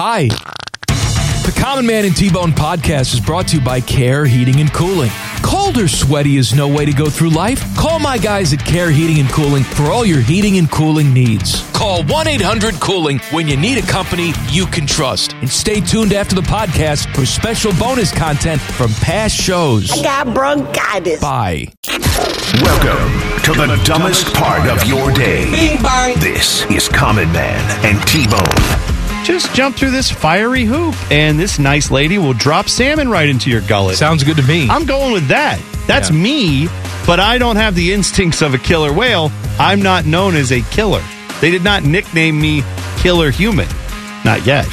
Hi. The Common Man and T-Bone podcast is brought to you by Care Heating and Cooling. Cold or sweaty is no way to go through life. Call my guys at Care Heating and Cooling for all your heating and cooling needs. Call 1-800-COOLING when you need a company you can trust. And stay tuned after the podcast for special bonus content from past shows. I got bronchitis. Bye. Welcome to the dumbest part of your day. Bing bang. This is Common Man and T-Bone. Just jump through this fiery hoop, and this nice lady will drop salmon right into your gullet. Sounds good to me. I'm going with that. That's Yeah. me, but I don't have the instincts of a killer whale. I'm not known as a killer. They did not nickname me Killer Human. Not yet.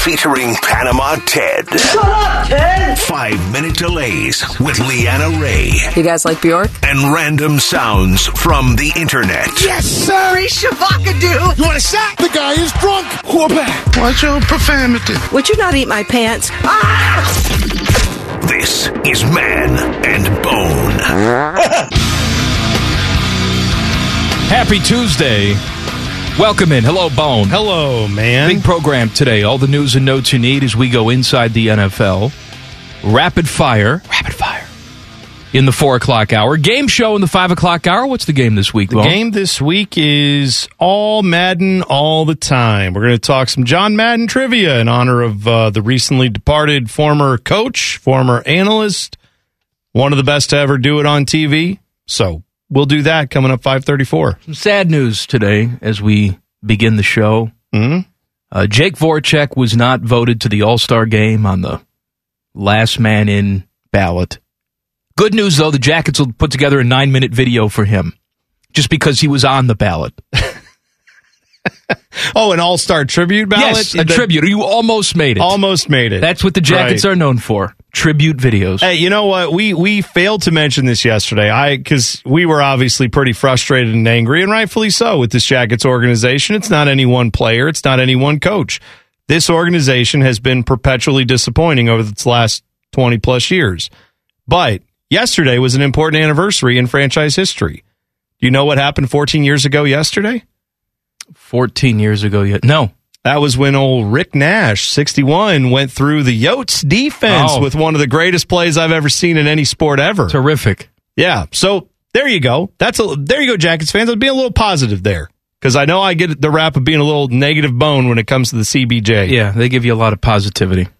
Featuring Panama Ted. Shut up, Ted. Five minute delays with Leanna Ray. You guys like Bjork? And random sounds from the internet. Yes, sir. Shabakadoo. You want a shot? The guy is drunk. Whoop. Watch your profanity. Would you not eat my pants? Ah! This is Man and Bone. Happy Tuesday. Welcome in. Hello, Bone. Hello, man. Big program today. All the news and notes you need as we go inside the NFL. Rapid fire. Rapid fire. In the four o'clock hour. Game show in the five o'clock hour. What's the game this week, The Bone? game this week is all Madden all the time. We're going to talk some John Madden trivia in honor of uh, the recently departed former coach, former analyst, one of the best to ever do it on TV. So we'll do that coming up 534. Some sad news today as we begin the show. Mhm. Uh, Jake Voracek was not voted to the All Star game on the last man in ballot. Good news, though, the Jackets will put together a nine minute video for him just because he was on the ballot. Oh, an all-star tribute ballot? Yes, a The- tribute. You almost made it. Almost made it. That's what the Jackets Right. are known for tribute videos. Hey, you know what? We we failed to mention this yesterday. I because we were obviously pretty frustrated and angry, and rightfully so, with this Jackets organization. It's not any one player. It's not any one coach. This organization has been perpetually disappointing over its last twenty plus years. But yesterday was an important anniversary in franchise history. Do you know what happened 14 years ago yesterday? 14 years ago yet. No. That was when old Rick Nash, 61, went through the Yotes defense Oh. with one of the greatest plays I've ever seen in any sport ever. Terrific. Yeah. So there you go. That's a there you go, Jackets fans. I'm being a little positive there because I know I get the rap of being a little negative bone when it comes to the CBJ. Yeah, they give you a lot of positivity.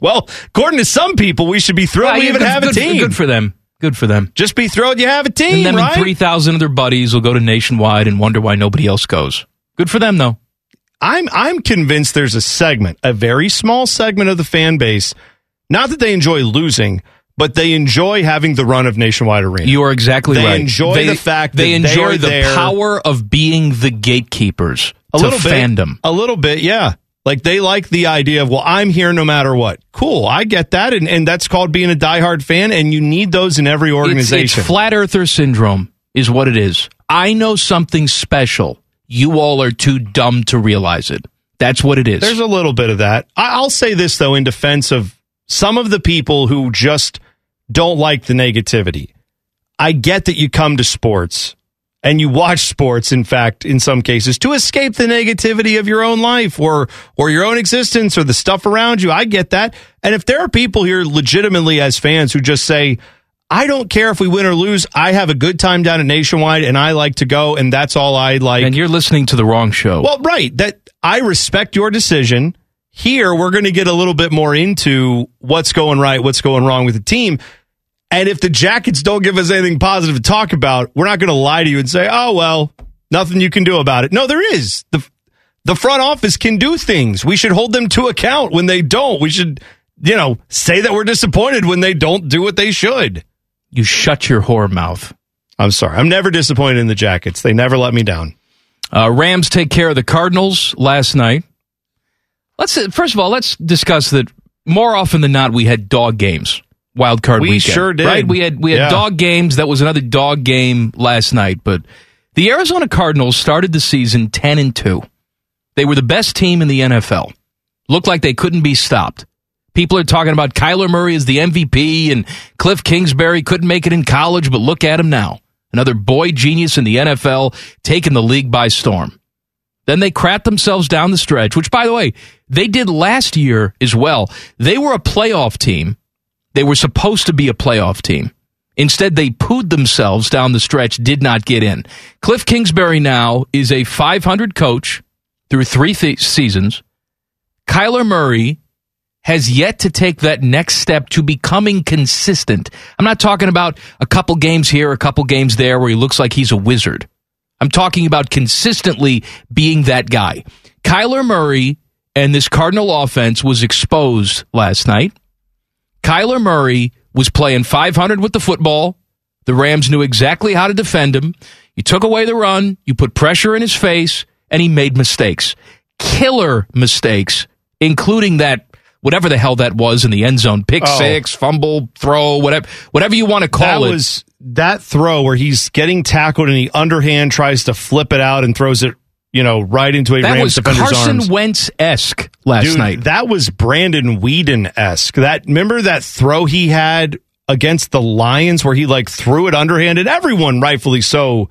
Well, according to some people, we should be thrilled we ah, even good- have a good- team. Good for them. Good for them. Just be thrilled you have a team, And then right? 3,000 of their buddies will go to Nationwide and wonder why nobody else goes. Good for them, though. I'm I'm convinced there's a segment, a very small segment of the fan base, not that they enjoy losing, but they enjoy having the run of Nationwide Arena. You are exactly They right. enjoy They- enjoy the fact they that they enjoy the there- power of being the gatekeepers a to little bit, fandom. A little bit, yeah. Like they like the idea of, well, I'm here no matter what. Cool, I get that, and, and that's called being a diehard fan, and you need those in every It's, organization. it's flat earther syndrome, is what it is. I know something special. You all are too dumb to realize it. That's what it is. There's a little bit of that. I'll say this though, in defense of some of the people who just don't like the negativity. I get that you come to sports and you watch sports, in fact, in some cases, to escape the negativity of your own life or or your own existence or the stuff around you. I get that. And if there are people here legitimately as fans who just say, I don't care if we win or lose, I have a good time down at Nationwide and I like to go and that's all I like. and you're listening to the wrong show. Well, right. That I respect your decision. Here, we're going to get a little bit more into what's going right, what's going wrong with the team. And if the Jackets don't give us anything positive to talk about, we're not going to lie to you and say, "Oh well, nothing you can do about it." No, there is. the The front office can do things. We should hold them to account when they don't. We should, you know, say that we're disappointed when they don't do what they should. You shut your whore mouth. I'm sorry. I'm never disappointed in the Jackets. They never let me down. Uh, Rams take care of the Cardinals last night. Let's first of all let's discuss that more often than not we had dog games. Wild card We weekend, sure did. Right? We had we had Yeah. dog games. That was another dog game last night. But the Arizona Cardinals started the season ten and two. They were the best team in the NFL. Looked like they couldn't be stopped. People are talking about Kyler Murray as the MVP and Cliff Kingsbury couldn't make it in college, but look at him now. Another boy genius in the NFL taking the league by storm. Then they crap themselves down the stretch, which, by the way, they did last year as well. They were a playoff team. They were supposed to be a playoff team. Instead, they pooed themselves down the stretch, did not get in. Cliff Kingsbury now is a 500 coach through three th- seasons. Kyler Murray has yet to take that next step to becoming consistent. I'm not talking about a couple games here, a couple games there where he looks like he's a wizard. I'm talking about consistently being that guy. Kyler Murray and this Cardinal offense was exposed last night. Kyler Murray was playing 500 with the football. The Rams knew exactly how to defend him. You took away the run, you put pressure in his face, and he made mistakes. Killer mistakes, including that whatever the hell that was in the end zone, pick Oh. six, fumble, throw, whatever whatever you want to call it. that it. was that throw where he's getting tackled and he underhand tries to flip it out and throws it, you know, right into a that Rams was defender's Carson arms. Wentz esque last Dude, night. that was Brandon Weeden esque. That remember that throw he had against the Lions where he like threw it underhanded. Everyone, rightfully so,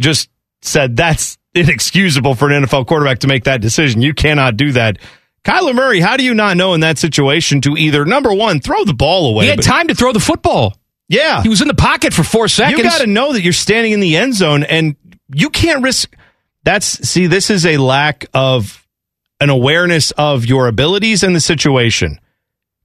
just said that's inexcusable for an NFL quarterback to make that decision. You cannot do that. Kyler Murray, how do you not know in that situation to either number one throw the ball away? he had time to throw the football. yeah, He was in the pocket for four seconds. you got to know that you're standing in the end zone and you can't risk. That's see, this is a lack of an awareness of your abilities and the situation.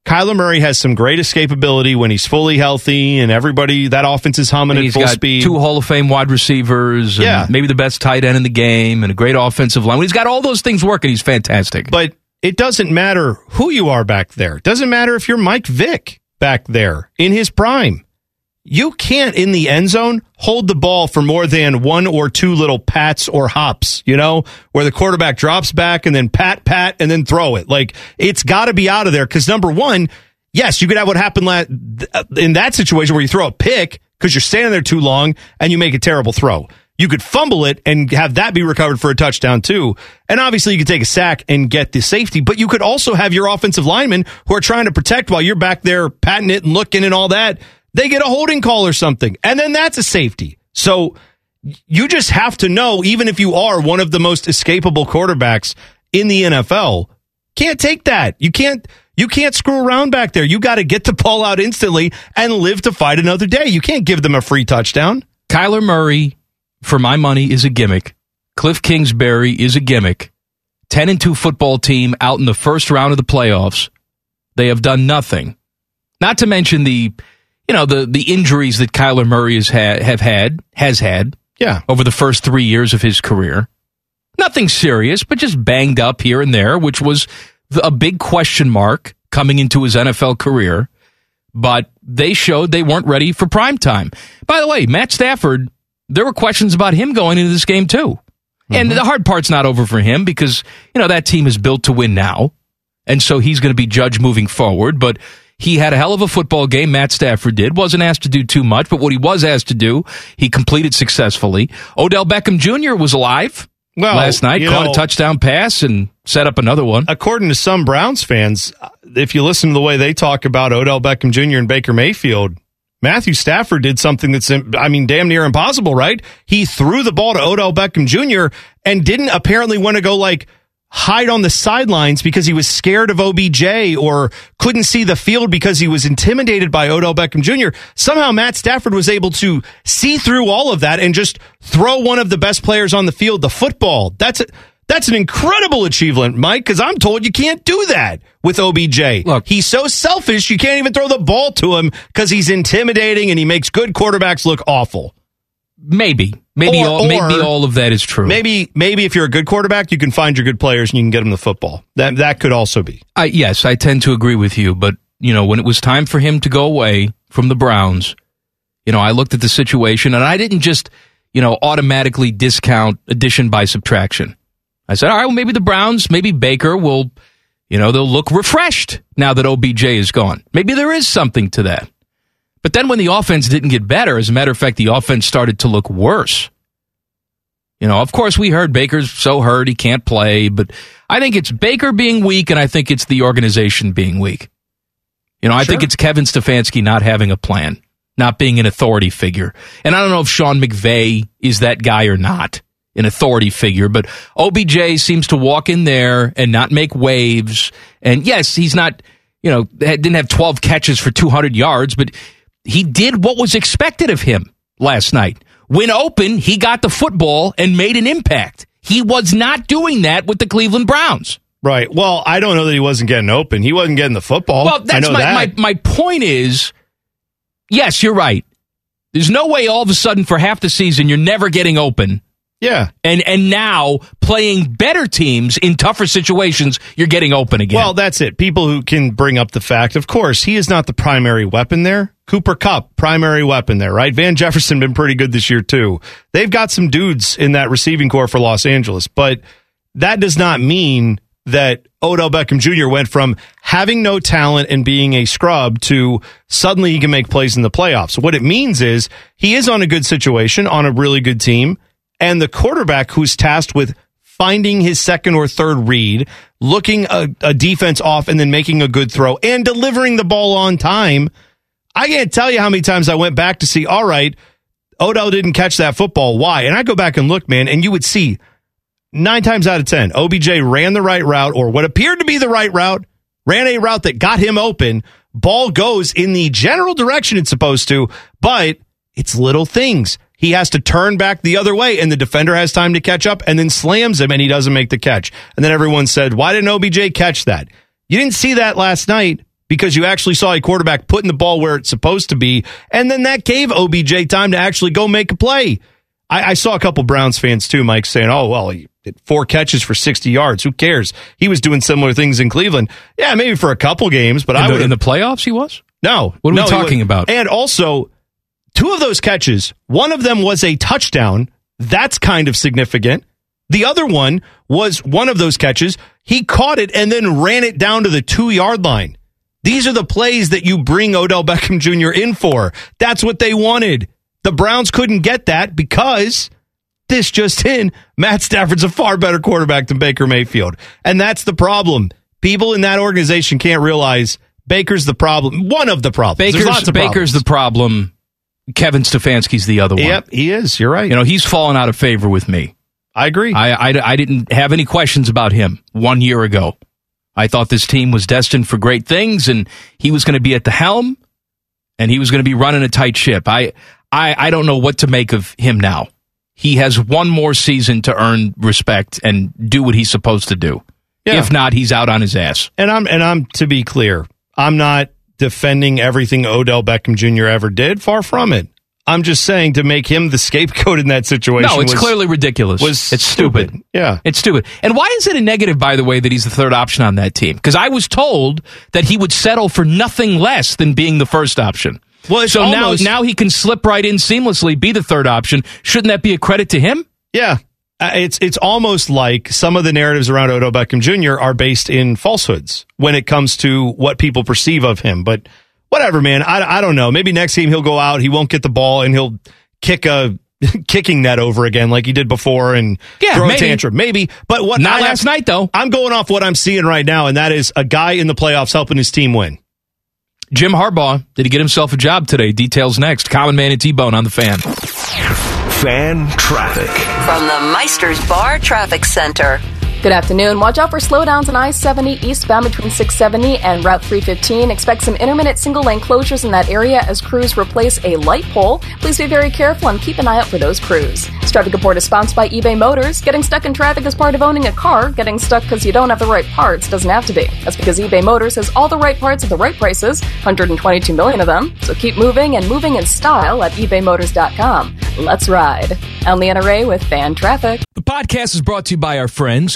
Kyler Murray has some great escapability when he's fully healthy and everybody that offense is humming And at full got speed. two Hall of Fame wide receivers, and Yeah. maybe the best tight end in the game, and a great offensive line. When he's got all those things working, he's fantastic. but it doesn't matter who you are back there. It doesn't matter if you're Mike Vick back there in his prime. You can't in the end zone hold the ball for more than one or two little pats or hops, you know, where the quarterback drops back and then pat, pat, and then throw it. Like it's got to be out of there because number one, yes, you could have what happened in that situation where you throw a pick because you're standing there too long and you make a terrible throw. You could fumble it and have that be recovered for a touchdown too. And obviously you could take a sack and get the safety, but you could also have your offensive linemen who are trying to protect while you're back there patting it and looking and all that. They get a holding call or something. And then that's a safety. So you just have to know, even if you are one of the most escapable quarterbacks in the NFL, can't take that. You can't you can't screw around back there. You got to get the ball out instantly and live to fight another day. You can't give them a free touchdown. Kyler Murray, for my money, is a gimmick. Cliff Kingsbury is a gimmick. 10 and 2 football team out in the first round of the playoffs. They have done nothing. Not to mention the you know the the injuries that Kyler Murray has had have had has had Yeah. over the first 3 years of his career. Nothing serious, but just banged up here and there, which was a big question mark coming into his NFL career. But they showed they weren't ready for prime time. By the way, Matt Stafford, there were questions about him going into this game too. And the mm-hmm. hard part's not over for him because, you know, that team is built to win now. And so he's going to be judged moving forward. But he had a hell of a football game. Matt Stafford did. Wasn't asked to do too much, but what he was asked to do, he completed successfully. Odell Beckham Jr. was alive Well, last night, caught know- a touchdown pass and set up another one. According to some Browns fans, if you listen to the way they talk about Odell Beckham Jr. and Baker Mayfield, Matthew Stafford did something that's, I mean, damn near impossible, right? He threw the ball to Odell Beckham Jr. and didn't apparently want to go like hide on the sidelines because he was scared of OBJ or couldn't see the field because he was intimidated by Odell Beckham Jr. Somehow Matt Stafford was able to see through all of that and just throw one of the best players on the field the football. That's a, that's an incredible achievement, Mike, because I'm told you can't do that with OBJ. Look. he's so selfish, you can't even throw the ball to him because he's intimidating and he makes good quarterbacks look awful. Maybe. Maybe Or- all, or- maybe all of that is true. Maybe, maybe if you're a good quarterback, you can find your good players and you can get them the football. That that could also be. I, yes, I tend to agree with you, but you know, when it was time for him to go away from the Browns, you know, I looked at the situation and I didn't just, you know, automatically discount addition by subtraction. I said, all right, well, maybe the Browns, maybe Baker will, you know, they'll look refreshed now that OBJ is gone. Maybe there is something to that. But then when the offense didn't get better, as a matter of fact, the offense started to look worse. You know, of course, we heard Baker's so hurt he can't play, but I think it's Baker being weak, and I think it's the organization being weak. You know, I think it's Kevin Stefanski not having a plan, not being an authority figure. And I don't know if Sean McVay is that guy or not. An authority figure, but OBJ seems to walk in there and not make waves. And yes, he's not, you know, didn't have 12 catches for 200 yards, but he did what was expected of him last night. When open, he got the football and made an impact. He was not doing that with the Cleveland Browns. Right. Well, I don't know that he wasn't getting open. He wasn't getting the football. Well, that's I know my, that. my my point is yes, you're right. There's no way all of a sudden for half the season you're never getting open. Yeah. And and now playing better teams in tougher situations, you're getting open again. Well, that's it. People who can bring up the fact, of course, he is not the primary weapon there. Cooper Kupp, primary weapon there, right? Van Jefferson been pretty good this year too. They've got some dudes in that receiving corps for Los Angeles, but that does not mean that Odell Beckham Jr. went from having no talent and being a scrub to suddenly he can make plays in the playoffs. What it means is he is on a good situation, on a really good team, and the quarterback who's tasked with finding his second or third read, looking a, a defense off and then making a good throw and delivering the ball on time. I can't tell you how many times I went back to see, all right, Odell didn't catch that football. Why? And I go back and look, man, and you would see nine times out of 10, OBJ ran the right route or what appeared to be the right route, ran a route that got him open. Ball goes in the general direction it's supposed to, but it's little things. He has to turn back the other way, and the defender has time to catch up and then slams him, and he doesn't make the catch. And then everyone said, Why didn't OBJ catch that? You didn't see that last night because you actually saw a quarterback putting the ball where it's supposed to be, and then that gave OBJ time to actually go make a play. I, I saw a couple Browns fans too, Mike, saying, "Oh well, he did four catches for sixty yards. Who cares? He was doing similar things in Cleveland. Yeah, maybe for a couple games, but in, I the, would in the playoffs, he was. no. What are we no, he talking about? And also, two of those catches, one of them was a touchdown. That's kind of significant. The other one was one of those catches. He caught it and then ran it down to the two yard line. These are the plays that you bring Odell Beckham Jr. in for. That's what they wanted. The Browns couldn't get that because this just in, Matt Stafford's a far better quarterback than Baker Mayfield. And that's the problem. People in that organization can't realize Baker's the problem. One of the problems. There's Baker's lots of Baker's the problem. Kevin Stefanski's the other one. Yep, he is. You're right. You know, he's fallen out of favor with me. I agree. I, I, I didn't have any questions about him one year ago. I thought this team was destined for great things, and he was going to be at the helm, and he was going to be running a tight ship. I, I, I don't know what to make of him now. He has one more season to earn respect and do what he's supposed to do. Yeah. If not, he's out on his ass. and I'm and I'm to be clear, I'm not defending everything Odell Beckham Jr. ever did. Far from it. I'm just saying to make him the scapegoat in that situation. No, it's was- clearly ridiculous. was it's stupid. Yeah. It's stupid. And why is it a negative, by the way, that he's the third option on that team? Because I was told that he would settle for nothing less than being the first option. Well, it's so almost- now now he can slip right in seamlessly, be the third option. Shouldn't that be a credit to him? Yeah. Uh, It's it's almost like some of the narratives around Odell Beckham Jr. are based in falsehoods when it comes to what people perceive of him. But whatever, man. I, I don't know. Maybe next game he'll go out, he won't get the ball, and he'll kick a kicking net over again like he did before and Yeah, throw maybe. a tantrum. Maybe. But what Not I last night, though. I'm going off what I'm seeing right now, and that is a guy in the playoffs helping his team win. Jim Harbaugh, did he get himself a job today? Details next. Common Man and T-Bone on the fan. Fan traffic. From the Meister's Bar Traffic Center. Good afternoon. Watch out for slowdowns on I 70 eastbound between 670 and Route 315. Expect some intermittent single lane closures in that area as crews replace a light pole. Please be very careful and keep an eye out for those crews. This traffic report is sponsored by eBay Motors. Getting stuck in traffic is part of owning a car. Getting stuck because you don't have the right parts doesn't have to be. That's because eBay Motors has all the right parts at the right prices, 122 million of them. So keep moving and moving in style at ebaymotors.com. Let's ride. I'm Leanna Ray with Fan Traffic. The podcast is brought to you by our friends,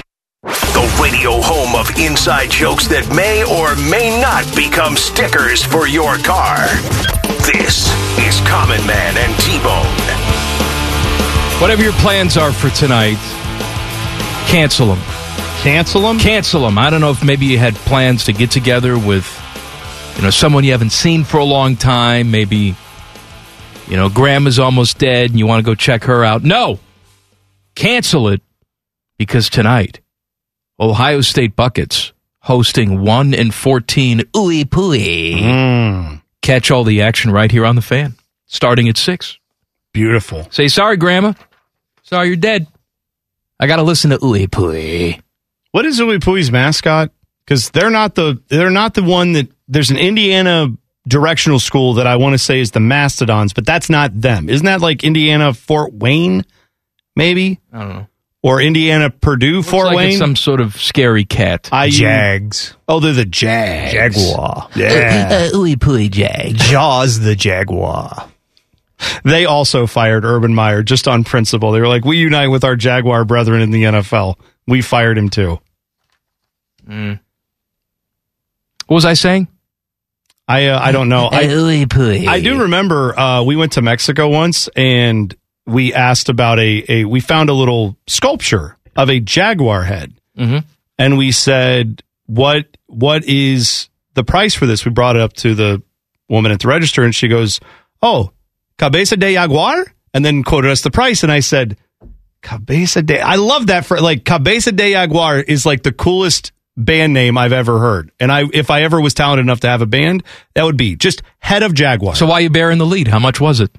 The radio home of inside jokes that may or may not become stickers for your car. This is Common Man and T-Bone. Whatever your plans are for tonight, Cancel them. Cancel them? Cancel them. I don't know if maybe you had plans to get together with, you know, someone you haven't seen for a long time. Maybe, you know, grandma's almost dead and you want to go check her out. No! Cancel it because tonight, Ohio State Buckets hosting 1 and 14 Ooey Pooey. Mm, Catch all the action right here on the fan, starting at 6. beautiful. Say sorry, Grandma. Sorry you're dead. I got to listen to Ooey Pooey. What is Ooey Pooey's mascot? Because they're not the they're not the one that there's an Indiana directional school that I want to say is the Mastodons, but that's not them. Isn't that like Indiana Fort Wayne? Maybe I don't know. Or Indiana Purdue Looks Fort like Wayne. it's some sort of scary cat. I Jags. Oh, they're the Jags. Jaguar. Yeah. Ooey Pooey Jag. Jaws the Jaguar. they also fired Urban Meyer just on principle. They were like, "We unite with our Jaguar brethren in the NFL." We fired him too. What was I saying? I uh, I don't know. I, I do remember uh, we went to Mexico once and we asked about a, a we found a little sculpture of a jaguar head. Mhm. And we said, What what is the price for this? We brought it up to the woman at the register and she goes, Oh, cabeza de jaguar? And then quoted us the price. And I said, Cabeza de I love that for like Cabeza de Jaguar is like the coolest band name I've ever heard. And I if I ever was talented enough to have a band, that would be just head of Jaguar. So why you bearing the lead? How much was it?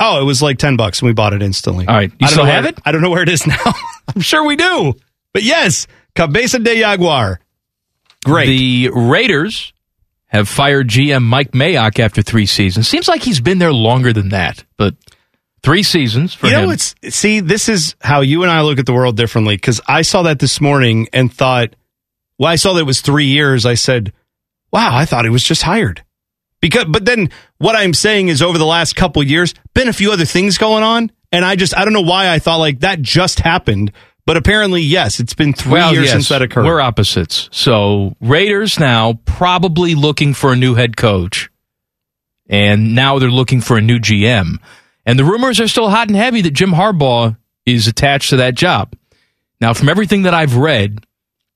Oh, it was like ten bucks, and we bought it instantly. All right. You I still have it? I don't know where it is now. I'm sure we do, but yes, Cabeza de Jaguar. Great. The Raiders have fired GM Mike Mayock after three seasons. Seems like he's been there longer than that, but three seasons for you know, him. it's see, this is how you and I look at the world differently. Because I saw that this morning and thought, well, I saw that it was three years. I said, wow, I thought he was just hired. Because, but then what I'm saying is, over the last couple years, been a few other things going on, and I just I don't know why I thought like that just happened. But apparently, yes, it's been three Well, years yes, since that occurred. We're opposites. So Raiders now probably looking for a new head coach, and now they're looking for a new GM. And the rumors are still hot and heavy that Jim Harbaugh is attached to that job. Now, from everything that I've read,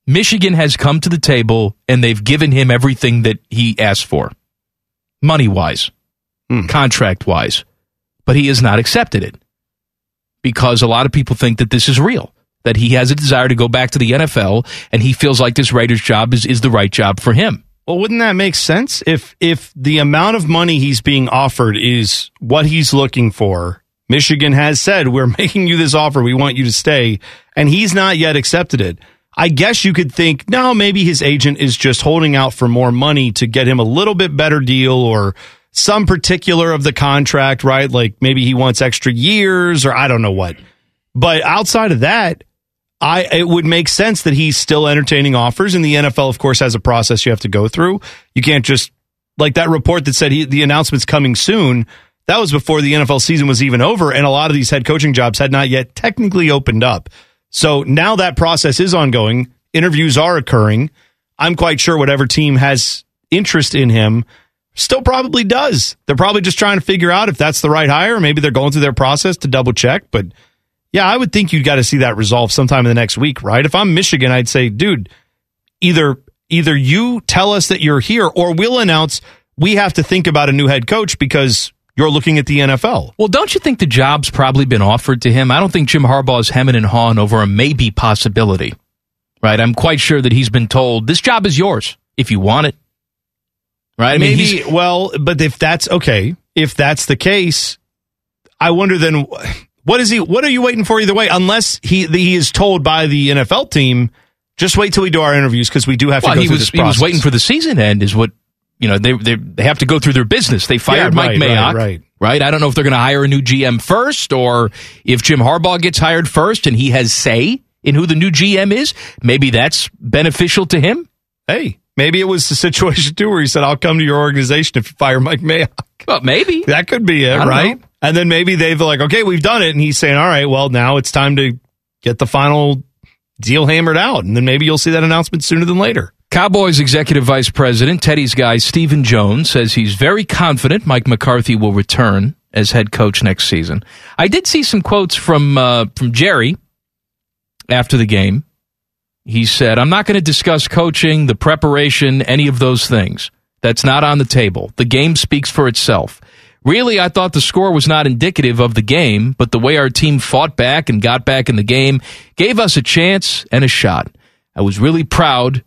Michigan has come to the table and they've given him everything that he asked for, money wise, Hmm. contract wise, but he has not accepted it because a lot of people think that this is real, that he has a desire to go back to the NFL and he feels like this Raiders job is, is the right job for him. Well, wouldn't that make sense if if the amount of money he's being offered is what he's looking for? Michigan has said we're making you this offer, we want you to stay, and he's not yet accepted it. I guess you could think, no, maybe his agent is just holding out for more money to get him a little bit better deal or some particular of the contract, right? Like maybe he wants extra years or I don't know what. But outside of that, I it would make sense that he's still entertaining offers, and the NFL, of course, has a process you have to go through. You can't just like that report that said he, the announcement's coming soon. That was before the NFL season was even over, and a lot of these head coaching jobs had not yet technically opened up. So now that process is ongoing. Interviews are occurring. I'm quite sure whatever team has interest in him still probably does. They're probably just trying to figure out if that's the right hire. Maybe they're going through their process to double check, but yeah, I would think you'd got to see that resolved sometime in the next week, right? If I'm Michigan, I'd say, dude, either either you tell us that you're here or we'll announce we have to think about a new head coach because you're looking at the NFL. Well, don't you think the job's probably been offered to him? I don't think Jim Harbaugh is hemming and hawing over a maybe possibility, right? I'm quite sure that he's been told this job is yours if you want it, right? I mean, Maybe, he's- well, but if that's okay, if that's the case, I wonder then what is he? What are you waiting for either way? Unless he he is told by the NFL team, just wait till we do our interviews because we do have to well, go he through was this he was waiting for the season end, is what you know. They they they have to go through their business. They fired Yeah, Mike right, right, Mayock, right. right? I don't know if they're going to hire a new GM first, or if Jim Harbaugh gets hired first and he has say in who the new GM is. Maybe that's beneficial to him. Hey, maybe it was the situation too where he said, "I'll come to your organization if you fire Mike Mayock." Well, maybe That could be it, right? know. And then maybe they've like, okay, we've done it, and he's saying, all right, well, now it's time to get the final deal hammered out, and then maybe you'll see that announcement sooner than later. Cowboys executive vice president, Teddy's guy Stephen Jones, says he's very confident Mike McCarthy will return as head coach next season. I did see some quotes from uh, from Jerry after the game. He said, I'm not going to discuss coaching, the preparation, any of those things. That's not on the table. The game speaks for itself. Really, I thought the score was not indicative of the game, but the way our team fought back and got back in the game gave us a chance and a shot. I was really proud,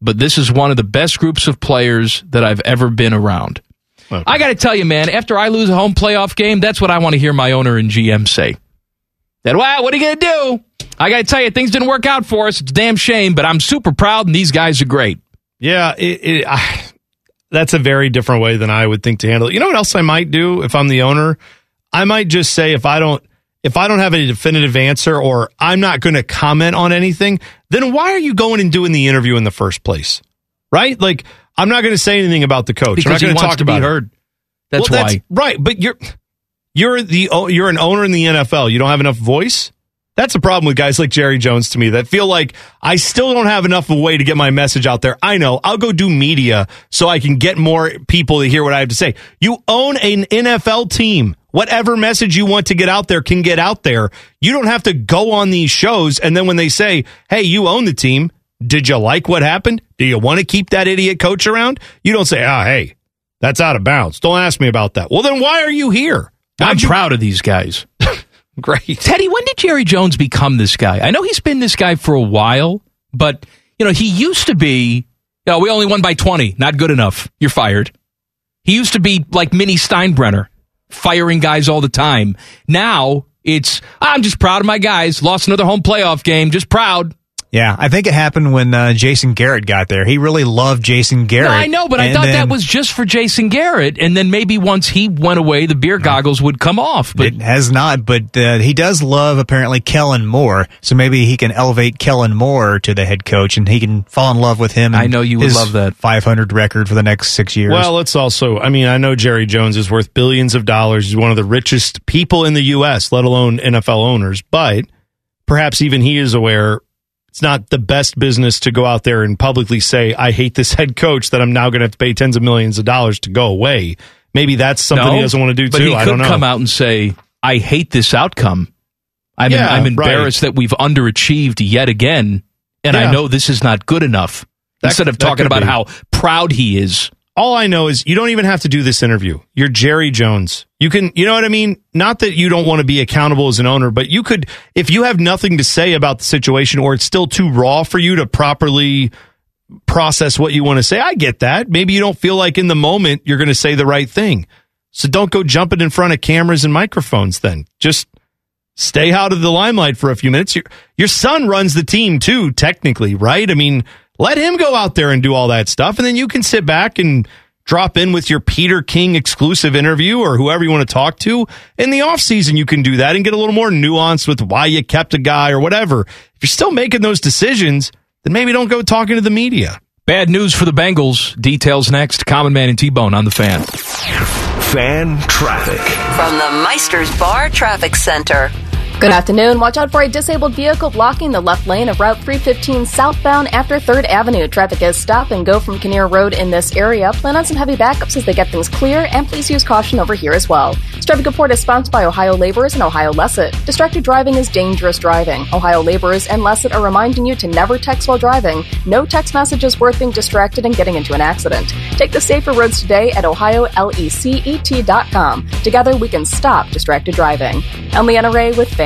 but this is one of the best groups of players that I've ever been around. Okay. I got to tell you, man, after I lose a home playoff game, that's what I want to hear my owner and GM say. That, wow, what are you going to do? I got to tell you, things didn't work out for us. It's a damn shame, but I'm super proud, and these guys are great. Yeah, it, it, I, that's a very different way than I would think to handle it. You know what else I might do if I'm the owner? I might just say if I don't if I don't have a definitive answer or I'm not going to comment on anything, then why are you going and doing the interview in the first place? Right? Like I'm not going to say anything about the coach. Because I'm not going wants talk to about be heard. That's Well, why. right, but you're you're the you're an owner in the NFL. You don't have enough voice. That's a problem with guys like Jerry Jones to me that feel like I still don't have enough of a way to get my message out there. I know I'll go do media so I can get more people to hear what I have to say. You own an NFL team. Whatever message you want to get out there can get out there. You don't have to go on these shows and then when they say, "Hey, you own the team," did you like what happened? Do you want to keep that idiot coach around? You don't say, "Ah, hey, that's out of bounds. Don't ask me about that." Well, then why are you here? I'm you- proud of these guys. Great. Teddy, when did Jerry Jones become this guy? I know he's been this guy for a while, but you know he used to be. You know, we only won by twenty. Not good enough. You're fired. He used to be like Mini Steinbrenner, firing guys all the time. Now it's I'm just proud of my guys. Lost another home playoff game. Just proud. Yeah, I think it happened when uh, Jason Garrett got there. He really loved Jason Garrett. No, I know, but I thought then that was just for Jason Garrett, and then maybe once he went away, the beer goggles would come off. But it has not, but uh, he does love apparently Kellen Moore, so maybe he can elevate Kellen Moore to the head coach, and he can fall in love with him. I know you would love that. 500 record for the next six years. Well, it's also, I mean, I know Jerry Jones is worth billions of dollars. He's one of the richest people in the U.S., let alone NFL owners. But perhaps even he is aware it's not the best business to go out there and publicly say, I hate this head coach that I'm now going to have to pay tens of millions of dollars to go away. Maybe that's something he doesn't want to do but too. he I could don't know. come out and say, "I hate this outcome. I'm, Yeah, I'm embarrassed that we've underachieved yet again, and I know this is not good enough." That- Instead of talking about be. how proud he is, all I know is you don't even have to do this interview. You're Jerry Jones. You can, you know what I mean? Not that you don't want to be accountable as an owner, but you could, if you have nothing to say about the situation or it's still too raw for you to properly process what you want to say, I get that. Maybe you don't feel like in the moment you're going to say the right thing. So don't go jumping in front of cameras and microphones then. Just stay out of the limelight for a few minutes. Your, your son runs the team too, technically, right? I mean, let him go out there and do all that stuff, and then you can sit back and drop in with your Peter King exclusive interview or whoever you want to talk to. In the offseason, you can do that and get a little more nuanced with why you kept a guy or whatever. If you're still making those decisions, then maybe don't go talking to the media. bad news for the Bengals. Details next. Common Man and T Bone on the fan. Fan traffic. From the Meisters Bar Traffic Center. Good afternoon. Watch out for a disabled vehicle blocking the left lane of Route 315 southbound after 3rd Avenue. Traffic is stop and go from Kinnear Road in this area. Plan on some heavy backups as they get things clear, and please use caution over here as well. This traffic report is sponsored by Ohio Laborers and Ohio LECET. Distracted driving is dangerous driving. Ohio Laborers and LECET are reminding you to never text while driving. No text message is worth being distracted and getting into an accident. Take the safer roads today at ohiolecet.com. Together we can stop distracted driving. I'm Leanna Ray with Fan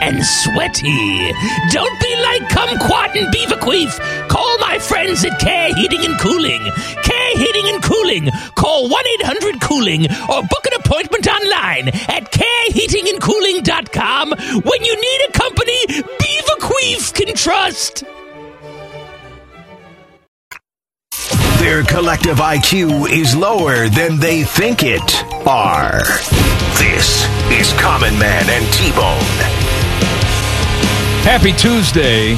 and sweaty. Don't be like Kumquat and Beaverqueef. Call my friends at Care Heating and Cooling. Care Heating and Cooling. Call 1 800 Cooling or book an appointment online at careheatingandcooling.com when you need a company Beaverqueef can trust. Their collective IQ is lower than they think it are. This is Common Man and T Bone. Happy Tuesday.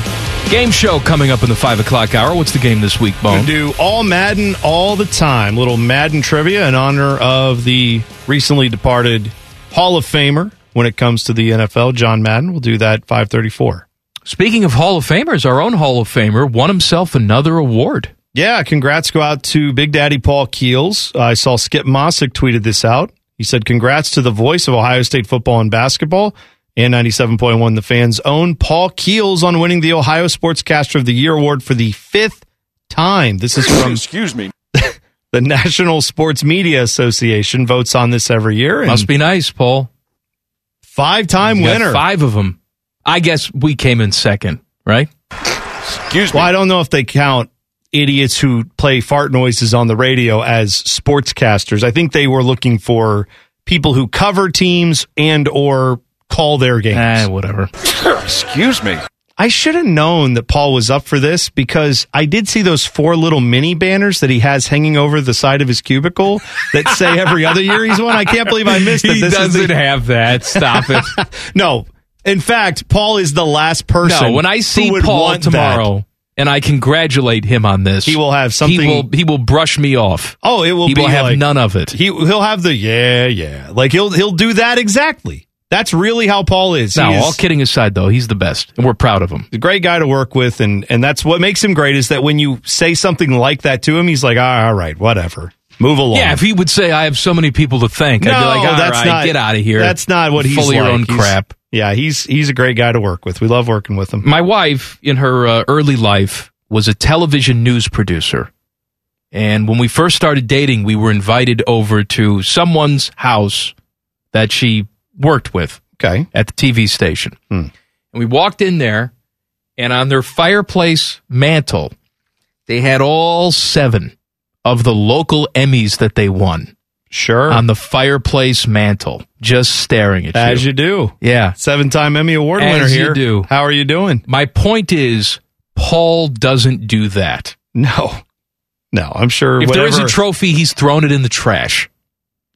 Game show coming up in the five o'clock hour. What's the game this week, We Bone? do all Madden all the time. Little Madden trivia in honor of the recently departed Hall of Famer when it comes to the NFL, John Madden. We'll do that 534. Speaking of Hall of Famers, our own Hall of Famer won himself another award. Yeah, congrats go out to Big Daddy Paul Keels. I saw Skip Mosic tweeted this out. He said, Congrats to the voice of Ohio State football and basketball and 97.1 The Fans' own Paul Keels on winning the Ohio Sportscaster of the Year award for the fifth time. This is from Excuse me. the National Sports Media Association, votes on this every year. And Must be nice, Paul. five time You winner. Five of them. I guess we came in second, right? Excuse me. Well, I don't know if they count idiots who play fart noises on the radio as sportscasters. I think they were looking for people who cover teams and or call their games. Eh, whatever. Excuse me. I should have known that Paul was up for this because I did see those four little mini banners that he has hanging over the side of his cubicle that say every other year he's won. I can't believe I missed it. He This doesn't the- have that. Stop it. no. In fact, Paul is the last person. no, when I who see would Paul want that. tomorrow and I congratulate him on this, He will have something- He will, he will brush me off. Oh, it will he be will have like- none of it. He he'll have the yeah yeah like he'll he'll do that exactly. That's really how Paul is. Now, is all kidding aside, though, he's the best, and we're proud of him. a great guy to work with, and and that's what makes him great. Is that when you say something like that to him, he's like, "Ah, all right, whatever, move along. Yeah, if he would say, "I have so many people to thank," no, I'd be like, "All that's right, not get out of here." That's not what he's full of your own He's- crap. Yeah, he's he's a great guy to work with. We love working with him. My wife, in her uh, early life, was a television news producer. And when we first started dating, we were invited over to someone's house that she worked with Okay, at the TV station. Hmm. And we walked in there, and on their fireplace mantle, they had all seven of the local Emmys that they won sure, on the fireplace mantle, just staring at you. as you. you do. yeah. Seven time Emmy Award As winner you do. How are you doing? My point is, Paul doesn't do that. No, no. I'm sure. If there is a trophy, he's thrown it in the trash.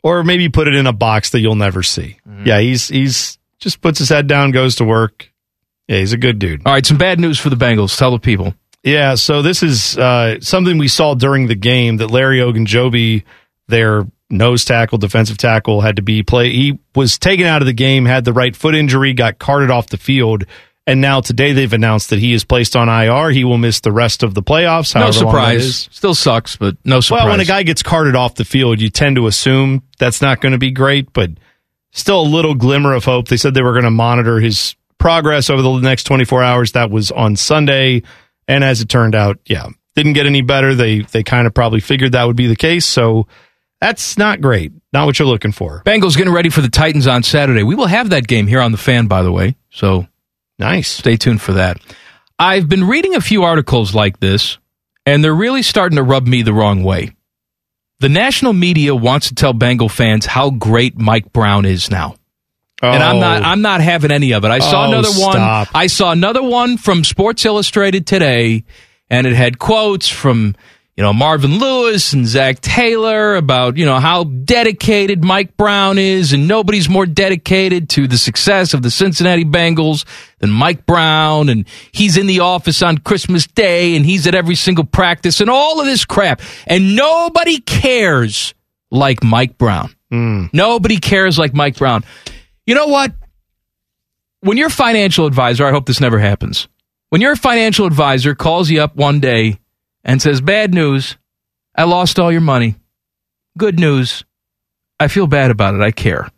Or maybe put it in a box that you'll never see. Mm-hmm. Yeah, he's he's just puts his head down, goes to work. Yeah, he's a good dude. All right, some bad news for the Bengals. Tell the people. Yeah, so this is uh, something we saw during the game that Larry Ogunjobi, their nose tackle, defensive tackle, had to be play. He was taken out of the game, had the right foot injury, got carted off the field, and now today they've announced that he is placed on IR. He will miss the rest of the playoffs. No however long that is. surprise. Still sucks, but no surprise. Well, when a guy gets carted off the field, you tend to assume that's not going to be great, but still a little glimmer of hope. They said they were going to monitor his progress over the next 24 hours. That was on Sunday. And as it turned out, yeah, didn't get any better. They, they kind of probably figured that would be the case. So that's not great. Not what you're looking for. Bengals getting ready for the Titans on Saturday. We will have that game here on the fan, by the way. So Nice. stay tuned for that. I've been reading a few articles like this, and they're really starting to rub me the wrong way. The national media wants to tell Bengal fans how great Mike Brown is now. And I'm not Oh. I'm not having any of it. I saw Oh, another one. stop. I saw another one from Sports Illustrated today, and it had quotes from you know Marvin Lewis and Zac Taylor about you know how dedicated Mike Brown is, and nobody's more dedicated to the success of the Cincinnati Bengals than Mike Brown, and he's in the office on Christmas Day, and he's at every single practice, and all of this crap, and nobody cares like Mike Brown. Hmm. Nobody cares like Mike Brown. You know what? When your financial advisor, I hope this never happens. When your financial advisor calls you up one day and says, Bad news, I lost all your money. Good news, I feel bad about it. I care.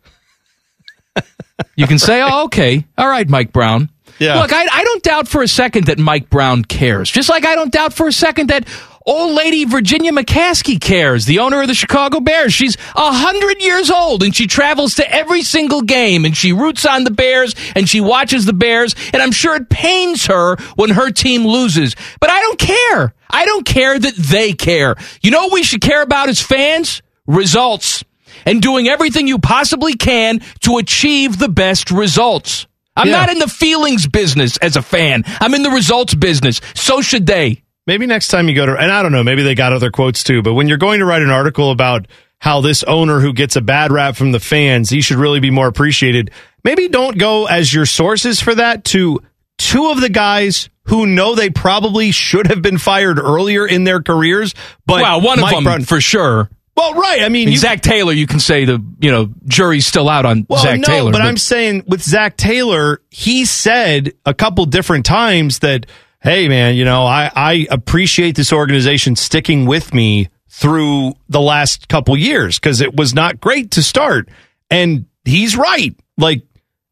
you can say, Oh, okay. All right, Mike Brown. Yeah. Look, I, I don't doubt for a second that Mike Brown cares. Just like I don't doubt for a second that old lady Virginia McCaskey cares, the owner of the Chicago Bears. She's a hundred years old and she travels to every single game and she roots on the Bears and she watches the Bears and I'm sure it pains her when her team loses. But I don't care. I don't care that they care. You know what we should care about as fans? Results. And doing everything you possibly can to achieve the best results. I'm Yeah. not in the feelings business as a fan. I'm in the results business. So should they. Maybe next time you go to, and I don't know, maybe they got other quotes too, but when you're going to write an article about how this owner who gets a bad rap from the fans, he should really be more appreciated, maybe don't go as your sources for that to two of the guys who know they probably should have been fired earlier in their careers. But well, one Mike of them Brown- for sure. Well, right. I mean, you- Zac Taylor, you can say the you know jury's still out on Well, Zac no, Taylor, but, I'm saying with Zac Taylor, he said a couple different times that, hey, man, you know, I, I appreciate this organization sticking with me through the last couple years because it was not great to start. And he's right. Like,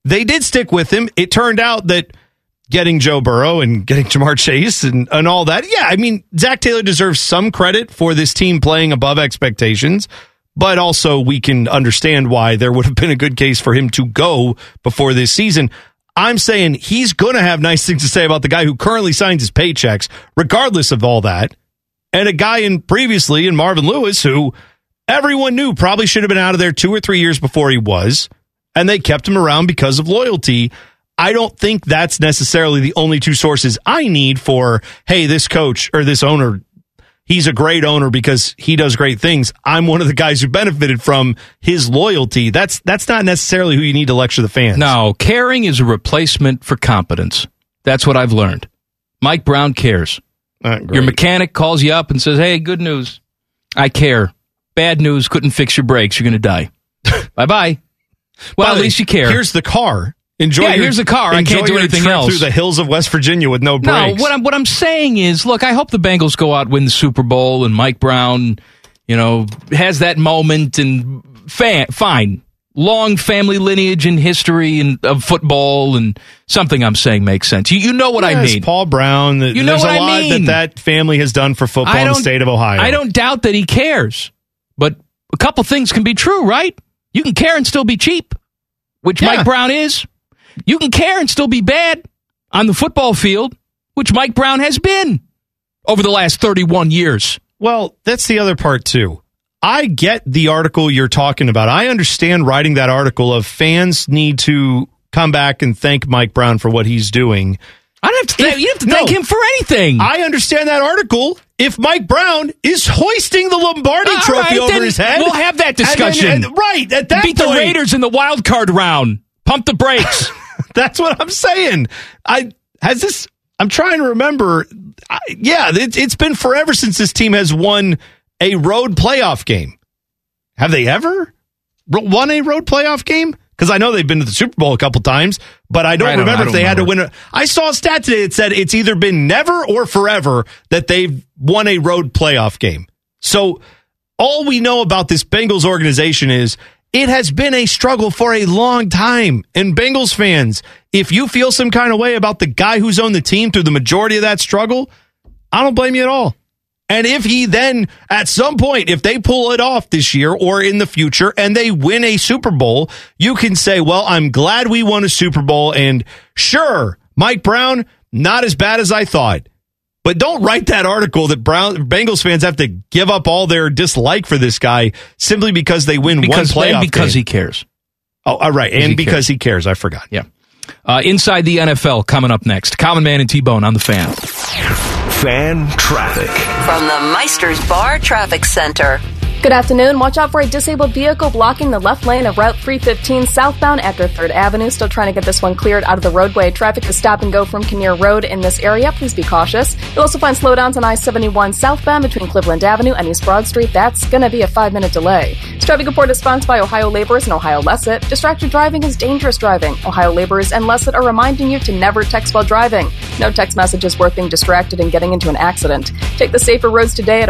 they did stick with him. It turned out that getting Joe Burrow and getting Ja'Marr Chase and, and all that. Yeah, I mean, Zac Taylor deserves some credit for this team playing above expectations, but also we can understand why there would have been a good case for him to go before this season. I'm saying he's going to have nice things to say about the guy who currently signs his paychecks, regardless of all that. And a guy in previously in Marvin Lewis who everyone knew probably should have been out of there two or three years before he was, and they kept him around because of loyalty. I don't think that's necessarily the only two sources I need for, hey, this coach or this owner, he's a great owner because he does great things. I'm one of the guys who benefited from his loyalty. That's that's not necessarily who you need to lecture the fans. No, caring is a replacement for competence. That's what I've learned. Mike Brown cares. Your mechanic calls you up and says, "Hey, good news. I care. Bad news. Couldn't fix your brakes. You're going to die. bye bye." Well, By at least you care. Here's the car. Enjoy. Yeah, your- here's a car. I can't do anything else. Through the hills of West Virginia with no brakes. No, what I'm what I'm saying is, look, I hope the Bengals go out win the Super Bowl and Mike Brown, you know, has that moment and fa- fine. Long family lineage and history and of football and something I'm saying makes sense. You, you know what I mean. Paul Brown. You know there's what a I lot mean. that that family has done for football in the state of Ohio. I don't doubt that he cares, but a couple things can be true, right? You can care and still be cheap, which Yeah. Mike Brown is. You can care and still be bad on the football field, which Mike Brown has been over the last 31 years. Well, that's the other part too. I get the article you're talking about. I understand writing that article of fans need to come back and thank Mike Brown for what he's doing. I don't have to. Thank, you have to No. thank him for anything. I understand that article if Mike Brown is hoisting the Lombardi All trophy right, over his head. We'll have that and then- discussion. and- right at that Beat point, the Raiders in the wild card round. Pump the brakes. That's what I'm saying. I has this. I'm trying to remember. I, yeah, it, it's been forever since this team has won a road playoff game. Have they ever won a road playoff game? Because I know they've been to the Super Bowl a couple times, but I don't I don't- remember I if don't they had to remember. win. A, I saw a stat today that said it's either been never or forever that they've won a road playoff game. So all we know about this Bengals organization is it has been a struggle for a long time. And Bengals fans, if you feel some kind of way about the guy who's owned the team through the majority of that struggle, I don't blame you at all. And if he then, at some point, if they pull it off this year or in the future and they win a Super Bowl, you can say, well, I'm glad we won a Super Bowl. And sure, Mike Brown, not as bad as I thought. But don't write that article that Brown Bengals fans have to give up all their dislike for this guy simply because they win because one playoff and because game. he cares. Oh, all right, Because and he because cares. he cares. I forgot. Yeah. Uh, inside the NFL coming up next. Common Man and T Bone on the fan. Fan traffic. From the Meisters Bar Traffic Center. Good afternoon. Watch out for a disabled vehicle blocking the left lane of Route 315 southbound after 3rd Avenue. Still trying to get this one cleared out of the roadway. Traffic is stop and go from Kinnear Road in this area. Please be cautious. You'll also find slowdowns on I-71 southbound between Cleveland Avenue and East Broad Street. That's going to be a five-minute delay. This traffic report is sponsored by Ohio Laborers and Ohio LECET. Distracted driving is dangerous driving. Ohio Laborers and Lesset are reminding you to never text while driving. No text message is worth being distracted and getting into an accident. Take the safer roads today at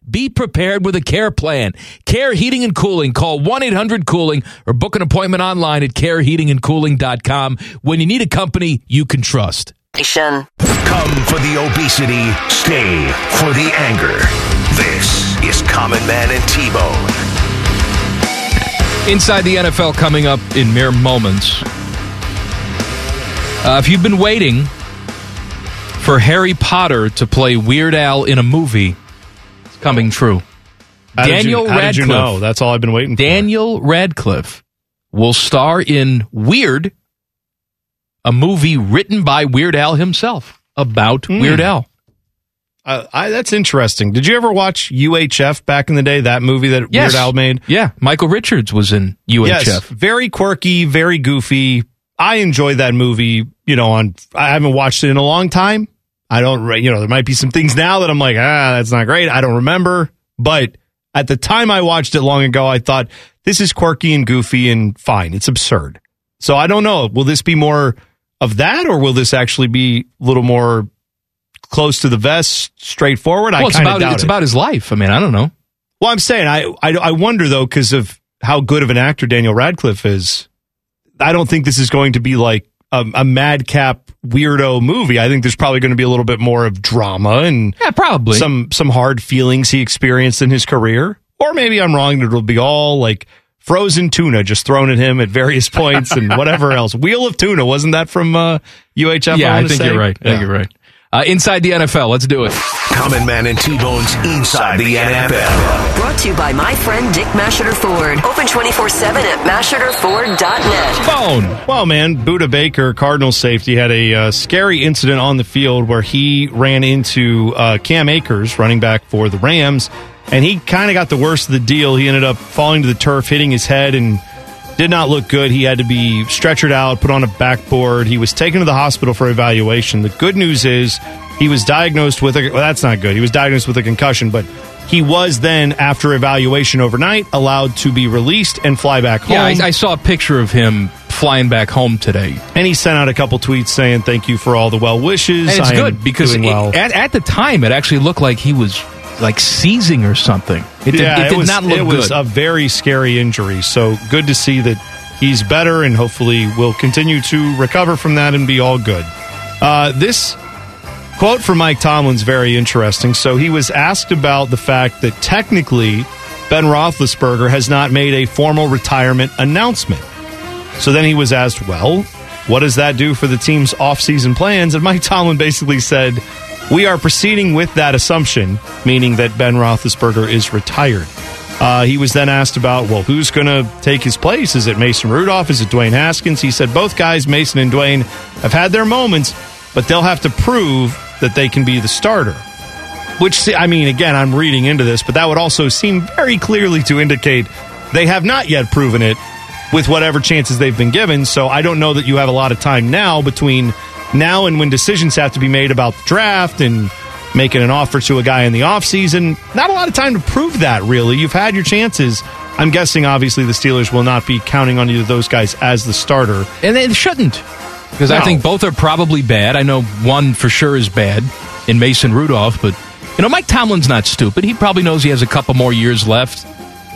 Be prepared with a care plan. Care Heating and Cooling. Call 1 800 Cooling or book an appointment online at careheatingandcooling.com when you need a company you can trust. Come for the obesity, stay for the anger. This is Common Man and T-Bone. Inside the NFL coming up in mere moments. Uh, if you've been waiting for Harry Potter to play Weird Al in a movie, coming true. How did you- Daniel how did Radcliffe. you know? That's all I've been waiting for. Daniel Radcliffe will star in Weird, a movie written by Weird Al himself about Hmm. Weird Al. Uh, I, that's interesting. Did you ever watch UHF back in the day? That movie that Yes. Weird Al made. Yeah, Michael Richards was in UHF. Yes, very quirky, very goofy. I enjoyed that movie. You know, on I haven't watched it in a long time. I don't, re- you know, there might be some things now that I'm like, ah, that's not great. I don't remember. But at the time I watched it long ago, I thought this is quirky and goofy and fine. It's absurd. So I don't know. Will this be more of that, or will this actually be a little more close to the vest, straightforward? Well, I kind of about doubt it's it. about his life. I mean, I don't know. Well, I'm saying I, I I wonder though because of how good of an actor Daniel Radcliffe is. I don't think this is going to be like a, a madcap weirdo movie. I think there's probably going to be a little bit more of drama and yeah, probably some some hard feelings he experienced in his career. Or maybe I'm wrong. It'll be all like frozen tuna just thrown at him at various points and whatever else. Wheel of tuna wasn't that from uh, UHF? yeah, I wanna think say? you're right. I Yeah. think you're right. Uh, inside the NFL, let's do it. Common Man and T-Bone's Inside the NFL. Brought to you by my friend Dick Masheter Ford. Open 24 7 at masheterford.net. Phone. Well, man, Budda Baker, Cardinal safety, had a uh, scary incident on the field where he ran into uh, Cam Akers, running back for the Rams, and he kind of got the worst of the deal. He ended up falling to the turf, hitting his head, and did not look good. He had to be stretchered out, put on a backboard. He was taken to the hospital for evaluation. The good news is he was diagnosed with a well, that's not good. He was diagnosed with a concussion, but he was then, after evaluation overnight, allowed to be released and fly back home. Yeah, I, I saw a picture of him flying back home today. And he sent out a couple tweets saying thank you for all the well wishes. And it's I good because it- well. at, at the time it actually looked like he was like seizing or something. It did, yeah, it did was, not look good. it was good. a very scary injury. So good to see that he's better and hopefully will continue to recover from that and be all good. Uh, this quote from Mike Tomlin's very interesting. So he was asked about the fact that technically Ben Roethlisberger has not made a formal retirement announcement. So then he was asked, well, what does that do for the team's offseason plans? And Mike Tomlin basically said, we are proceeding with that assumption, meaning that Ben Roethlisberger is retired. Uh, he was then asked about, well, who's going to take his place? Is it Mason Rudolph? Is it Dwayne Haskins? He said both guys, Mason and Dwayne, have had their moments, but they'll have to prove that they can be the starter. Which, I mean, again, I'm reading into this, but that would also seem very clearly to indicate they have not yet proven it with whatever chances they've been given. So I don't know that you have a lot of time now between now and when decisions have to be made about the draft and making an offer to a guy in the offseason. Not a lot of time to prove that, really. You've had your chances. I'm guessing, obviously, the Steelers will not be counting on either of those guys as the starter. and they shouldn't because I think both are probably bad. I know one for sure is bad in Mason Rudolph, but you know Mike Tomlin's not stupid. He probably knows he has a couple more years left.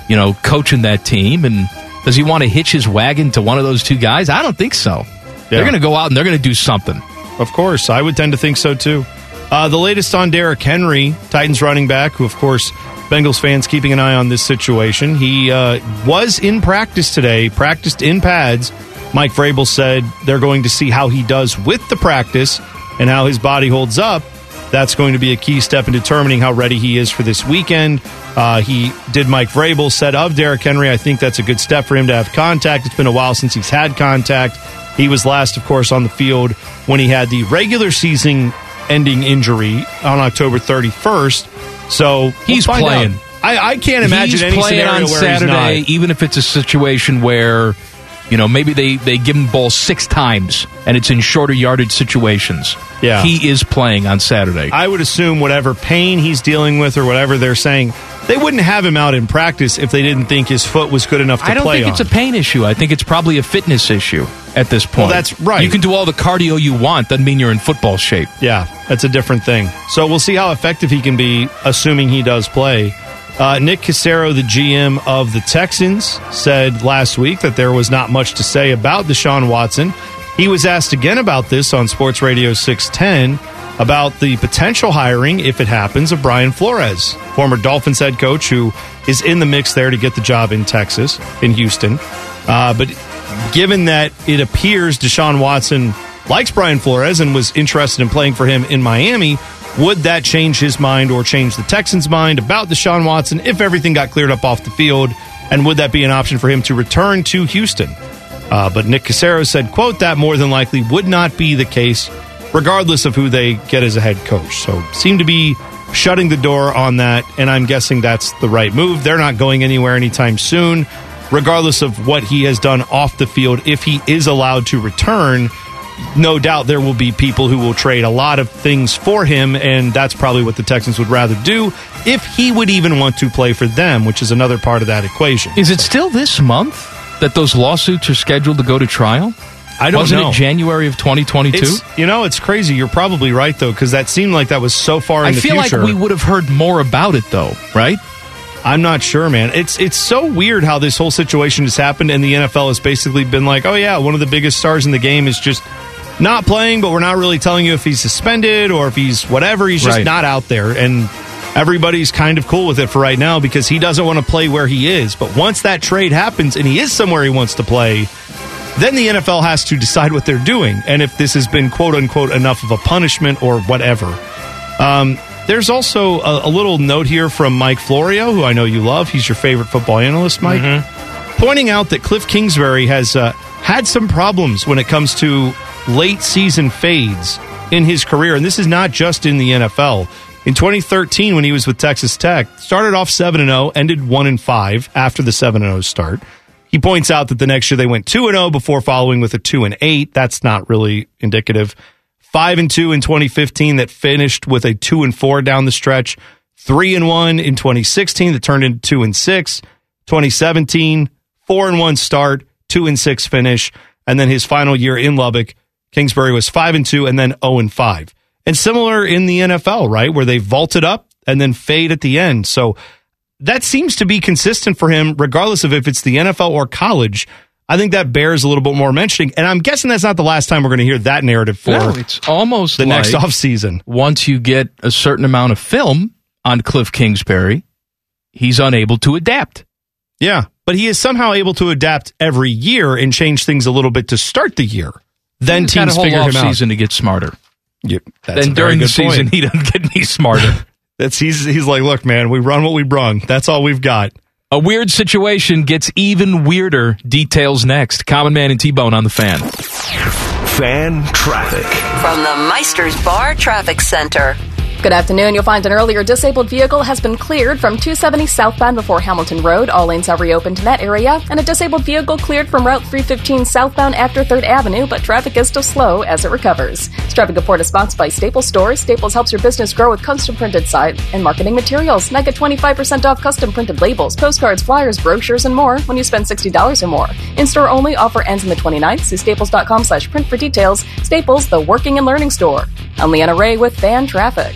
You know, coaching that team, and does he want to hitch his wagon to one of those two guys? I don't think so. They're going to go out and they're going to do something. Of course, I would tend to think so too. Uh, the latest on Derrick Henry, Titans running back, who, of course, Bengals fans keeping an eye on this situation. He uh, was in practice today, practiced in pads. Mike Vrabel said they're going to see how he does with the practice and how his body holds up. That's going to be a key step in determining how ready he is for this weekend. Uh, he did Mike Vrabel said of Derrick Henry. I think that's a good step for him to have contact. It's been a while since he's had contact. He was last, of course, on the field when he had the regular season ending injury on October 31st. So we'll He's playing. out. I, I can't imagine He's any playing scenario on where Saturday, he's not. even if it's a situation where you know maybe they they give him ball six times and it's in shorter yardage situations. Yeah. he is playing on Saturday. I would assume whatever pain he's dealing with or whatever they're saying, they wouldn't have him out in practice if they didn't think his foot was good enough to I don't play think it's a pain issue. I think it's probably a fitness issue at this point. Well, that's right. You can do all the cardio you want. Doesn't mean you're in football shape. Yeah, that's a different thing. So we'll see how effective he can be, assuming he does play. Uh, Nick Caserio, the GM of the Texans, said last week that there was not much to say about Deshaun Watson. He was asked again about this on Sports Radio 610 about the potential hiring, if it happens, of Brian Flores, former Dolphins head coach who is in the mix there to get the job in Texas, in Houston. Uh, but given that it appears Deshaun Watson likes Brian Flores and was interested in playing for him in Miami, Would that change his mind or change the Texans' mind about Deshaun Watson if everything got cleared up off the field? And would that be an option for him to return to Houston? Uh, but Nick Caserio said, quote, that more than likely would not be the case, regardless of who they get as a head coach. So seem to be shutting the door on that, and I'm guessing that's the right move. They're not going anywhere anytime soon, regardless of what he has done off the field. If he is allowed to return, no doubt there will be people who will trade a lot of things for him, and that's probably what the Texans would rather do if he would even want to play for them, which is another part of that equation. Is it still this month that those lawsuits are scheduled to go to trial? I don't Wasn't know. it January of 2022? It's, you know, it's crazy. You're probably right though, because that seemed like that was so far in I the feel future. like we would have heard more about it though, right? I'm not sure, man. It's it's so weird how this whole situation has happened, and the NFL has basically been like, oh yeah, one of the biggest stars in the game is just not playing, but we're not really telling you if he's suspended or if he's whatever. He's just Right. not out there, and everybody's kind of cool with it for right now because he doesn't want to play where he is. But once that trade happens and he is somewhere he wants to play, then the NFL has to decide what they're doing and if this has been quote unquote enough of a punishment or whatever. Um, there's also a, a little note here from Mike Florio, who I know you love. He's your favorite football analyst, Mike, pointing out that Cliff Kingsbury has uh, had some problems when it comes to late season fades in his career. And this is not just in the NFL. In 2013, when he was with Texas Tech, started off 7 0, ended 1 and 5 after the 7 0 start. He points out that the next year they went 2 0 before following with a 2 and 8. That's not really indicative. 5 and 2 in 2015 that finished with a 2 and 4 down the stretch. 3 and 1 in 2016 that turned into 2 and 6. 2017, 4 and 1 start, 2 and 6 finish, and then his final year in Lubbock, Kingsbury was 5 and 2 and then 0 and 5. And similar in the NFL, right, where they vaulted up and then fade at the end. So that seems to be consistent for him, regardless of if it's the NFL or college. I think that bears a little bit more mentioning. And I'm guessing that's not the last time we're going to hear that narrative for No, it's almost the next like offseason. Once you get a certain amount of film on Cliff Kingsbury, he's unable to adapt. Yeah, but he is somehow able to adapt every year and change things a little bit to start the year. Then He's teams figure him out. season to get smarter. That's then during the season, point. he doesn't get any smarter. That's he's he's like, look, man, we run what we brung. That's all we've got. A weird situation gets even weirder. Details next. Common Man and T Bone on the fan. Fan traffic. From the Meister's Bar Traffic Center. Good afternoon. You'll find an earlier disabled vehicle has been cleared from 270 southbound before Hamilton Road. All lanes have reopened in that area. And a disabled vehicle cleared from Route 315 southbound after 3rd Avenue, but traffic is still slow as it recovers. This traffic report is sponsored by Staples Stores. Staples helps your business grow with custom printed site and marketing materials. Now get 25% off custom printed labels, postcards, flyers, brochures, and more when you spend $60 or more. In-store only. Offer ends on the 29th. See staples.com slash print for details. Staples, the working and learning store. I'm Leanna Ray with Fan Traffic.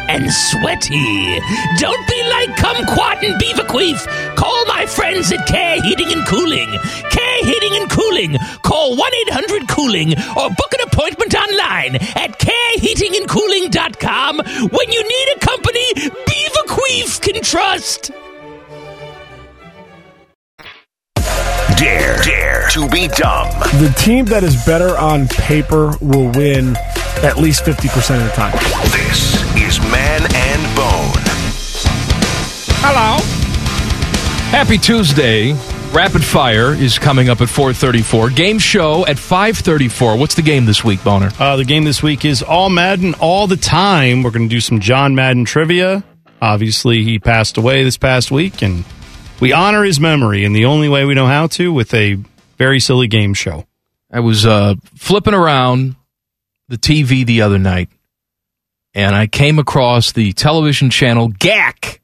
and sweaty. Don't be like Kumquat and Beaverqueef. Call my friends at Care Heating and Cooling. Care Heating and Cooling. Call 1 800 Cooling or book an appointment online at careheatingandcooling.com when you need a company Beaverqueef can trust. Dare, dare to be dumb. The team that is better on paper will win at least 50% of the time. This is Man and Bone. Hello. Happy Tuesday. Rapid Fire is coming up at 4:34. Game show at 5:34. What's the game this week, Boner? Uh, the game this week is all Madden all the time. We're going to do some John Madden trivia. Obviously, he passed away this past week, and we honor his memory in the only way we know how to with a very silly game show. I was uh, flipping around the TV the other night, and I came across the television channel GAC,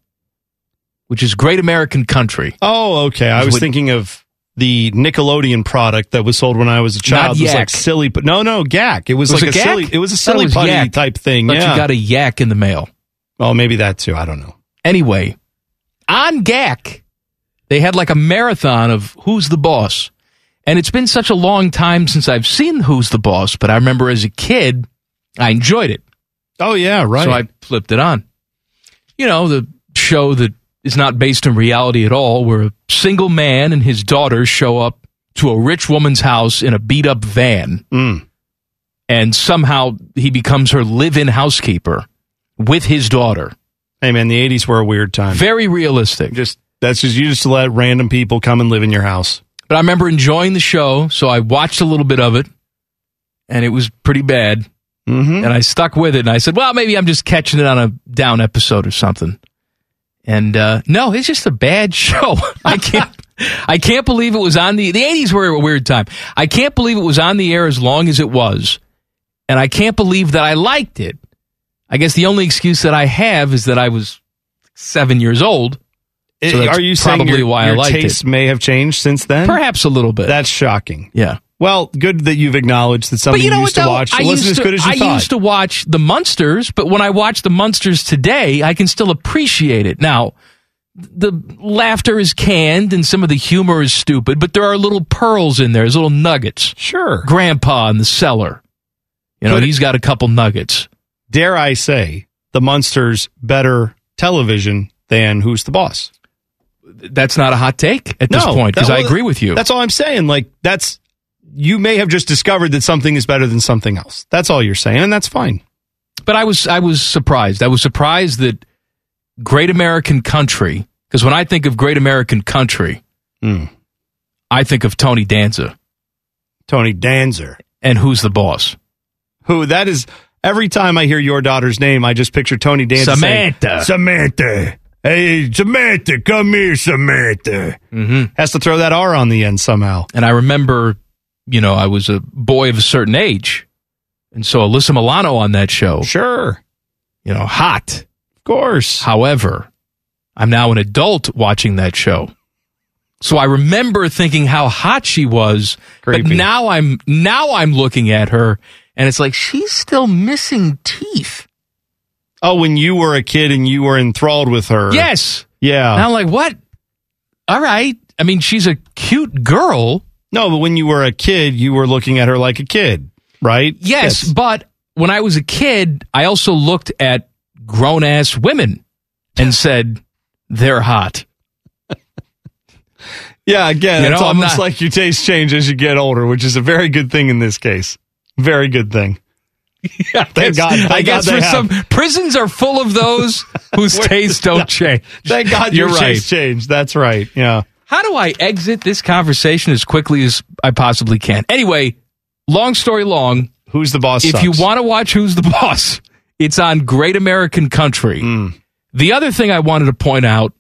which is Great American Country. Oh, okay. I was thinking of the Nickelodeon product that was sold when I was a child. It was like silly, but no, no, GAC. It was, Was like it a silly. It was a silly it was putty Yak. type thing. But yeah. you got a yak in the mail. oh, maybe that too. I don't know. Anyway, on GAC, they had like a marathon of Who's the Boss. And it's been such a long time since I've seen Who's the Boss, but I remember as a kid, I enjoyed it. Oh, yeah, right. So I flipped it on. You know, the show that is not based in reality at all, where a single man and his daughter show up to a rich woman's house in a beat up van. Mm. And somehow he becomes her live in housekeeper with his daughter. Hey, man, the 80s were a weird time. Very realistic. Just That's just, you just let random people come and live in your house. But I remember enjoying the show, so I watched a little bit of it, and it was pretty bad. Mm-hmm. And I stuck with it, and I said, well, maybe I'm just catching it on a down episode or something. And uh, no, it's just a bad show. I can't. I can't believe it was on the the 80s were a weird time. I can't believe it was on the air as long as it was. And I can't believe that I liked it. I guess the only excuse that I have is that I was 7 years old. So that's Are you saying your, why your I liked tastes it? may have changed since then? Perhaps a little bit. That's shocking. Yeah. Well, good that you've acknowledged that something but you know used what, to watch I wasn't as good as you I thought. used to watch the Munsters, but when I watch the Munsters today, I can still appreciate it. Now, the laughter is canned and some of the humor is stupid, but there are little pearls in there, there's little nuggets. Sure. Grandpa in the cellar. You know, But- he's got a couple nuggets. Dare I say, the Munsters better television than Who's the Boss? That's not a hot take at this No, point because I agree with you. That's all I'm saying. Like that's you may have just discovered that something is better than something else. That's all you're saying, and that's fine. but I was I was surprised. I was surprised that Great American Country, because when I think of Great American Country, Hmm. I think of Tony Danza. Tony Danzer. And who's the boss? Who that is every time I hear your daughter's name, I just picture Tony Danza saying, Samantha. Samantha. Hey, Samantha, come here, Samantha. Mm-hmm. Has to throw that R on the end somehow. And I remember, you know, I was a boy of a certain age. And so Alyssa Milano on that show. Sure. You know, hot. Of course. However, I'm now an adult watching that show. So I remember thinking how hot she was, but now I'm now I'm looking at her and it's like she's still missing teeth. Oh, when you were a kid and you were enthralled with her. Yes. Yeah. And I'm like, what? All right. I mean, she's a cute girl. No, but when you were a kid, you were looking at her like a kid, right? Yes, but when I was a kid, I also looked at grown ass women and said, they're hot. Yeah, again, You it's know, I'm almost not- like your taste change as you get older, which is a very good thing in this case. Very good thing. Yeah, Thank God. Thank I guess they for have. some prisons are full of those whose tastes don't change. Thank God You're your right. change. That's right. Yeah. How do I exit this conversation as quickly as I possibly can? Anyway, long story long, Who's the boss? if sucks. you want to watch Who's the Boss, it's on Great American Country. Hmm. The other thing I wanted to point out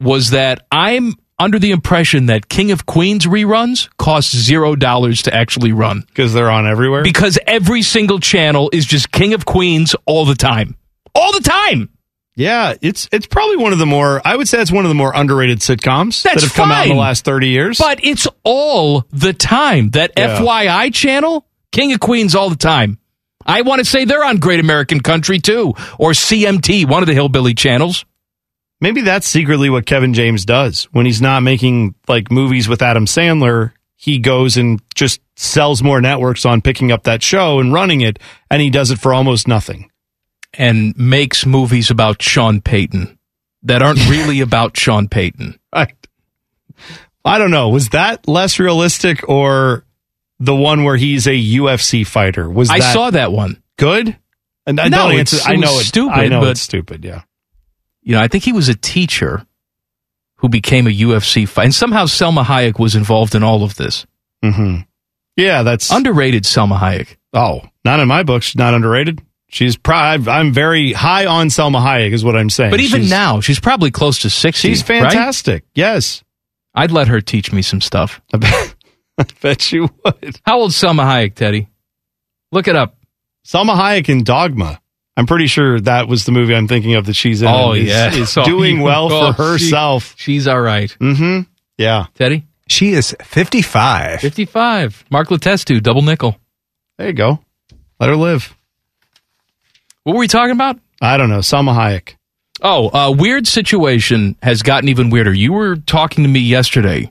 was that I'm under the impression that King of Queens reruns cost zero dollars to actually run because they're on everywhere. because every single channel is just King of Queens all the time, all the time. yeah, it's it's probably one of the more I would say it's one of the more underrated sitcoms That's that have come out in the last thirty years. But it's all the time. That Yeah. FYI channel, King of Queens all the time. I want to say they're on Great American Country too, or CMT, one of the hillbilly channels. Maybe that's secretly what Kevin James does when he's not making like movies with Adam Sandler. He goes and just sells more networks on picking up that show and running it, and he does it for almost nothing. and makes movies about Sean Payton that aren't really about Sean Payton. Right. I don't know. Was that less realistic or the one where he's a UFC fighter? Was I that saw that one. good? And I No, don't it's-. I know it's stupid, I know but- it's stupid. Yeah. You know, I think he was a teacher who became a UFC fighter. And somehow Salma Hayek was involved in all of this. hmm Yeah, that's Underrated Salma Hayek. Oh, not in my book. She's not underrated. She's pro- I'm very high on Salma Hayek, is what I'm saying. But even She's- now, she's probably close to 60. she's right? fantastic. Yes, I'd let her teach me some stuff. I bet, I bet you would. How old Salma Hayek, Teddy? Look it up. Salma Hayek in Dogma. I'm pretty sure that was the movie I'm thinking of that she's in. Oh, is, yeah. is Oh, doing well oh, for herself. She, she's all right. mm-hmm. Yeah. Teddy? She is 55. 55. Mark Letestu, double nickel. There you go. Let her live. What were we talking about? I don't know. Salma Hayek. Oh, a weird situation has gotten even weirder. You were talking to me yesterday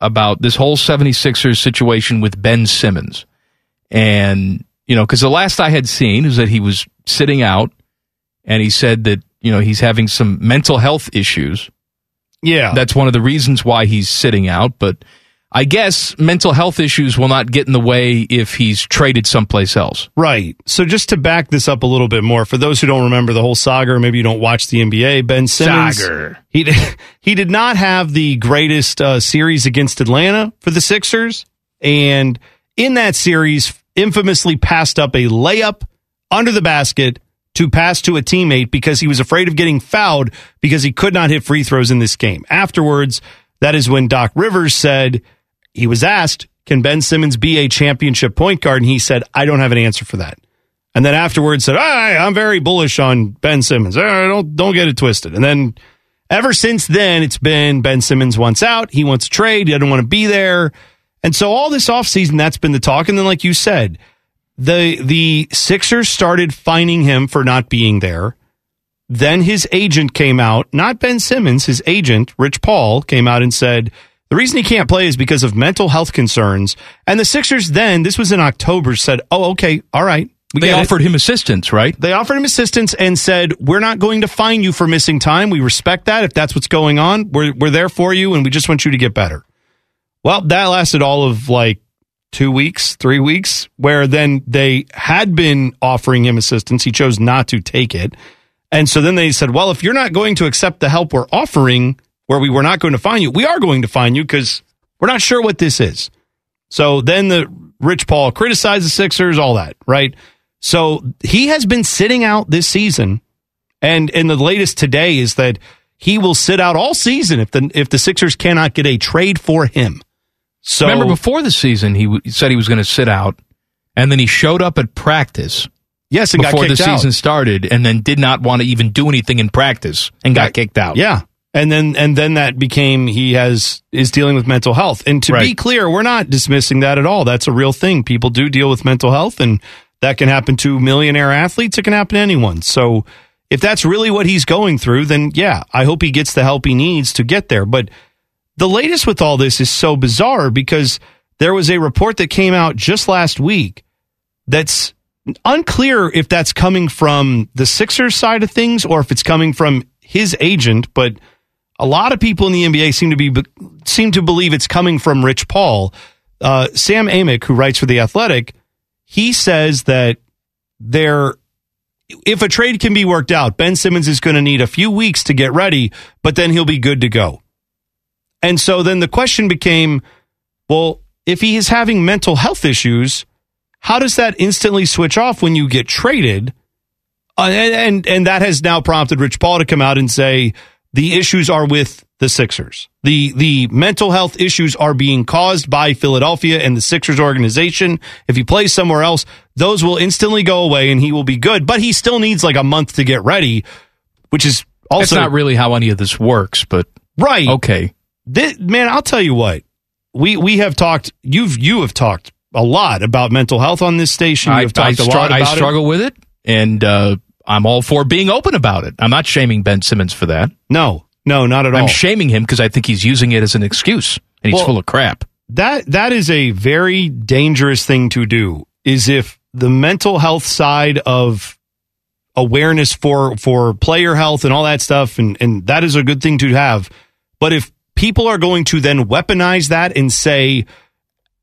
about this whole 76ers situation with Ben Simmons. And, you know, because the last I had seen is that he was sitting out and he said that, you know, he's having some mental health issues. Yeah. That's one of the reasons why he's sitting out. But I guess mental health issues will not get in the way if he's traded someplace else. Right. So just to back this up a little bit more, for those who don't remember the whole saga, or maybe you don't watch the NBA, Ben Simmons, Saga. he he did not have the greatest uh, series against Atlanta for the Sixers, and in that series, infamously passed up a layup under the basket to pass to a teammate because he was afraid of getting fouled because he could not hit free throws in this game. Afterwards, that is when Doc Rivers said he was asked, "Can Ben Simmons be a championship point guard?" and he said, "I don't have an answer for that." And then afterwards said, "I, I'm very bullish on Ben Simmons. Uh, don't don't get it twisted." And then ever since then, it's been Ben Simmons wants out. He wants to trade. He doesn't want to be there. And so all this offseason, that's been the talk. And then, like you said, the the Sixers started fining him for not being there. Then his agent came out, not Ben Simmons, his agent, Rich Paul, came out and said the reason he can't play is because of mental health concerns. And the Sixers then, this was in October, said, Oh, okay, all right. we They get it." offered him assistance, right? They offered him assistance and said, "We're not going to fine you for missing time. We respect that. If that's what's going on, we're we're there for you, and we just want you to get better." Well, that lasted all of like two weeks, three weeks, where then they had been offering him assistance. He chose not to take it, and so then they said, "Well, if you're not going to accept the help we're offering, where we were not going to find you, we are going to find you because we're not sure what this is." So then the Rich Paul criticized the Sixers, all that, right? So he has been sitting out this season, and and the latest today is that he will sit out all season if the if the Sixers cannot get a trade for him. So Remember before the season, he w- said he was going to sit out, and then he showed up at practice. Yes, and got before the kicked out. season started, and then did not want to even do anything in practice and got kicked out. Yeah. And then and then that became he has is dealing with mental health. And to be clear, we're not dismissing that at all. That's a real thing. People do deal with mental health and that can happen to millionaire athletes, it can happen to anyone. So if that's really what he's going through, then yeah, I hope he gets the help he needs to get there. But the latest with all this is so bizarre because there was a report that came out just last week that's unclear if that's coming from the Sixers side of things or if it's coming from his agent, but a lot of people in the NBA seem to be seem to believe it's coming from Rich Paul. Uh, Sam Amick, who writes for the Athletic, he says that there, if a trade can be worked out, Ben Simmons is going to need a few weeks to get ready, but then he'll be good to go. And so then the question became, well, if he is having mental health issues, how does that instantly switch off when you get traded? Uh, and, and and that has now prompted Rich Paul to come out and say the issues are with the Sixers. The the mental health issues are being caused by Philadelphia and the Sixers organization. If he plays somewhere else, those will instantly go away and he will be good. But he still needs like a month to get ready, which is also That's not really how any of this works, but right. okay. Thi- man, I'll tell you what. We we have talked. You've you have talked a lot about mental health on this station. You've talked a str- lot I struggle with it, and uh, I'm all for being open about it. I'm not shaming Ben Simmons for that. No, no, not at all. I'm shaming him because I think he's using it as an excuse, and he's Well, full of crap. that that is a very dangerous thing to do is if the mental health side of awareness for for player health and all that stuff and and that is a good thing to have but if people are going to then weaponize that and say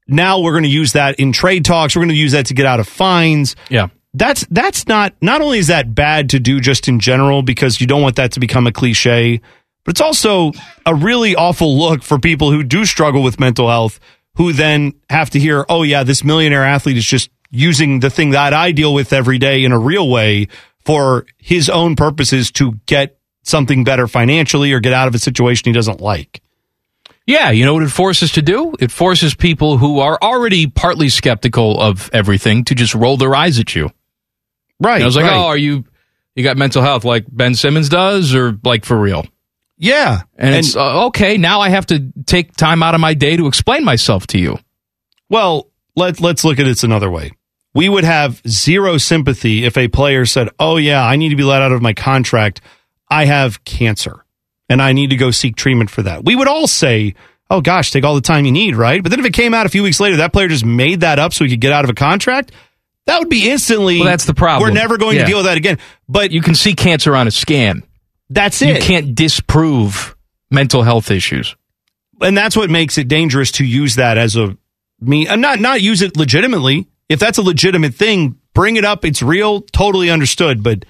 now we're going to use that in trade talks. We're going to use that to get out of fines. Yeah. that's that's not not only is that bad to do just in general because you don't want that to become a cliche but it's also a really awful look for people who do struggle with mental health who then have to hear oh yeah this millionaire athlete is just using the thing that I deal with every day in a real way for his own purposes to get something better financially or get out of a situation he doesn't like Yeah, you know what it forces to do? It forces people who are already partly skeptical of everything to just roll their eyes at you. right I was like, right. oh, are you you got mental health like Ben Simmons does, or like for real? yeah And, it's uh, okay. Now I have to take time out of my day to explain myself to you. Well, let let's look at it another way. We would have zero sympathy if a player said, "Oh yeah, I need to be let out of my contract. I have cancer and I need to go seek treatment for that. We would all say, oh gosh, take all the time you need, right? But then if it came out a few weeks later, that player just made that up so he could get out of a contract, that would be instantly. Well, that's the problem. We're never going Yeah. to deal with that again. But you can see cancer on a scan. That's it. You can't disprove mental health issues. and that's what makes it dangerous to use that as a me and uh, not not use it legitimately. If that's a legitimate thing, bring it up. It's real, totally understood. But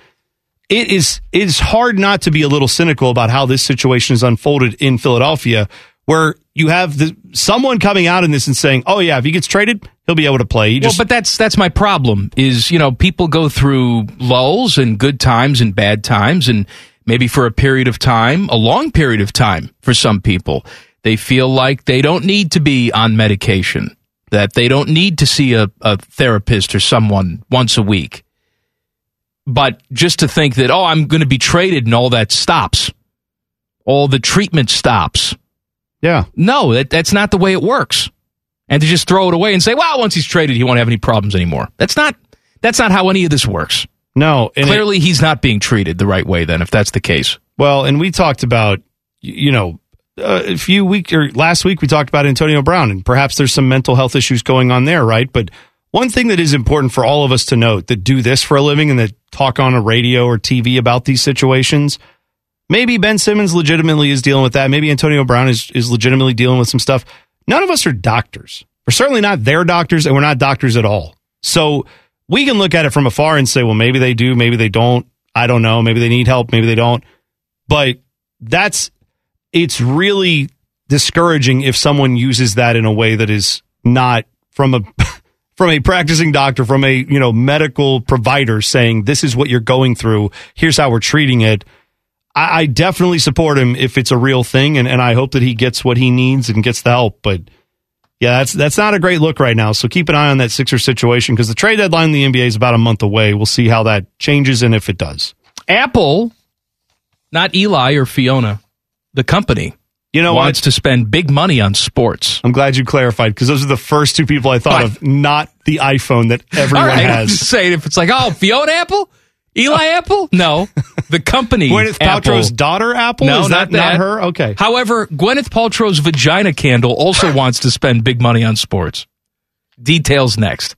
it is it is hard not to be a little cynical about how this situation is unfolded in Philadelphia, where you have the someone coming out in this and saying, "Oh yeah, if he gets traded, he'll be able to play." He well, but that's that's my problem. Is you know people go through lulls and good times and bad times, and maybe for a period of time, a long period of time, for some people, they feel like they don't need to be on medication, that they don't need to see a, a therapist or someone once a week. But just to think that oh, I'm going to be traded and all that stops, all the treatment stops. Yeah, no, that, that's not the way it works and to just throw it away and say, "Well, once he's traded, he won't have any problems anymore." That's not that's not how any of this works. No, clearly he's not being treated the right way. Then, if that's the case, Well, and we talked about, you know, uh, a few week or last week we talked about Antonio Brown, and perhaps there's some mental health issues going on there, right? But one thing that is important for all of us to note that do this for a living and that talk on a radio or TV about these situations, maybe Ben Simmons legitimately is dealing with that. Maybe Antonio Brown is is legitimately dealing with some stuff. None of us are doctors. We're certainly not their doctors, and we're not doctors at all. So we can look at it from afar and say, well, maybe they do, maybe they don't. I don't know. Maybe they need help, maybe they don't. But that's it's really discouraging if someone uses that in a way that is not from a from a practicing doctor, from a you know medical provider saying this is what you're going through. Here's how we're treating it. I, I definitely support him if it's a real thing, and, and I hope that he gets what he needs and gets the help. But yeah, that's that's not a great look right now. So keep an eye on that Sixer situation because the trade deadline in the NBA is about a month away. We'll see how that changes and if it does. Apple, not Eli or Fiona, the company, you know, wants to spend big money on sports. I'm glad you clarified because those are the first two people I thought of, not the iPhone that everyone All right, I'm has. just saying if it's like, oh, Fiona Apple, Eli Apple, no, the company. Gwyneth Apple. Paltrow's daughter, Apple? No, Is not that not her? Okay. However, Gwyneth Paltrow's vagina candle also wants to spend big money on sports. Details next.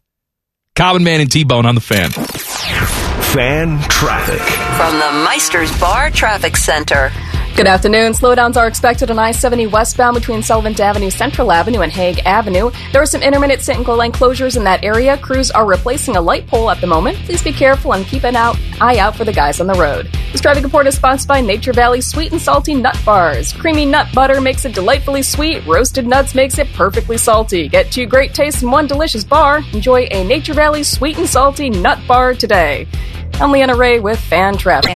Common Man and T Bone on the fan. Fan traffic. From the Meister's Bar Traffic Center. Good afternoon. Slowdowns are expected on I 70 westbound between Sullivan Avenue, Central Avenue, and Hague Avenue. There are some intermittent Single Lane closures in that area. Crews are replacing a light pole at the moment. Please be careful and keep an out, eye out for the guys on the road. This traffic report is sponsored by Nature Valley Sweet and Salty Nut Bars. Creamy nut butter makes it delightfully sweet. Roasted nuts makes it perfectly salty. Get two great tastes in one delicious bar. Enjoy a Nature Valley Sweet and Salty Nut Bar today. I'm Leanna Ray with Fan Traffic.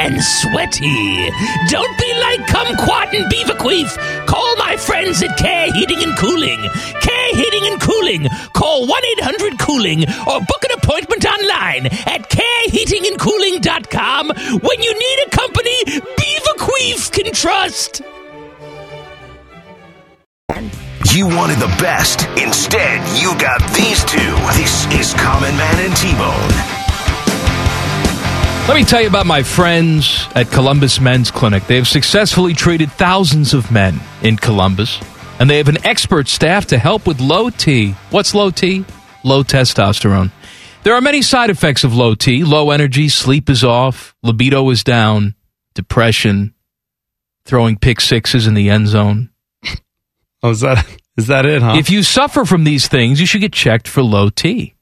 and sweaty. Don't be like Kumquat and Beaverqueef. Call my friends at Care Heating and Cooling. Care Heating and Cooling. Call 1 800 Cooling or book an appointment online at careheatingandcooling.com when you need a company Beaverqueef can trust. You wanted the best. Instead, you got these two. This is Common Man and T-Bone. Let me tell you about my friends at Columbus Men's Clinic. They have successfully treated thousands of men in Columbus, and they have an expert staff to help with low T. What's low T? Low testosterone. There are many side effects of low T low energy, sleep is off, libido is down, depression, throwing pick sixes in the end zone. Oh, is that is that it, huh? If you suffer from these things, you should get checked for low T.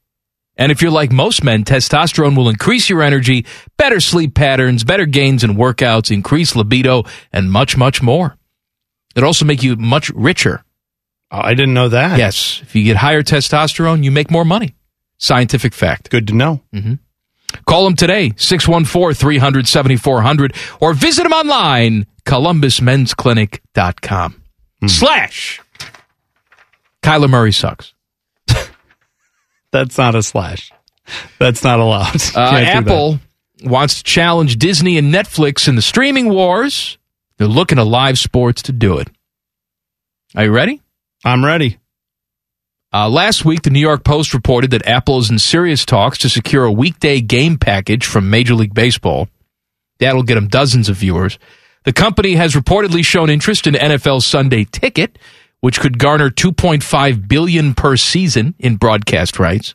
And if you're like most men, testosterone will increase your energy, better sleep patterns, better gains in workouts, increase libido, and much, much more. It also make you much richer. Oh, I didn't know that. Yes. If you get higher testosterone, you make more money. Scientific fact. Good to know. Mm-hmm. Call them today, 614-300-7400, or visit them online, columbusmensclinic.com. Slash. Kyler Murray sucks. That's not a slash. That's not allowed. Uh, Can't do that. Apple wants to challenge Disney and Netflix in the streaming wars. They're looking to live sports to do it. Are you ready? I'm ready. Uh, last week, the New York Post reported that Apple is in serious talks to secure a weekday game package from Major League Baseball. That'll get them dozens of viewers. The company has reportedly shown interest in NFL Sunday Ticket, which could garner 2.5 billion per season in broadcast rights.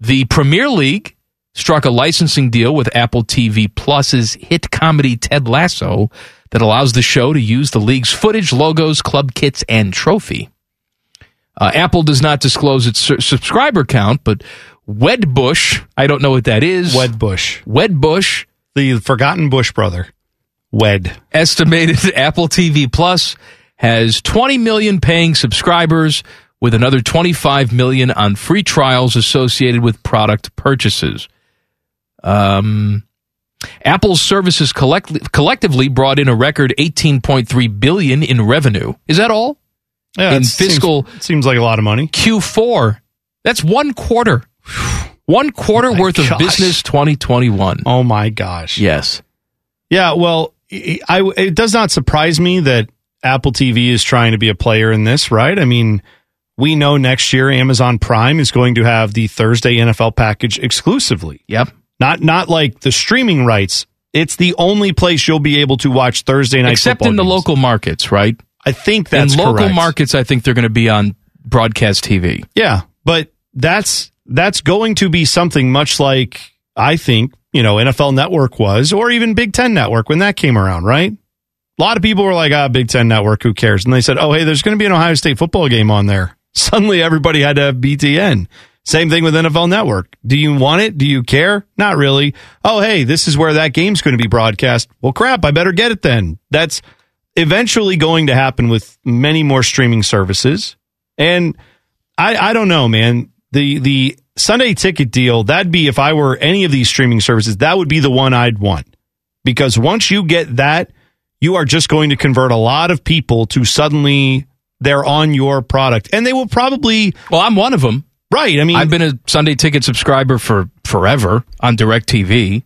The Premier League struck a licensing deal with Apple TV Plus's hit comedy Ted Lasso that allows the show to use the league's footage, logos, club kits, and trophy. Uh, Apple does not disclose its su- subscriber count, but Wedbush, I don't know what that is. Wedbush. Wedbush, the forgotten Bush brother. Wed. estimated Apple TV Plus has 20 million paying subscribers with another 25 million on free trials associated with product purchases. Um, Apple's services collect- collectively brought in a record 18.3 billion in revenue. Is that all? Yeah, in it seems- fiscal seems like a lot of money. Q4. That's one quarter. One quarter worth of business 2021. Oh my gosh. Yes. Yeah, well, I- it does not surprise me that Apple TV is trying to be a player in this, right? I mean, we know next year Amazon Prime is going to have the Thursday NFL package exclusively. Yep. Not not like the streaming rights. It's the only place you'll be able to watch Thursday night Except football in the games. local markets, right? I think that's in local correct. markets. I think they're going to be on broadcast TV. Yeah, but that's that's going to be something much like I think you know NFL Network was, or even Big Ten Network when that came around, right? A lot of people were like, "Ah, Big Ten Network, who cares?" And they said, "Oh, hey, there's going to be an Ohio State football game on there." Suddenly, everybody had to have BTN. Same thing with NFL Network. Do you want it? Do you care? Not really. Oh, hey, this is where that game's going to be broadcast. Well, crap, I better get it then. That's eventually going to happen with many more streaming services. And I, I don't know, man. The the Sunday ticket deal, that'd be if I were any of these streaming services, that would be the one I'd want. Because once you get that, you are just going to convert a lot of people to suddenly they're on your product. And they will probably Well, I'm one of them. Right. I mean I've been a Sunday ticket subscriber for forever on DirecTV.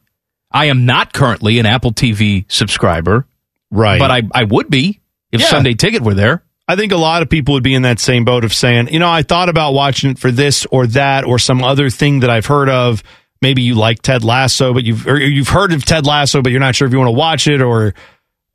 I am not currently an Apple TV subscriber. Right. But I, I would be if Yeah. Sunday ticket were there. I think a lot of people would be in that same boat of saying, you know, I thought about watching it for this or that or some other thing that I've heard of. Maybe you like Ted Lasso, but you've or you've heard of Ted Lasso, but you're not sure if you want to watch it or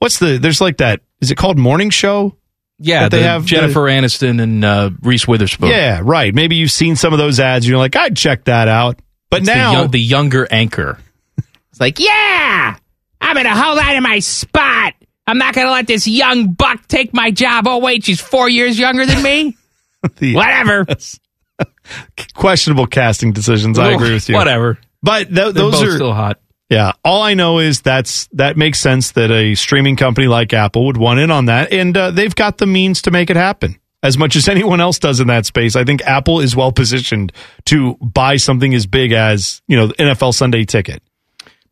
what's the there's like that is it called Morning Show? Yeah, That they the have the- Jennifer Aniston and uh, Reese Witherspoon. Yeah, right. Maybe you've seen some of those ads. You're like, I'd check that out. But It's the now, young- the younger anchor. It's like, yeah, I'm gonna hold on to my spot. I'm not gonna let this young buck take my job. Oh wait, she's four years younger than me. the Whatever. questionable casting decisions. I agree with you. Whatever. But th- They're those both are still hot. Yeah, all I know is that's that makes sense that a streaming company like Apple would want in on that, and uh, they've got the means to make it happen. As much as anyone else does in that space, I think Apple is well positioned to buy something as big as you know the NFL Sunday Ticket.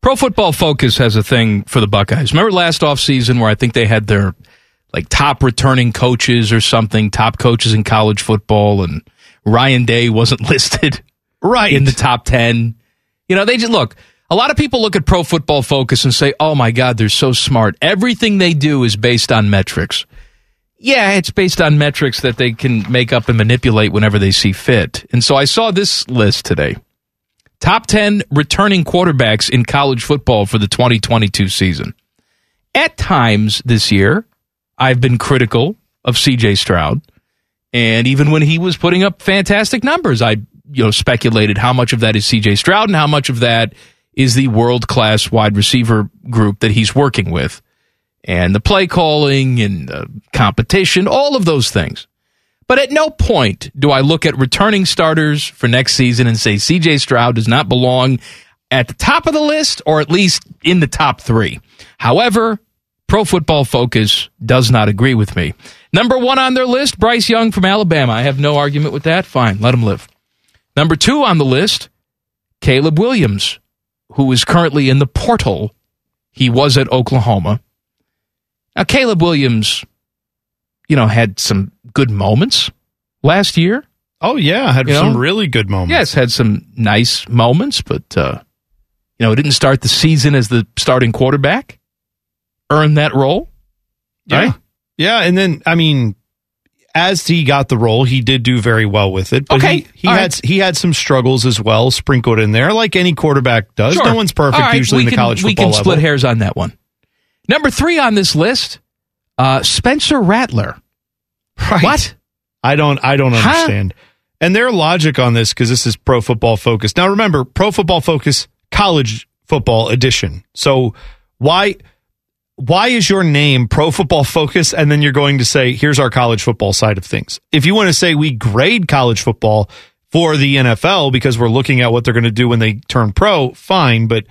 Pro Football Focus has a thing for the Buckeyes. Remember last offseason where I think they had their like top returning coaches or something, top coaches in college football, and Ryan Day wasn't listed right in the top ten. You know, they just look. A lot of people look at Pro Football Focus and say, "Oh my God, they're so smart. Everything they do is based on metrics." Yeah, it's based on metrics that they can make up and manipulate whenever they see fit. And so I saw this list today. Top 10 returning quarterbacks in college football for the 2022 season. At times this year, I've been critical of CJ Stroud. And even when he was putting up fantastic numbers, I you know speculated how much of that is CJ Stroud and how much of that is the world-class wide receiver group that he's working with. And the play calling and the competition, all of those things. But at no point do I look at returning starters for next season and say CJ Stroud does not belong at the top of the list or at least in the top three. However, Pro Football Focus does not agree with me. Number one on their list, Bryce Young from Alabama. I have no argument with that. Fine, let him live. Number two on the list, Caleb Williams, who is currently in the portal. He was at Oklahoma. Now, Caleb Williams you know, had some good moments last year. Oh yeah, had You some know? really good moments. Yes, had some nice moments, but uh, you know, didn't start the season as the starting quarterback. Earned that role, Yeah. right? Yeah, and then I mean, as he got the role, he did do very well with it. But Okay, he, he had right. he had some struggles as well, sprinkled in there, like any quarterback does. Sure. No one's perfect right, usually we in the can, college We football can level. split hairs on that one. Number three on this list, uh, Spencer Rattler. What? I don't I don't Huh? understand. And their logic on this because this is Pro Football Focus. Now remember, Pro Football Focus College Football Edition. So why why is your name Pro Football Focus and then you're going to say here's our college football side of things? If you want to say we grade college football for the NFL because we're looking at what they're going to do when they turn pro, fine, but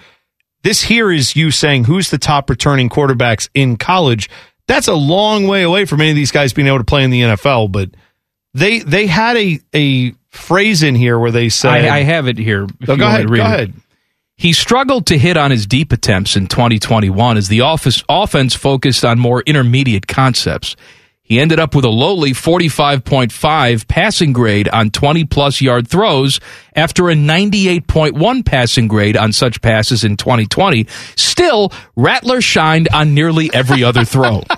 this here is you saying who's the top returning quarterbacks in college. That's a long way away from any of these guys being able to play in the NFL, but they they had a a phrase in here where they said I, I have it here. if Oh, you go want ahead, to read go ahead. He struggled to hit on his deep attempts in 2021 as the office offense focused on more intermediate concepts. He ended up with a lowly 45.5 passing grade on 20 plus yard throws after a 98.1 passing grade on such passes in 2020. Still, Rattler shined on nearly every other throw.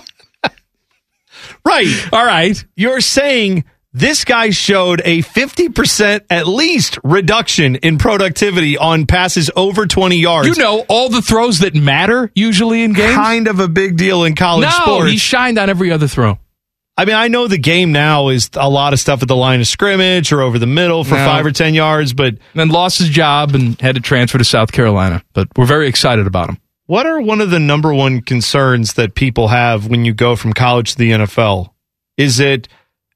Right. All right. You're saying this guy showed a 50% at least reduction in productivity on passes over 20 yards. You know, all the throws that matter usually in games. kind of a big deal in college no, sports. he shined on every other throw. I mean, I know the game now is a lot of stuff at the line of scrimmage or over the middle for No. five or 10 yards, but Then lost his job and had to transfer to South Carolina. But we're very excited about him. what are one of the number one concerns that people have when you go from college to the NFL? Is it,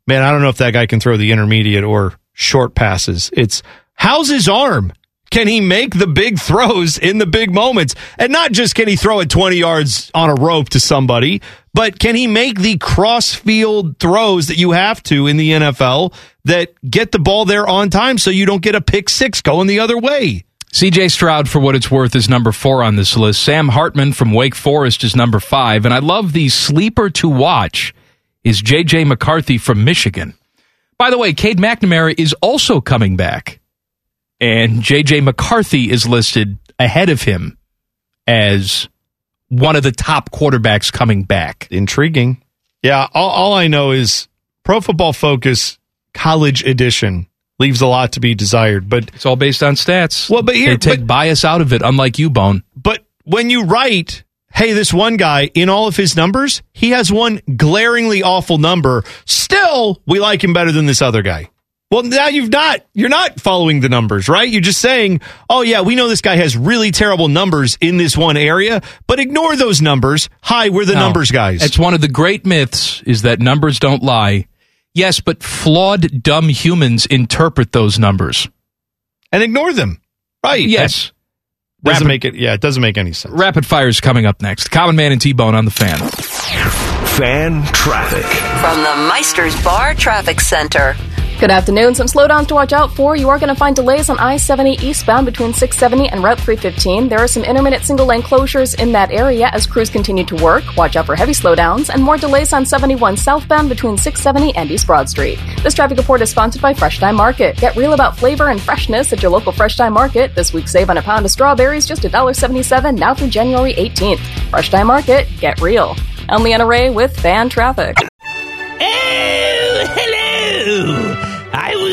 man, I don't know if that guy can throw the intermediate or short passes. It's how's his arm? Can he make the big throws in the big moments? And not just can he throw it 20 yards on a rope to somebody, but can he make the cross field throws that you have to in the NFL that get the ball there on time so you don't get a pick six going the other way? CJ Stroud, for what it's worth, is number four on this list. Sam Hartman from Wake Forest is number five. And I love the sleeper to watch is JJ McCarthy from Michigan. By the way, Cade McNamara is also coming back. And JJ McCarthy is listed ahead of him as one of the top quarterbacks coming back. Intriguing. Yeah, all, all I know is Pro Football Focus College Edition leaves a lot to be desired. But It's all based on stats. Well, but here- they take bias out of it, unlike you, Bone. but when you write, hey, this one guy in all of his numbers, he has one glaringly awful number. Still, we like him better than this other guy. Well, now you've not you're not following the numbers, right? You're just saying, "Oh yeah, we know this guy has really terrible numbers in this one area, but ignore those numbers. Hi, we're the No. numbers guys." It's one of the great myths is that numbers don't lie. Yes, but flawed, dumb humans interpret those numbers. and ignore them. Right. Yes. That doesn't Rapid- make it yeah, it doesn't make any sense. Rapid fire is coming up next. Common Man and T Bone on the fan. Fan traffic. From the Meister's Bar Traffic Center. Good afternoon. Some slowdowns to watch out for. You are going to find delays on I 70 eastbound between 670 and Route 315. There are some intermittent single lane closures in that area as crews continue to work. Watch out for heavy slowdowns and more delays on 71 southbound between 670 and East Broad Street. This traffic report is sponsored by Fresh Thyme Market. Get real about flavor and freshness at your local Fresh Thyme Market. This week, save on a pound of strawberries just $1.77 now through January 18th. Fresh Thyme Market, get real. I'm Leanna Ray with Fan Traffic.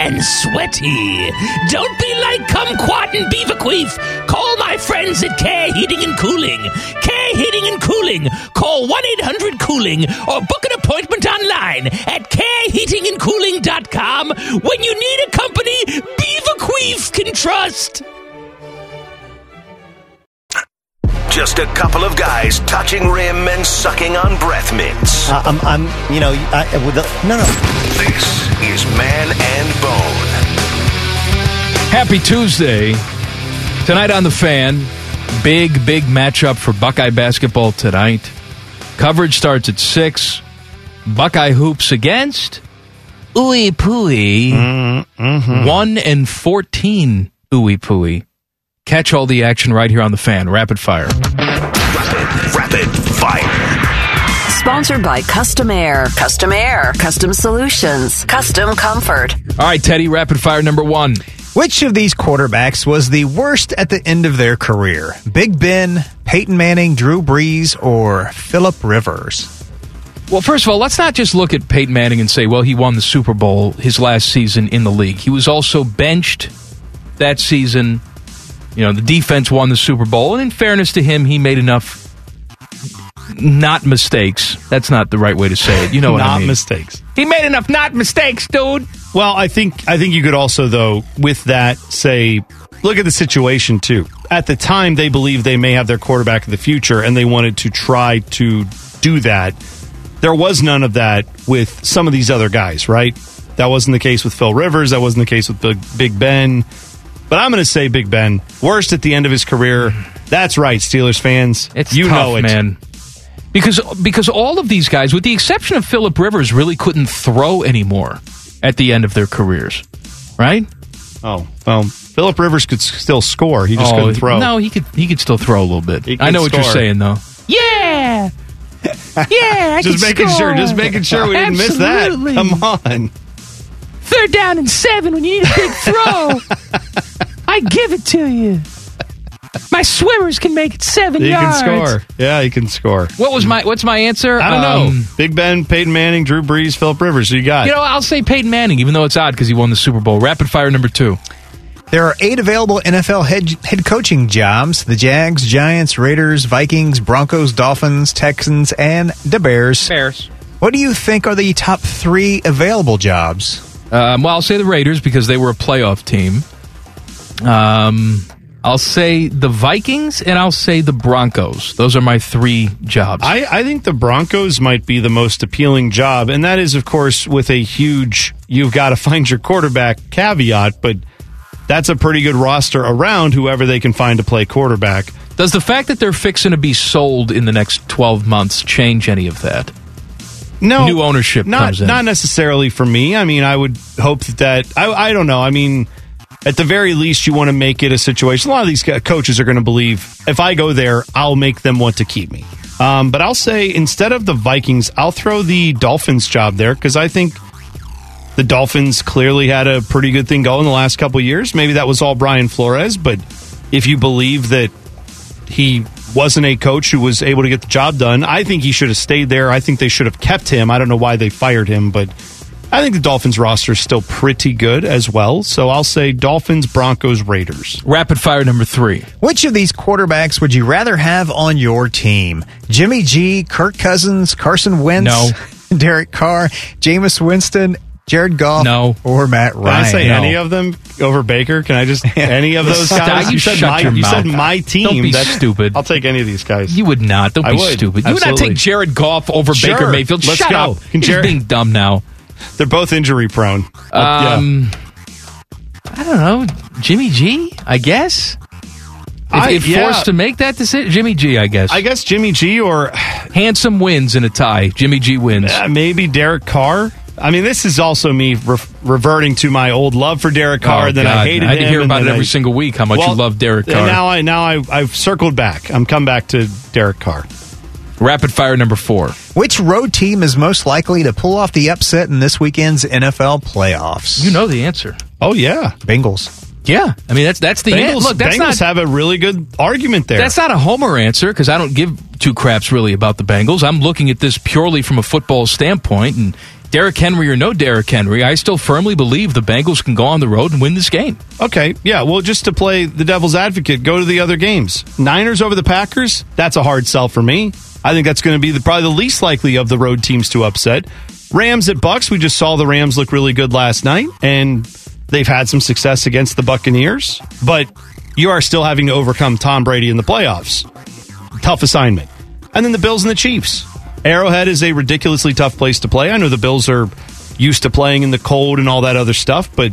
and sweaty. Don't be like Kumquat and Beaverqueef. Call my friends at Care Heating and Cooling. Care Heating and Cooling. Call 1 800 Cooling or book an appointment online at careheatingandcooling.com when you need a company Beaverqueef can trust. Just a couple of guys touching rim and sucking on breath mints. Uh, I'm, I'm, you know, I, with the, no, no. This is Man and Bone. Happy Tuesday. Tonight on the fan, big, big matchup for Buckeye basketball tonight. Coverage starts at 6. Buckeye hoops against Ooey Pooey. 1 and 14 Ooey Pooey. Catch all the action right here on the fan. Rapid fire. Rapid, rapid fire. Sponsored by Custom Air. Custom Air. Custom Solutions. Custom Comfort. All right, Teddy, rapid fire number one. Which of these quarterbacks was the worst at the end of their career? Big Ben, Peyton Manning, Drew Brees, or Philip Rivers? Well, first of all, let's not just look at Peyton Manning and say, well, he won the Super Bowl his last season in the league. He was also benched that season. You know, the defense won the Super Bowl. And in fairness to him, he made enough not mistakes. That's not the right way to say it. You know what Not I mean? mistakes. He made enough not mistakes, dude. Well, I think I think you could also though with that say look at the situation too. At the time they believed they may have their quarterback of the future and they wanted to try to do that. There was none of that with some of these other guys, right? That wasn't the case with Phil Rivers, that wasn't the case with Big Ben. But I'm going to say Big Ben, worst at the end of his career. That's right, Steelers fans. It's you tough, know it. man. Because because all of these guys, with the exception of Philip Rivers, really couldn't throw anymore at the end of their careers, right? Oh well, Philip Rivers could still score. He just Oh, couldn't throw. No, he could he could still throw a little bit. I could know what you're saying though. Yeah. Yeah, I just can making score. sure, just making sure we didn't miss that. Come on. Third down and seven when you need a big throw. I give it to you. My swimmers can make it seven He yards. can score. Yeah, he can score. What was my what's my answer? I don't Um, know. Big Ben, Peyton Manning, Drew Brees, Philip Rivers. Who you got? You know, I'll say Peyton Manning, even though it's odd because he won the Super Bowl. Rapid fire number two. There are eight available NFL head, head coaching jobs the Jags, Giants, Raiders, Vikings, Broncos, Dolphins, Texans, and the Bears. Bears. What do you think are the top three available jobs? Um, well, I'll say the Raiders because they were a playoff team. Um, I'll say the Vikings and I'll say the Broncos. Those are my three jobs. I, I think the Broncos might be the most appealing job, and that is, of course, with a huge you've got to find your quarterback caveat, but that's a pretty good roster around whoever they can find to play quarterback. Does the fact that they're fixing to be sold in the next 12 months change any of that? No, New ownership not comes in. not necessarily for me. I mean, I would hope that, that I, I don't know. I mean, at the very least, you want to make it a situation. A lot of these coaches are going to believe if I go there, I'll make them want to keep me. Um, but I'll say instead of the Vikings, I'll throw the Dolphins job there because I think the Dolphins clearly had a pretty good thing going the last couple of years. Maybe that was all Brian Flores, but if you believe that he wasn't a coach who was able to get the job done. I think he should have stayed there. I think they should have kept him. I don't know why they fired him, but I think the Dolphins roster is still pretty good as well. So I'll say Dolphins, Broncos, Raiders. Rapid fire number three. Which of these quarterbacks would you rather have on your team? Jimmy G, Kirk Cousins, Carson Wentz, No. Derek Carr, Jameis Winston, Jared Goff, No. or Matt Ryan. Can Ryan? I say no. any of them over Baker? Can I just any of those guys? You said shut my your you said my team. Don't be That's- stupid. I'll take any of these guys. You would not. Don't I be would. stupid. You would not take Jared Goff over Sure. Baker Mayfield. Let's Shut go. up. Can You're Jared- being dumb now. They're both injury prone. Yeah. Um, I don't know. Jimmy G, I guess. If, I- if yeah. forced to make that decision, Jimmy G, I guess. I guess Jimmy G or Handsome wins in a tie. Jimmy G wins. Uh, maybe Derek Carr. I mean, this is also me re- reverting to my old love for Derek Carr. Oh, then I God. hated I had to him, hear and about it then every I- single week, how much you love Derek and Carr. Now I now I, I've circled back. I'm come back to Derek Carr. Rapid fire number four. Which road team is most likely to pull off the upset in this weekend's NFL playoffs? You know the answer. Oh yeah, Bengals. Yeah, I mean that's that's the Bengals. an- look. That's Bengals not have a really good argument there. that's not a homer answer because I don't give two craps really about the Bengals. I'm looking at this purely from a football standpoint, and Derrick Henry or no Derrick Henry, I still firmly believe the Bengals can go on the road and win this game. Okay, yeah. Well, just to play the devil's advocate, go to the other games. Niners over the Packers. That's a hard sell for me. I think that's going to be the, probably the least likely of the road teams to upset. Rams at Bucks. We just saw the Rams look really good last night, and they've had some success against the Buccaneers. But you are still having to overcome Tom Brady in the playoffs. Tough assignment. And then the Bills and the Chiefs. Arrowhead is a ridiculously tough place to play. I know the Bills are used to playing in the cold and all that other stuff, but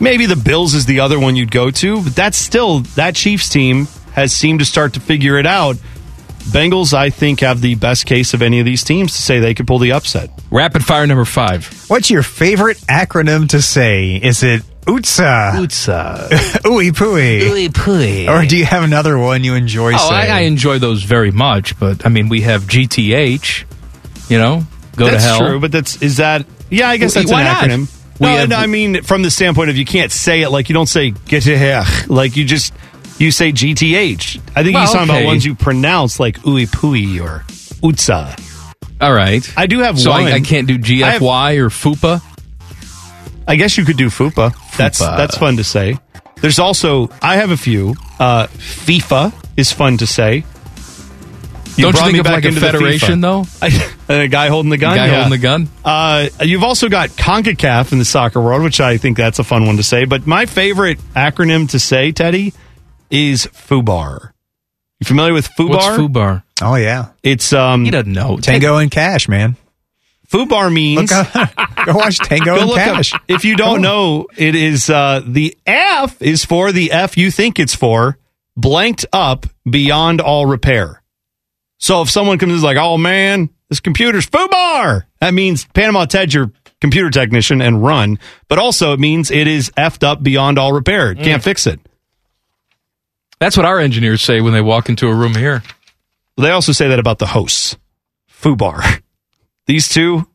Maybe the Bills is the other one you'd go to, but that's still that Chiefs team has seemed to start to figure it out. Bengals, I think, have the best case of any of these teams to say they could pull the upset. Rapid fire number five. What's your favorite acronym to say? Is it UTSA? UTSA. Ooey pooey. Ooey pooey. Or do you have another one you enjoy Oh, I, saying? I enjoy those very much, but I mean, we have GTH. You know, go that's to hell. That's true, but that's is that? Yeah, I guess that's why an not? acronym. We No, have- no, I mean from the standpoint of you can't say it like you don't say get to here, like you just you say GTH. I think Well, he's talking okay. about ones you pronounce like ooey pooey or utsa. All right. I do have so one. I, I can't do I have- GFY or FUPA. I guess you could do FUPA. That's FUPA. that's fun to say. There's also I have a few. Uh, FIFA is fun to say. You Don't you brought think me of back like into the federation, FIFA. though? a guy holding the gun. guy yeah. holding the gun. Uh, you've also got CONCACAF in the soccer world, which I think that's a fun one to say. But my favorite acronym to say, Teddy, is FUBAR. You familiar with FUBAR? What's FUBAR? Oh yeah, It's um He doesn't know. Tango and Cash, man. FUBAR means Look up, go watch Tango Go and look up- Cash. If you don't know, it is uh, the F is for the F you think it's for, blanked up beyond all repair. So if someone comes and is like, "Oh man, this computer's FUBAR," that means Panama Ted, your computer technician, and run. But also it means it is effed up beyond all repair. Mm. Can't fix it. That's what our engineers say when they walk into a room here. They also say that about the hosts. FUBAR. These two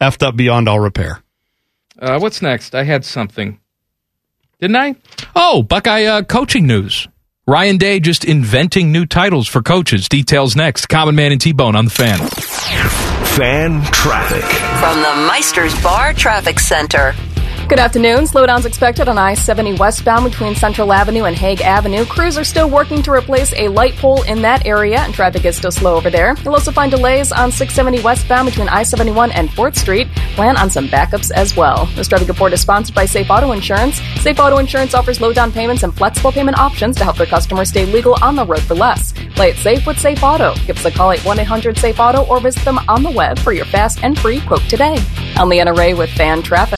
effed up beyond all repair. Uh, what's next? I had something. Didn't I? Oh, Buckeye uh, coaching news. Ryan Day just inventing new titles for coaches. Details next. Common Man and T Bone on the fan. Fan traffic. From the Meister's Bar Traffic Center. Good afternoon. Slowdowns expected on I 70 westbound between Central Avenue and Hague Avenue. Crews are still working to replace a light pole in that area, and traffic is still slow over there. You'll also find delays on 670 westbound between I 71 and 4th Street. Plan on some backups as well. This traffic report is sponsored by Safe Auto Insurance. Safe Auto Insurance offers low down payments and flexible payment options to help their customers stay legal on the road for less. Play it safe with Safe Auto. Give us a call at 1 800 Safe Auto or visit them on the web for your fast and free quote today. I'm Leanna Ray with Fan Traffic.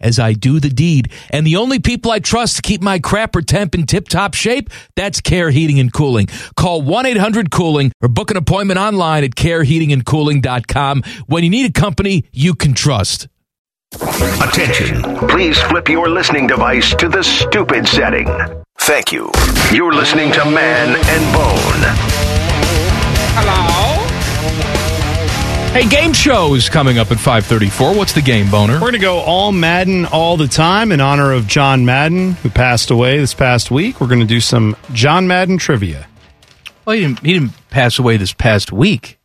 as I do the deed. And the only people I trust to keep my crapper temp in tip top shape, that's Care Heating and Cooling. Call 1 800 Cooling or book an appointment online at careheatingandcooling.com when you need a company you can trust. Attention. Please flip your listening device to the stupid setting. Thank you. You're listening to Man and Bone. Hello. Hey, game show is coming up at 534. What's the game, Boner? We're going to go all Madden all the time in honor of John Madden, who passed away this past week. We're going to do some John Madden trivia. Well, he didn't, he didn't pass away this past week.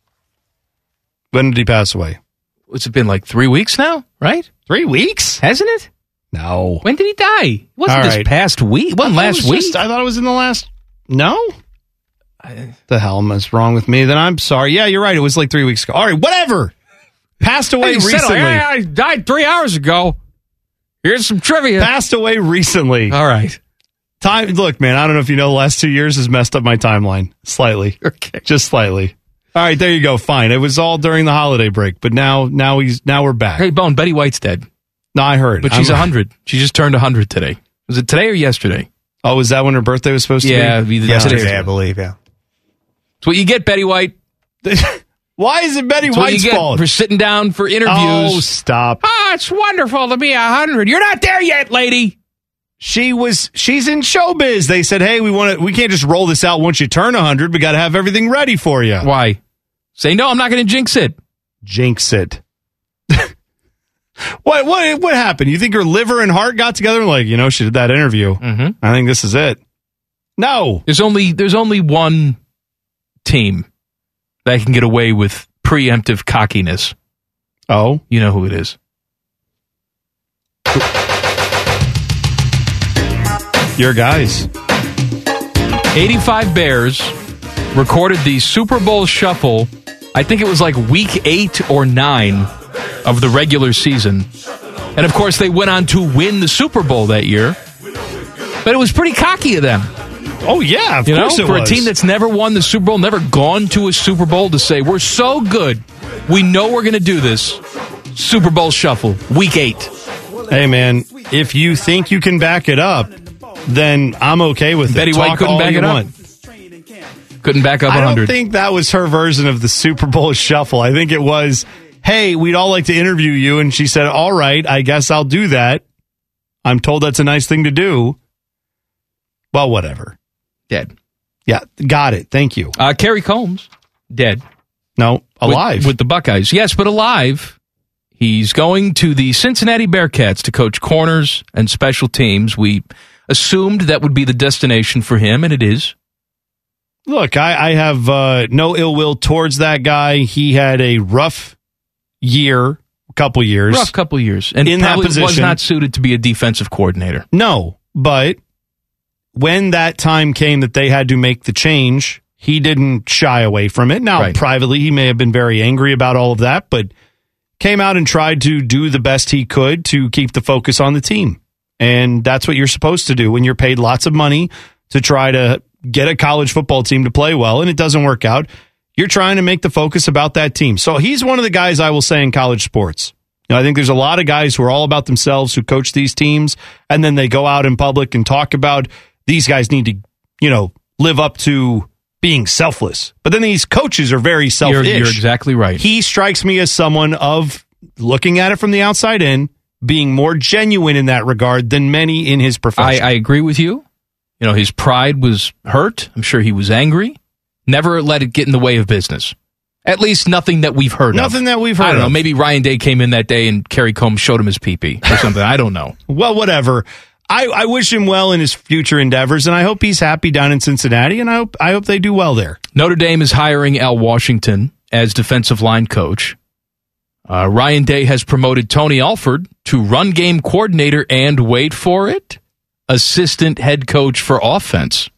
When did he pass away? What's it been like three weeks now, right? Three weeks? Hasn't it? No. When did he die? It wasn't All this right. past week. It wasn't I it last was week. just- I thought it was in the last. No? The hell is wrong with me? Then I'm sorry. Yeah, you're right. It was like three weeks ago. All right, whatever. Passed away Hey, settle. recently. Hey, I died three hours ago. Here's some trivia. Passed away recently. All right. Time. Look, man. I don't know if you know. The last two years has messed up my timeline slightly. Okay. Just slightly. All right, there you go. Fine. It was all during the holiday break, but now, now he's now we're back. Hey, Bone, Betty White's dead. No, I heard, But she's I'm- 100. She just turned 100 today. Was it today or yesterday? Oh, was that when her birthday was supposed Yeah, to be Yeah, the- Yesterday. I believe. Yeah. It's what you get, Betty White. Why is it Betty what you White's get fault? for sitting down for interviews. Oh, stop. Ah, it's wonderful to be a 100. You're not there yet, lady. She was. She's in showbiz. They said, "Hey, we want to. We can't just roll this out once you turn hundred. We got to have everything ready for you." Why? Say, no, I'm not going to jinx it. Jinx it. what? What? What happened? You think her liver and heart got together like, you know, she did that interview. Mm-hmm. I think this is it. No. There's only there's only one team that can get away with preemptive cockiness. Oh, You know who it is. your guys. 85 Bears recorded the Super Bowl shuffle. I think it was like week eight or nine of the regular season. And of course, they went on to win the Super Bowl that year. But it was pretty cocky of them. Oh yeah, of you know, course it for was. a team that's never won the Super Bowl, never gone to a Super Bowl, to say we're so good, we know we're going to do this. Super Bowl shuffle, week eight. Hey man, if you think you can back it up, then I'm okay with Betty it. White Talk couldn't back it up? Couldn't back up 100. I don't think that was her version of the Super Bowl shuffle. I think it was, "Hey, we'd all like to interview you," and she said, "All right, I guess I'll do that." I'm told that's a nice thing to do. Well, whatever. Dead. Yeah, got it. Thank you. Uh, Kerry Coombs, dead. No, alive. with, the Buckeyes. Yes, but alive. He's going to the Cincinnati Bearcats to coach corners and special teams. We assumed that would be the destination for him, and it is. Look, I, I have uh, no ill will towards that guy. He had a rough year, a couple years. Rough couple years, and In that probably was position. not suited to be a defensive coordinator. No, but when that time came that they had to make the change, he didn't shy away from it. Now, Right. privately, he may have been very angry about all of that, but came out and tried to do the best he could to keep the focus on the team. And that's what you're supposed to do when you're paid lots of money to try to get a college football team to play well and it doesn't work out. You're trying to make the focus about that team. So he's one of the guys I will say in college sports. You know, I think there's a lot of guys who are all about themselves who coach these teams and then they go out in public and talk about these guys need to, you know, live up to being selfless. But then these coaches are very You're, selfish. you're exactly right. He strikes me as someone of looking at it from the outside in, being more genuine in that regard than many in his profession. I agree with you. You know, his pride was hurt. I'm sure he was angry. Never let it get in the way of business. At least nothing that we've heard of. Nothing that we've heard I don't know. of. Maybe Ryan Day came in that day and Kerry Coombs showed him his pee pee or something. I don't know. well, whatever. I, I wish him well in his future endeavors, and I hope he's happy down in Cincinnati, and I hope I hope they do well there. Notre Dame is hiring Al Washington as defensive line coach. Uh, Ryan Day has promoted Tony Alford to run game coordinator and wait for it, assistant head coach for offense.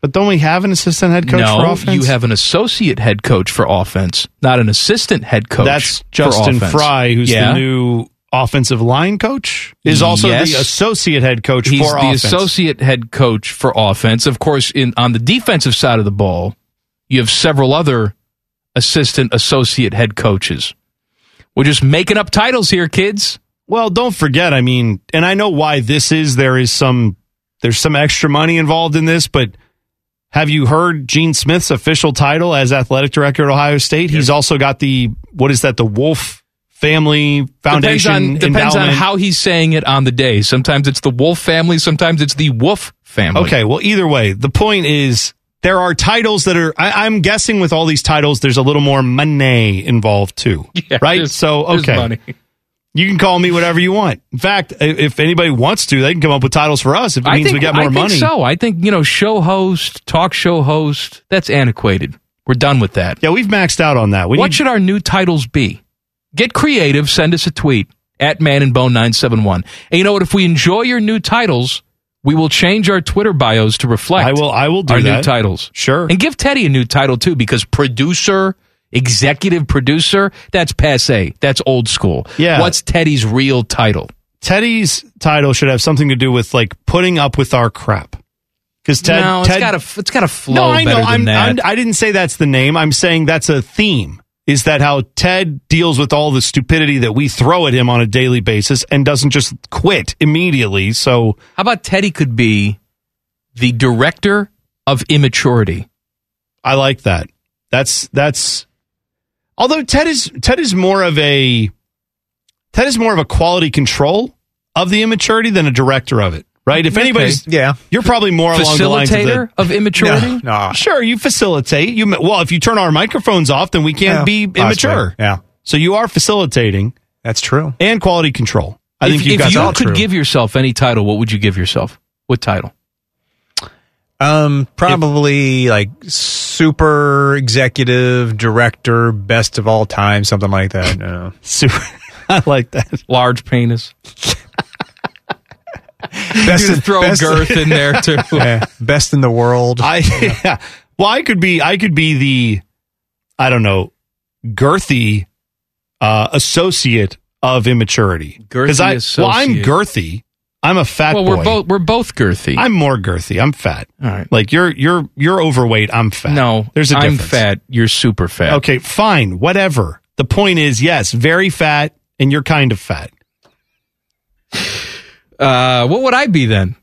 But don't we have an assistant head coach no, for offense? you have an associate head coach for offense, not an assistant head coach. That's Justin. Frye, who's Yeah. the new offensive line coach, is also Yes. the associate head coach He's for the offense. associate head coach for offense. Of course, in on the defensive side of the ball, you have several other assistant associate head coaches. We're just making up titles here, kids. Well, don't forget, I mean, and I know why this is. There is some, there's some extra money involved in this, but have you heard Gene Smith's official title as athletic director at Ohio State? He's also got the what is that? The Wolf Family Foundation depends on, depends on how he's saying it on the day. Sometimes it's the Wolf family. Sometimes it's the Wolf family. Okay, well, either way, the point is there are titles that are. I, I'm guessing with all these titles, there's a little more money involved too, Yeah, right? there's- So okay, money. you can call me whatever you want. In fact, if anybody wants to, they can come up with titles for us if it I means think we get more I think money. so. I think you know, show host, talk show host. That's antiquated. We're done with that. Yeah, we've maxed out on that. We what need- should our new titles be? Get creative. Send us a tweet at Man and Bone nine seven one. And you know what? If we enjoy your new titles, we will change our Twitter bios to reflect. I will- I will do our new titles. Sure. and give Teddy a new title too, because producer, executive producer, that's passe. That's old school. Yeah. What's Teddy's real title? Teddy's title should have something to do with like putting up with our crap. Because Ted, no, it's Ted, got to it's got to flow no, I know. better than I'm, that. I'm, I didn't say that's the name. I'm saying that's a theme. Is that how Ted deals with all the stupidity that we throw at him on a daily basis and doesn't just quit immediately? So How about Teddy could be the director of immaturity? I like that. That's that's. Although Ted is Ted is more of a Ted is more of a quality control of the immaturity than a director of it, right? If Okay. anybody's, Yeah. you're probably more along the lines of the, Facilitator of immaturity? No. Sure, you facilitate. You well, if you turn our microphones off, then we can't Yeah, be possibly. immature. Yeah. So you are facilitating That's true. and quality control. I if think you've if got you that could true. give yourself any title, what would you give yourself? What title? Um, probably like super executive director, best of all time, something like that. No. Super. I like that. Large penis. Best You throw best- girth in there too. Yeah, best in the world. I yeah. Well, I could be I could be the I don't know, girthy uh, associate of immaturity. Girthy I well, I'm associate. girthy. I'm a fat well, boy. we're both we're both girthy. I'm more girthy. I'm fat. All right. Like you're you're you're overweight. I'm fat. no, there's a I'm fat. You're super fat. Okay, fine, whatever. The point is, yes, very fat, and you're kind of fat. Uh, what would I be then?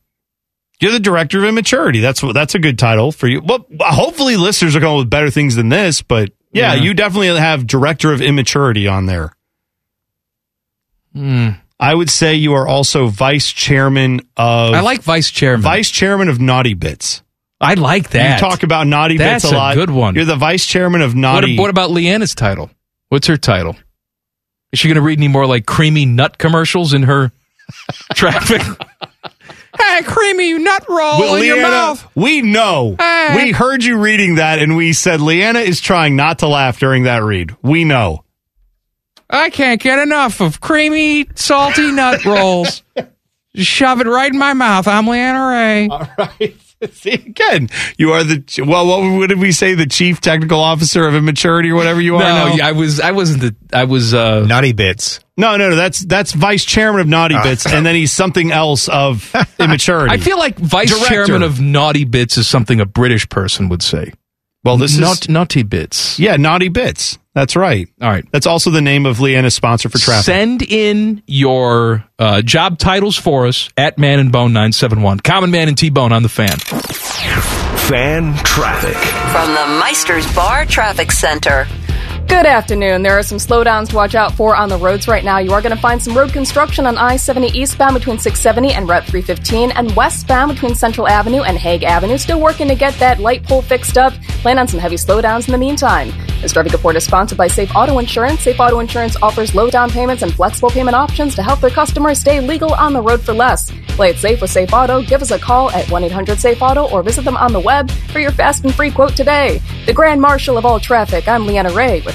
You're the director of immaturity. That's what. That's a good title for you. Well, hopefully, listeners are going with better things than this. But yeah, Yeah. you definitely have director of immaturity on there. Hmm. I would say you are also vice chairman of. I like vice chairman. vice chairman of Naughty Bits. I like that. You talk about Naughty That's Bits a a lot. good one. You're the vice chairman of What, Naughty. what about Leanna's title? What's her title? Is she going to read any more like creamy nut commercials in her traffic? hey, creamy nut roll Well, in your mouth. we know. Hey. We heard you reading that, and we said Leanna is trying not to laugh during that read. We know. I can't get enough of creamy, salty nut rolls. Just shove it right in my mouth. I'm Leanna Ray. All right. See, again, you are the well. What, what did we say? The chief technical officer of immaturity, or whatever you are no, now. I was. I wasn't the. I was. uh Naughty bits. No, no, no. That's that's vice chairman of Naughty Bits, and then he's something else of immaturity. I feel like vice Director. chairman of Naughty Bits is something a British person would say. well, this Naut- is Naughty Bits. yeah, Naughty Bits. That's right. All right. That's also the name of Leanna's sponsor for traffic. Send in your uh, job titles for us at Man and Bone 971. Common Man and T Bone on the fan. Fan traffic. From the Meister's Bar Traffic Center. Good afternoon. There are some slowdowns to watch out for on the roads right now. You are going to find some road construction on I 70 eastbound between 670 and Route 315, and westbound between Central Avenue and Hague Avenue. Still working to get that light pole fixed up. Plan on some heavy slowdowns in the meantime. This traffic report is sponsored by Safe Auto Insurance. Safe Auto Insurance offers low down payments and flexible payment options to help their customers stay legal on the road for less. Play it safe with Safe Auto. Give us a call at 1 800 Safe Auto or visit them on the web for your fast and free quote today. The Grand Marshal of all traffic, I'm Leanna Ray with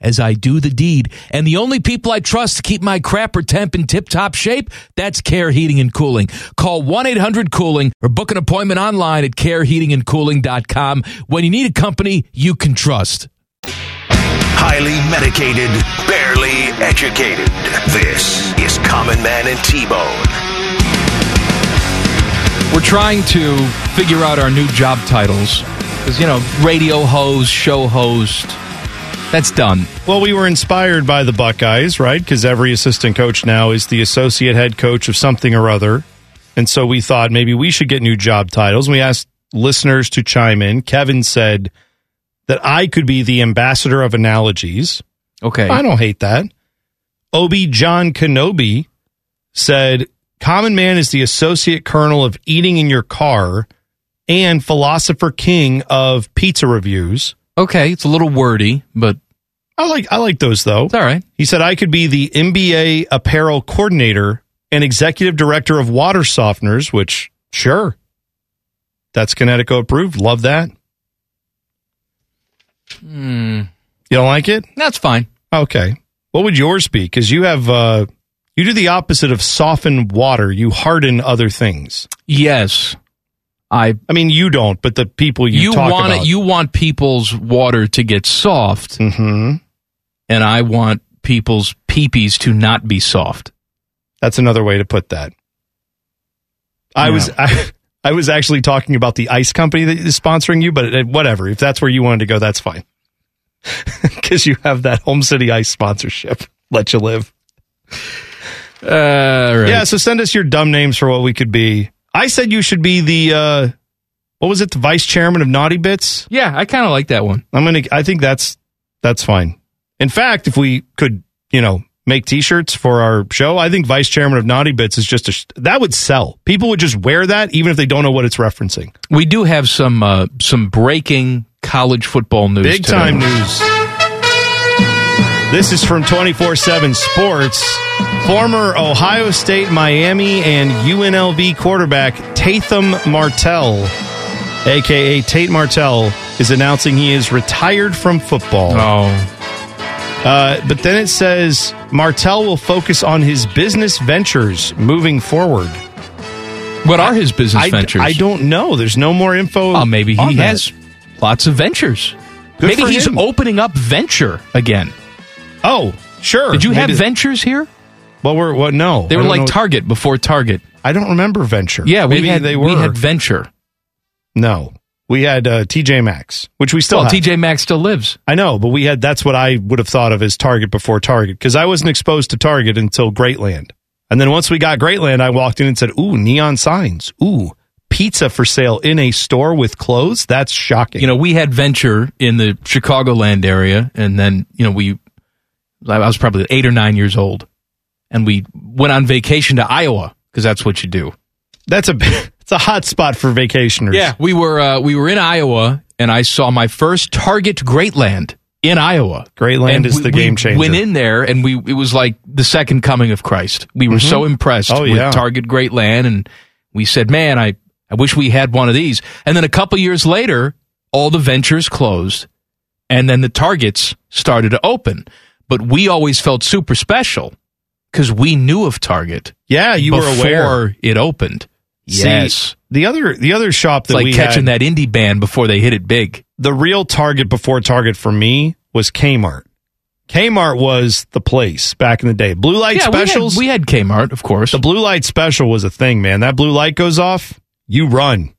as I do the deed. And the only people I trust to keep my crapper temp in tip top shape, that's Care Heating and Cooling. Call 1 800 Cooling or book an appointment online at careheatingandcooling.com when you need a company you can trust. Highly medicated, barely educated. This is Common Man and T-Bone. We're trying to figure out our new job titles. Because, you know, radio host, show host, that's done. Well, we were inspired by the Buckeyes, right? Because every assistant coach now is the associate head coach of something or other. And so we thought maybe we should get new job titles. We asked listeners to chime in. Kevin said that I could be the ambassador of analogies. Okay. I don't hate that. Obi John Kenobi said, Common Man is the associate colonel of eating in your car and philosopher king of pizza reviews. Okay, it's a little wordy, but I like I like those though. it's all right. He said I could be the NBA apparel coordinator and executive director of water softeners, which sure. That's Connecticut approved. Love that. Hmm. You don't like it? That's fine. Okay. What would yours be? Because you have uh you do the opposite of soften water. You harden other things. Yes. I I mean you don't, but the people you, you talk want about. it you want people's water to get soft hmm and I want people's peepees to not be soft. That's another way to put that. I Yeah. was I, I was actually talking about the ice company that is sponsoring you, but whatever. If that's where you wanted to go, that's fine. Because you have that Home City Ice sponsorship. Let you live. Uh, right. Yeah. So send us your dumb names for what we could be. I said you should be the uh, what was it? The vice chairman of Naughty Bits. Yeah, I kind of like that one. I'm gonna. I think that's that's fine. In fact, if we could, you know, make T-shirts for our show, I think vice chairman of Naughty Bits is just a sh- that would sell. People would just wear that even if they don't know what it's referencing. We do have some uh, some breaking college football news. Big today. time news. This is from 24 7 Sports. Former Ohio State, Miami, and UNLV quarterback Tatham Martell, aka Tate Martell, is announcing he is retired from football. Oh. Uh, but then it says Martell will focus on his business ventures moving forward. What are his business I, ventures? I don't know. There's no more info. Oh, maybe he on that. has lots of ventures. Good maybe he's him. opening up venture again. Oh, sure. Did you have ventures here? Well, we're what? No, They I were don't like know. Target before Target. I don't remember venture. Yeah, we Maybe had they were. we had venture. no, we had uh, TJ Maxx, which we still well, have. TJ Maxx still lives. I know, but we had that's what I would have thought of as Target before Target because I wasn't exposed to Target until Greatland. And then once we got Greatland, I walked in and said, Ooh, neon signs. Ooh, pizza for sale in a store with clothes. That's shocking. You know, we had venture in the Chicagoland area, and then you know we. I was probably eight or nine years old, and we went on vacation to Iowa because that's what you do. That's a it's a hot spot for vacationers. Yeah, we were uh, we were in Iowa, and I saw my first Target Greatland in Iowa. Greatland And is we- the game changer. Went in there, and we it was like the second coming of Christ. We were Mhm. so impressed Oh, with yeah. Target Greatland, and we said, "Man, I I wish we had one of these." And then a couple years later, all the ventures closed, and then the Targets started to open. But we always felt super special because we knew of Target. Yeah, you were aware before it opened. See, yes. the other the other shop It's that like we catching had, that indie band before they hit it big. the real Target before Target for me was Kmart. Kmart was the place back in the day. Blue light Yeah, we had- specials. we had Kmart, of course. The blue light special was a thing, man. That blue light goes off, you run.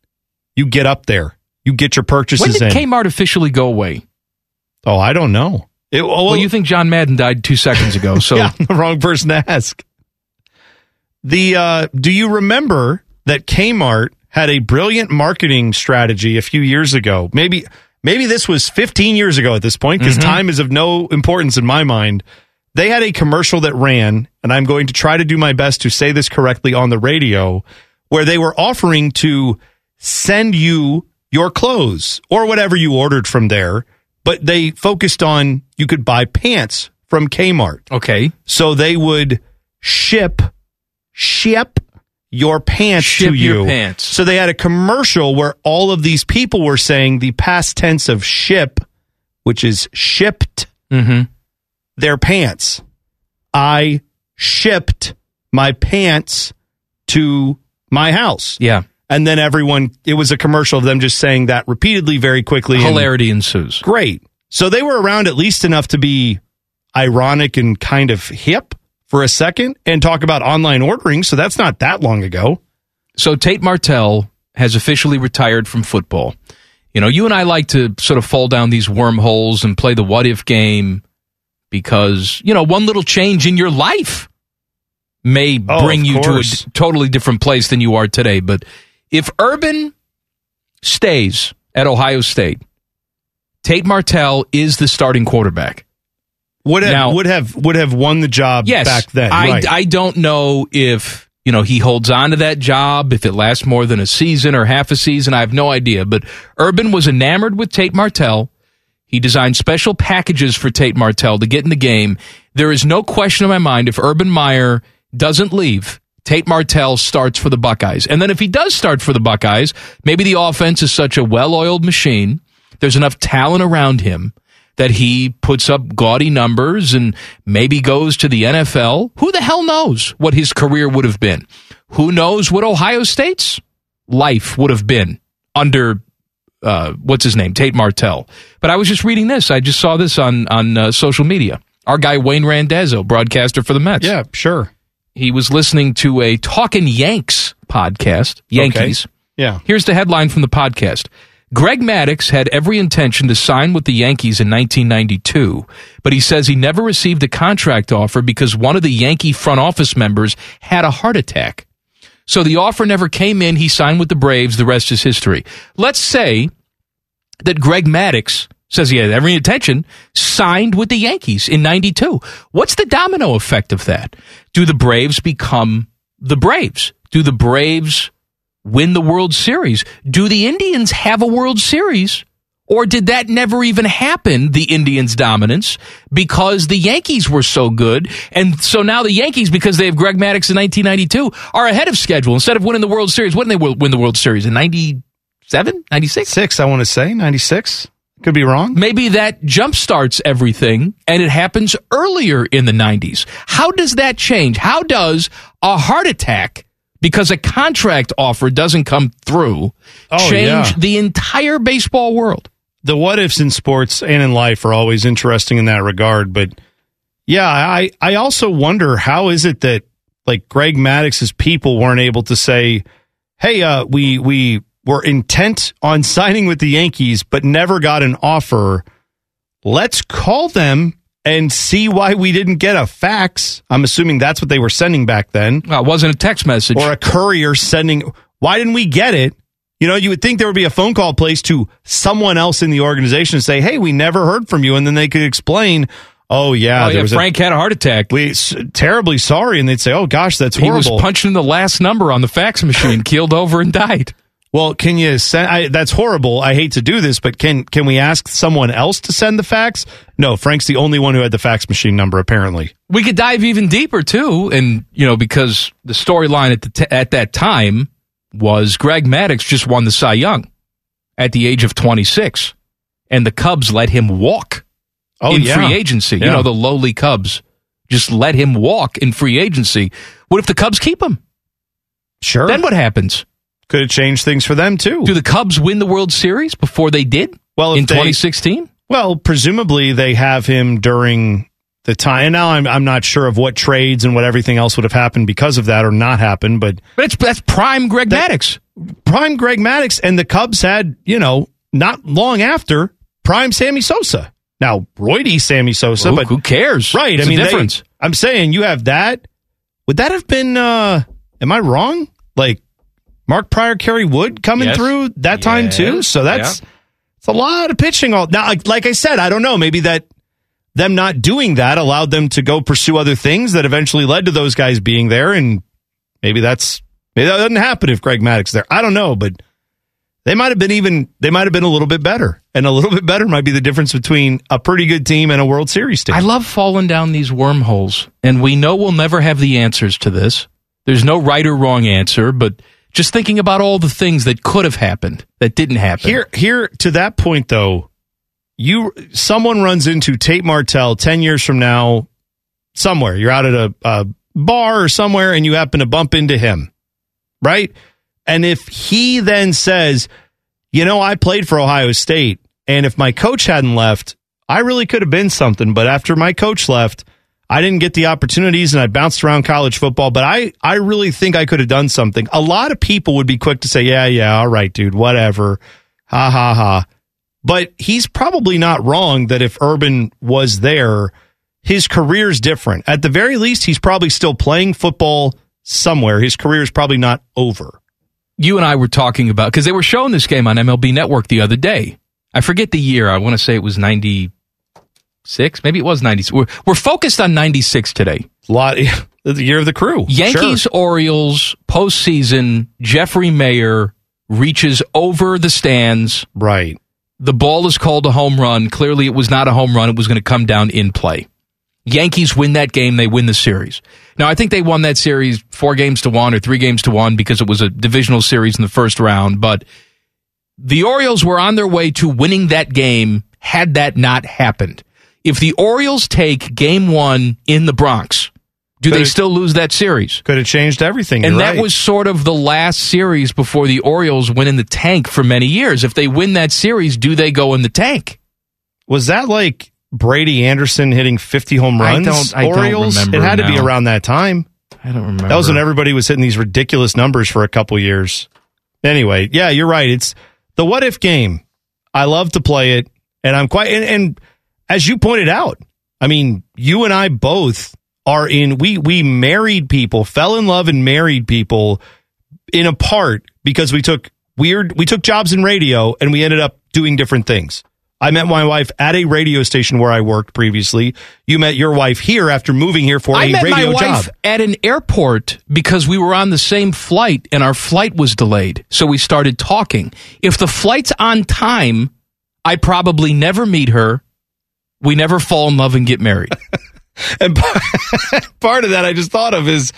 You get up there. You get your purchases When did in. Kmart officially go away? oh, I don't know. It, oh, Well, you think John Madden died two seconds ago, so yeah, the wrong person to ask. The uh, do you remember that Kmart had a brilliant marketing strategy a few years ago? Maybe maybe this was 15 years ago at this point because Mhm. time is of no importance in my mind. They had a commercial that ran, and I'm going to try to do my best to say this correctly on the radio, where they were offering to send you your clothes or whatever you ordered from there, but they focused on you could buy pants from Kmart. Okay. So they would ship ship your pants Ship to you. your pants. So they had a commercial where all of these people were saying the past tense of ship, which is shipped Mhm. their pants. I shipped my pants to my house. Yeah. And then everyone, it was a commercial of them just saying that repeatedly very quickly. and- hilarity ensues. Great. So they were around at least enough to be ironic and kind of hip for a second and talk about online ordering. So that's not that long ago. So Tate Martell has officially retired from football. You know, you and I like to sort of fall down these wormholes and play the what if game because, you know, one little change in your life may Oh, bring you to a totally different place than you are today. But if Urban stays at Ohio State, Tate Martell is the starting quarterback. Would have Now- would have would have won the job yes, back then. I, right. I don't know if you know he holds on to that job, if it lasts more than a season or half a season. I have no idea. But Urban was enamored with Tate Martell. He designed special packages for Tate Martell to get in the game. There is no question in my mind if Urban Meyer doesn't leave, Tate Martell starts for the Buckeyes. And then if he does start for the Buckeyes, maybe the offense is such a well-oiled machine. There's enough talent around him that he puts up gaudy numbers and maybe goes to the NFL. Who the hell knows what his career would have been? Who knows what Ohio State's life would have been under uh, what's his name, Tate Martell. But I was just reading this. I just saw this on on uh, social media. Our guy Wayne Randazzo, broadcaster for the Mets. yeah, sure. He was listening to a Talkin' Yanks podcast, Yankees. Yeah. Here's the headline from the podcast. Greg Maddux had every intention to sign with the Yankees in 1992, but he says he never received a contract offer because one of the Yankee front office members had a heart attack. So the offer never came in. He signed with the Braves. The rest is history. Let's say that Greg Maddux says he had every intention, signed with the Yankees in 92. What's the domino effect of that? Do the Braves become the Braves? Do the Braves win the World Series? Do the Indians have a World Series? Or did that never even happen, the Indians' dominance, because the Yankees were so good? And so now the Yankees, because they have Greg Maddux in 1992, are ahead of schedule. Instead of winning the World Series, when did they win the World Series? In 97? 96? Six, I want to say. 96? Could be wrong. Maybe that jumpstarts everything and it happens earlier in the 90s. How does that change? How does a heart attack because a contract offer doesn't come through Oh, change yeah. the entire baseball world? the what ifs in sports and in life are always interesting in that regard. But yeah, I, I also wonder how is it that like Greg Maddux's people weren't able to say, Hey, uh, we, we were intent on signing with the Yankees, but never got an offer. Let's call them and see why we didn't get a fax. I'm assuming that's what they were sending back then. Well, it wasn't a text message. Or a courier sending. Why didn't we get it? You know, you would think there would be a phone call placed to someone else in the organization and say, "Hey, we never heard from you," and then they could explain, "Oh yeah, Oh, there yeah, Frank had a heart attack. We s- terribly sorry," and they'd say, "Oh gosh, that's he horrible." was punching the last number on the fax machine, keeled over and died. Well, can you send? I, that's horrible. I hate to do this, but can can we ask someone else to send the fax? No, Frank's the only one who had the fax machine number. Apparently, We could dive even deeper too, and you know because the storyline at the t- at that time was Greg Maddux just won the Cy Young at the age of 26, and the Cubs let him walk Oh, in yeah. free agency. You know the lowly Cubs just let him walk in free agency. What if the Cubs keep him? Sure. Then what happens? Could have changed things for them too. Do the Cubs win the World Series before they did? Well, in they- 2016. Well, presumably they have him during the time. And now I'm I'm not sure of what trades and what everything else would have happened because of that or not happened, but But it's that's prime Greg Maddux. prime Greg Maddux and the Cubs had you know not long after prime Sammy Sosa. Now Roydy Sammy Sosa, but who cares? Right? It's I mean, they- difference. I'm saying you have that. Would that have been? uh Am I wrong? Like Mark Prior, Kerry Wood coming Yes. through that time too. So that's it's a lot of pitching. All now, like, like I said, I don't know. Maybe that them not doing that allowed them to go pursue other things that eventually led to those guys being there, and maybe that's maybe that doesn't happen if Greg Maddux there. I don't know, but they might have been even they might have been a little bit better, and a little bit better might be the difference between a pretty good team and a World Series team. I love falling down these wormholes, and we know we'll never have the answers to this. There's no right or wrong answer, but just thinking about all the things that could have happened that didn't happen. Here, here to that point though, you someone runs into Tate Martell ten years from now, somewhere. You're out at a, a bar or somewhere, and you happen to bump into him, right? And if he then says, "You know, I played for Ohio State, and if my coach hadn't left, I really could have been something. But after my coach left." I didn't get the opportunities and I bounced around college football, but I, I really think I could have done something. A lot of people would be quick to say, yeah, yeah, all right, dude, whatever. Ha ha ha. But he's probably not wrong that if Urban was there, his career's different. At the very least, he's probably still playing football somewhere. His career is probably not over. you and I were talking about because they were showing this game on MLB Network the other day. I forget the year. I want to say it was ninety six. Maybe it was ninety. We're, we're focused on ninety six today. Lot. The year of the crew. Yankees Orioles postseason. Jeffrey Maier reaches over the stands. Right. The ball is called a home run. Clearly, it was not a home run. It was going to come down in play. Yankees win that game. They win the series. Now, I think they won that series four games to one or three games to one because it was a divisional series in the first round. But the Orioles were on their way to winning that game had that not happened. If the Orioles take game one in the Bronx, do they Could've- still lose that series? Could have changed everything. And You're that was sort of the last series before the Orioles went in the tank for many years. If they win that series, do they go in the tank? Was that like Brady Anderson hitting 50 home I runs? don't- I don't Orioles? remember It had to be around that time. I don't remember. That was when everybody was hitting these ridiculous numbers for a couple years. Anyway, yeah, you're right. It's the what if game. I love to play it, and I'm quite and, and as you pointed out, I mean, you and I both are in we we married people, fell in love and married people in a part because we took weird we took jobs in radio and we ended up doing different things. I met my wife at a radio station where I worked previously. You met your wife here after moving here for I a met radio my wife job. at an airport because we were on the same flight and our flight was delayed. So we started talking. If the flight's on time, I probably never meet her. We never fall in love and get married. And part of that I just thought of is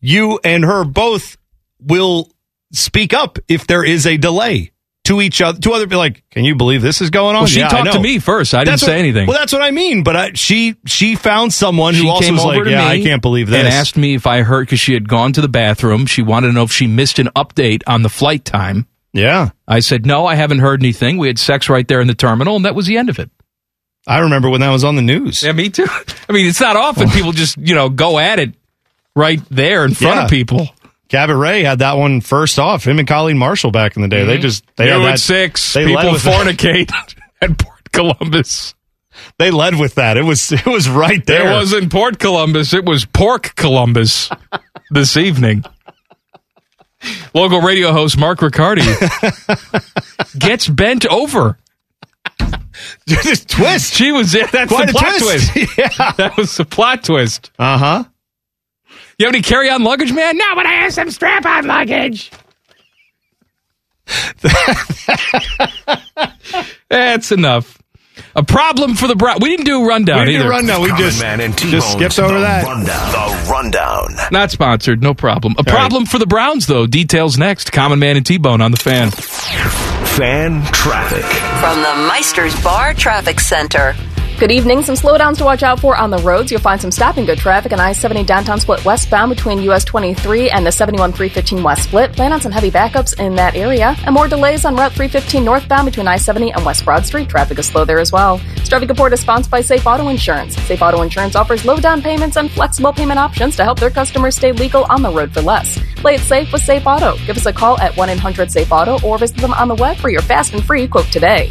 you and her both will speak up if there is a delay to each other to other people like can you believe this is going on Well, she Yeah, talked to me first. I didn't That's say anything. well that's what i mean but I, she she found someone who she also came was over like yeah i can't believe this and asked me if I heard because she had gone to the bathroom. She wanted to know if she missed an update on the flight time. Yeah, I said no, I haven't heard anything. We had sex right there in the terminal, and that was the end of it. I remember when that was on the news Yeah, me too. I mean, it's not often people just you know go at it right there in front Yeah. of people. Cabot Rea had that one first off. Him and Colleen Marshall back in the day. They Mhm. just they You had at that six, They people led with that. fornicate at Port Columbus. They led with that. It was it was right there. It wasn't Port Columbus. It was Pork Columbus this evening. Local radio host Mark Riccardi gets bent over. Just twist. She was it. That's Quite the a plot twist. twist. yeah, that was the plot twist. Uh huh. You have any carry-on luggage, man? No, but I have some strap-on luggage. That's enough. A problem for the Brown. We didn't do a rundown We didn't do either. a rundown. We Common just Man and just T-Bone's skipped over The that. Rundown. The Rundown. Not sponsored, no problem. A problem for the Browns, though. Details next. Common Man and T-Bone on the fan. Fan traffic. From the Meister's Bar Traffic Center. Good evening. Some slowdowns to watch out for on the roads. You'll find some stopping good traffic on I-70 downtown split westbound between US 23 and the 71 315 west split. Plan on some heavy backups in that area. And more delays on Route 315 northbound between I-70 and West Broad Street. Traffic is slow there as well. Traffic report is sponsored by Safe Auto Insurance. Safe Auto Insurance offers low down payments and flexible payment options to help their customers stay legal on the road for less. Play it safe with Safe Auto. Give us a call at 1-800-SAFE-AUTO or visit them on the web for your fast and free quote today.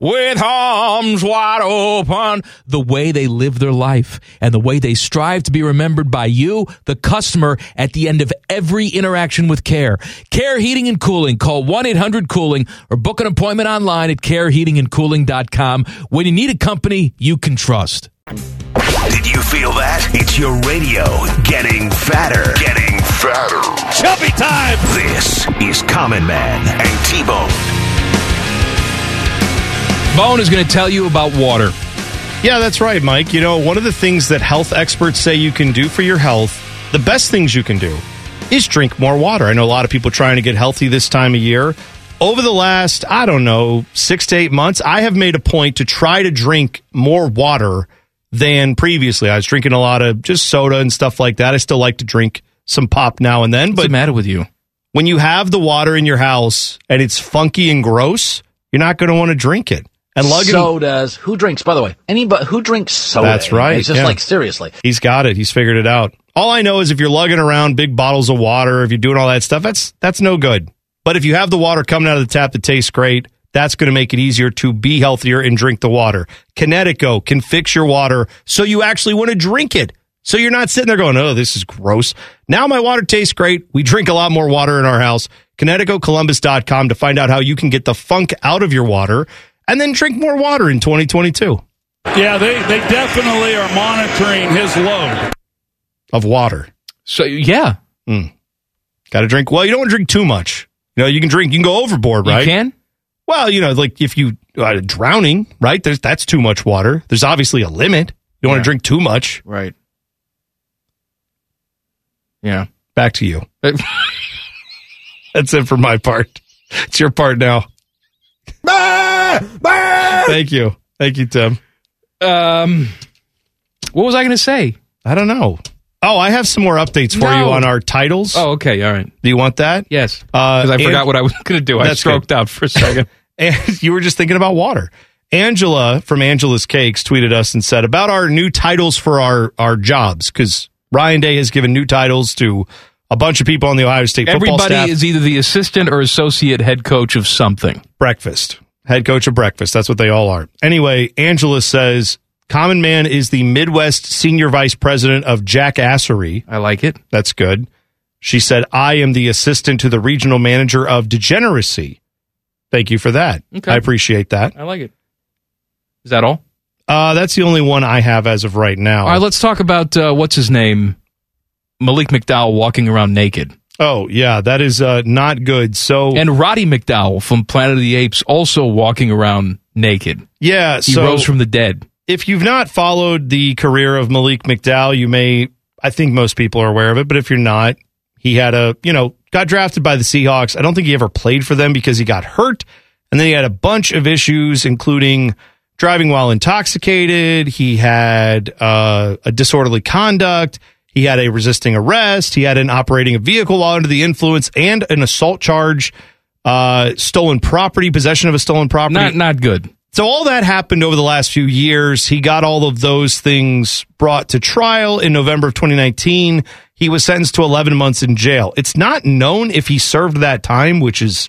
With arms wide open, the way they live their life and the way they strive to be remembered by you, the customer, at the end of every interaction with Care. Care Heating and Cooling. Call 1-800-COOLING or book an appointment online at careheatingandcooling.com when you need a company you can trust. Did you feel that? It's your radio getting fatter. Getting fatter. Chubby time. This is Common Man and T-Bone. Bone is going to tell you about water. Yeah, that's right, Mike. You know, one of the things that health experts say you can do for your health, the best things you can do, is drink more water. I know a lot of people trying to get healthy this time of year. Over the last, I don't know, six to eight months, I have made a point to try to drink more water than previously. I was drinking a lot of just soda and stuff like that. I still like to drink some pop now and then, What's but the matter with you? when you have the water in your house and it's funky and gross, you're not going to want to drink it. And lugging sodas. Who drinks? By the way, anybody who drinks soda? That's right, It's just yeah. like seriously. He's got it. He's figured it out. All I know is if you're lugging around big bottles of water, if you're doing all that stuff, that's that's no good. But if you have the water coming out of the tap that tastes great, that's going to make it easier to be healthier and drink the water. Kinetico can fix your water so you actually want to drink it. So you're not sitting there going, "Oh, this is gross." Now my water tastes great. We drink a lot more water in our house. KineticoColumbus.com to find out how you can get the funk out of your water and then drink more water in 2022 Yeah, they, they definitely are monitoring his load. of water. So yeah, Got to drink. Well, you don't want to drink too much. You know, you can drink. You can go overboard, You right? can? Well, you know, like if you uh, drowning, right? There's that's too much water. There's obviously a limit. You don't want to drink too much. Right. Yeah. Back to you. that's it for my part. It's your part now. Thank you. Thank you, Tim. Um, what was I going to say? I don't know. Oh, I have some more updates for you on our titles. Oh, okay. All right. Do you want that? Yes. Uh, Because I and- forgot what I was going to do. I That's stroked good. out for a second. and you were just thinking about water. Angela from Angela's Cakes tweeted us and said about our new titles for our our jobs because Ryan Day has given new titles to a bunch of people on the Ohio State football Everybody staff. is either the assistant or associate head coach of something. breakfast head coach of breakfast. That's what they all are. Anyway, Angela says Common Man is the Midwest senior vice president of Jackassery. I like it. That's good. She said I am the assistant to the regional manager of Degeneracy. Thank you for that. Okay. I appreciate that. I like it. Is that all? Uh, that's the only one I have as of right now. All right, let's talk about uh, what's his name, Malik McDowell walking around naked. Oh yeah, that is uh, not good. So and Roddy McDowall from Planet of the Apes also walking around naked. Yeah, he so- rose from the dead. if you've not followed the career of Malik McDowell, you may, I think most people are aware of it, but if you're not, he had a, you know, got drafted by the Seahawks. I don't think he ever played for them because he got hurt. And then he had a bunch of issues, including driving while intoxicated. He had uh, a disorderly conduct. He had a resisting arrest. He had an operating a vehicle while under the influence and an assault charge, uh, stolen property, possession of a stolen property. Not not good. So all that happened over the last few years. He got all of those things brought to trial in November of 2019. He was sentenced to 11 months in jail. It's not known if he served that time, which is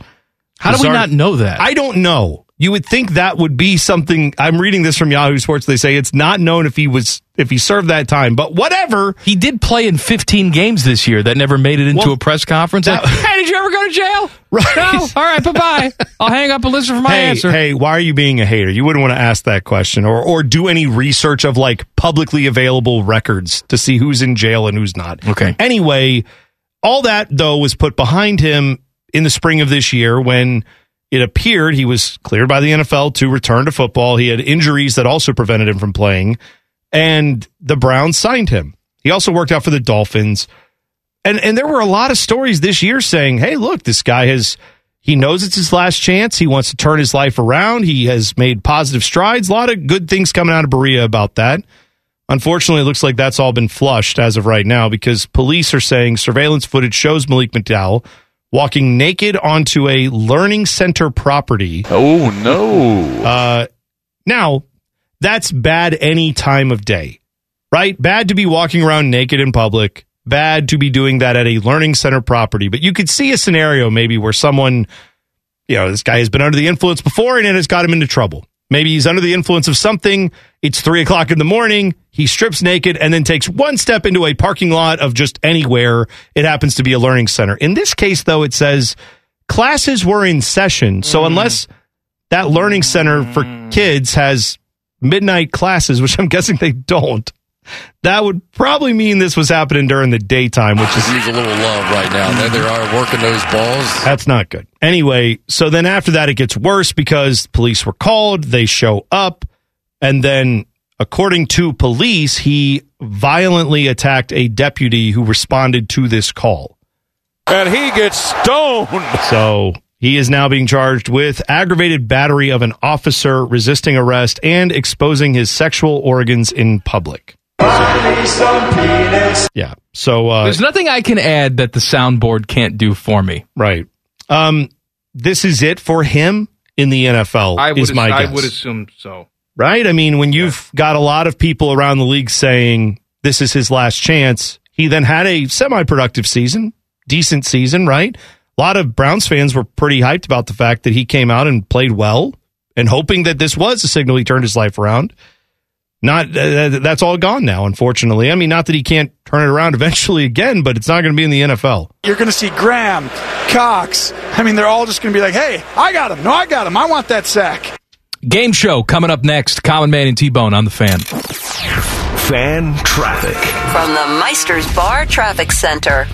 How do we not know that? I don't know. You would think that would be something. I'm reading this from Yahoo Sports. They say it's not known if he was if he served that time, but whatever. He did play in 15 games this year that never made it into Well, a press conference. that- hey, did you ever go to jail? Right. No. All right, bye bye. I'll hang up and listen for my hey, answer. Hey, why are you being a hater? You wouldn't want to ask that question or or do any research of like publicly available records to see who's in jail and who's not. Okay. Anyway, all that though was put behind him in the spring of this year when it appeared he was cleared by the NFL to return to football. He had injuries that also prevented him from playing and the Browns signed him. He also worked out for the Dolphins. And and there were a lot of stories this year saying, "Hey, look, this guy has he knows it's his last chance. He wants to turn his life around. He has made positive strides. A lot of good things coming out of Berea about that." Unfortunately, it looks like that's all been flushed as of right now because police are saying surveillance footage shows Malik McDowell walking naked onto a learning center property. Oh no! Uh, now, that's bad any time of day, right? Bad to be walking around naked in public. Bad to be doing that at a learning center property. But you could see a scenario maybe where someone, you know, this guy has been under the influence before and it has got him into trouble. Maybe he's under the influence of something. It's three o'clock in the morning. He strips naked and then takes one step into a parking lot of just anywhere. It happens to be a learning center. In this case, though, it says classes were in session. So mm. unless that learning center for mm. kids has midnight classes, which I'm guessing they don't, that would probably mean this was happening during the daytime, which is Needs a little love right now. There they are working those balls. that's not good. Anyway, so then after that, it gets worse because police were called. They show up. And then, according to police, he violently attacked a deputy who responded to this call. And he gets stoned. So he is now being charged with aggravated battery of an officer, resisting arrest, and exposing his sexual organs in public. Yeah. So uh, There's nothing I can add that the soundboard can't do for me. Right. Um, this is it for him in the NFL. I would, is my I guess. would assume so. right? I mean, when you've got a lot of people around the league saying this is his last chance, he then had a semi-productive season, decent season, right? A lot of Browns fans were pretty hyped about the fact that he came out and played well, and hoping that this was a signal he turned his life around. Not uh, that's all gone now, unfortunately. I mean, not that he can't turn it around eventually again, but it's not going to be in the NFL. You're going to see Graham, Cox. I mean, they're all just going to be like, hey, I got him. No, I got him. I want that sack. Game show coming up next. Common Man and T Bone on the fan. Fan traffic. From the Meister's Bar Traffic Center.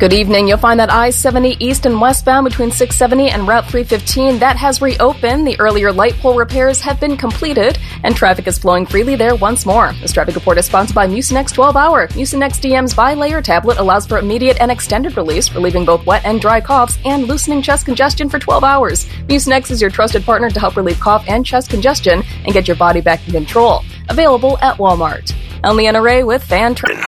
Good evening. You'll find that I 70 east and westbound between 670 and Route 315 that has reopened. The earlier light pole repairs have been completed, and traffic is flowing freely there once more. This traffic report is sponsored by Mucinex 12 Hour. Mucinex DM's bi-layer tablet allows for immediate and extended release, relieving both wet and dry coughs and loosening chest congestion for 12 hours. Mucinex is your trusted partner to help relieve cough and chest congestion and get your body back in control. Available at Walmart. The NRA with fan traffic.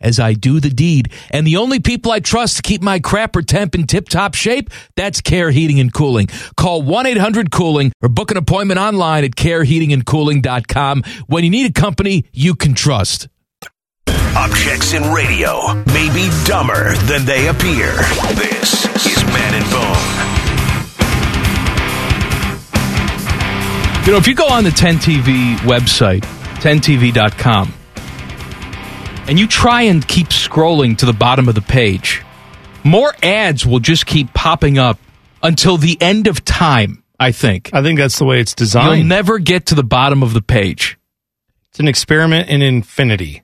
as I do the deed. And the only people I trust to keep my crapper temp in tip top shape, that's Care Heating and Cooling. Call 1 800 Cooling or book an appointment online at careheatingandcooling.com when you need a company you can trust. Objects in radio may be dumber than they appear. This is Man and Bone. You know, if you go on the 10TV website, 10tv.com, and you try and keep scrolling to the bottom of the page, more ads will just keep popping up until the end of time, I think. I think that's the way it's designed. You'll never get to the bottom of the page. It's an experiment in infinity.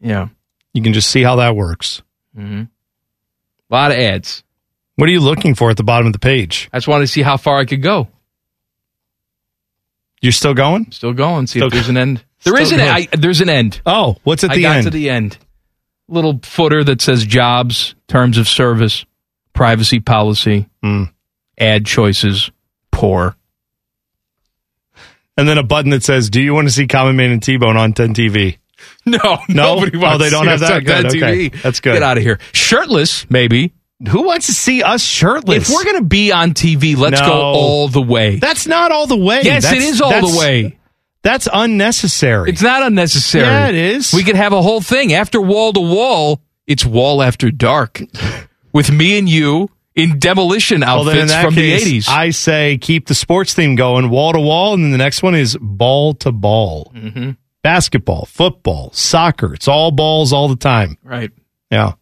Yeah. You can just see how that works. Mm-hmm. A lot of ads. What are you looking for at the bottom of the page? I just wanted to see how far I could go. You're still going? Still going. See Still if there's an end. There is an. I, there's an end. Oh, what's at I the got end? to the end. Little footer that says jobs, terms of service, privacy policy, Hmm. ad choices, poor. and then a button that says, "Do you want to see Common Man and T-Bone on 10 TV?" No, No? nobody Oh, they to don't see have us that? on Good, okay. TV. That's good. Get out of here. Shirtless, maybe. Who wants to see us shirtless? If we're going to be on TV, let's go all the way. That's not all the way. yes, That's- it is all that's- the way. That's unnecessary. It's not unnecessary. Yeah, it is. We could have a whole thing after wall to wall. It's wall after dark with me and you in demolition well, in outfits from case, the 80s. I say keep the sports theme going, wall to wall, and then the next one is ball to ball. Mm-hmm. Basketball, football, soccer. It's all balls all the time. right. Yeah.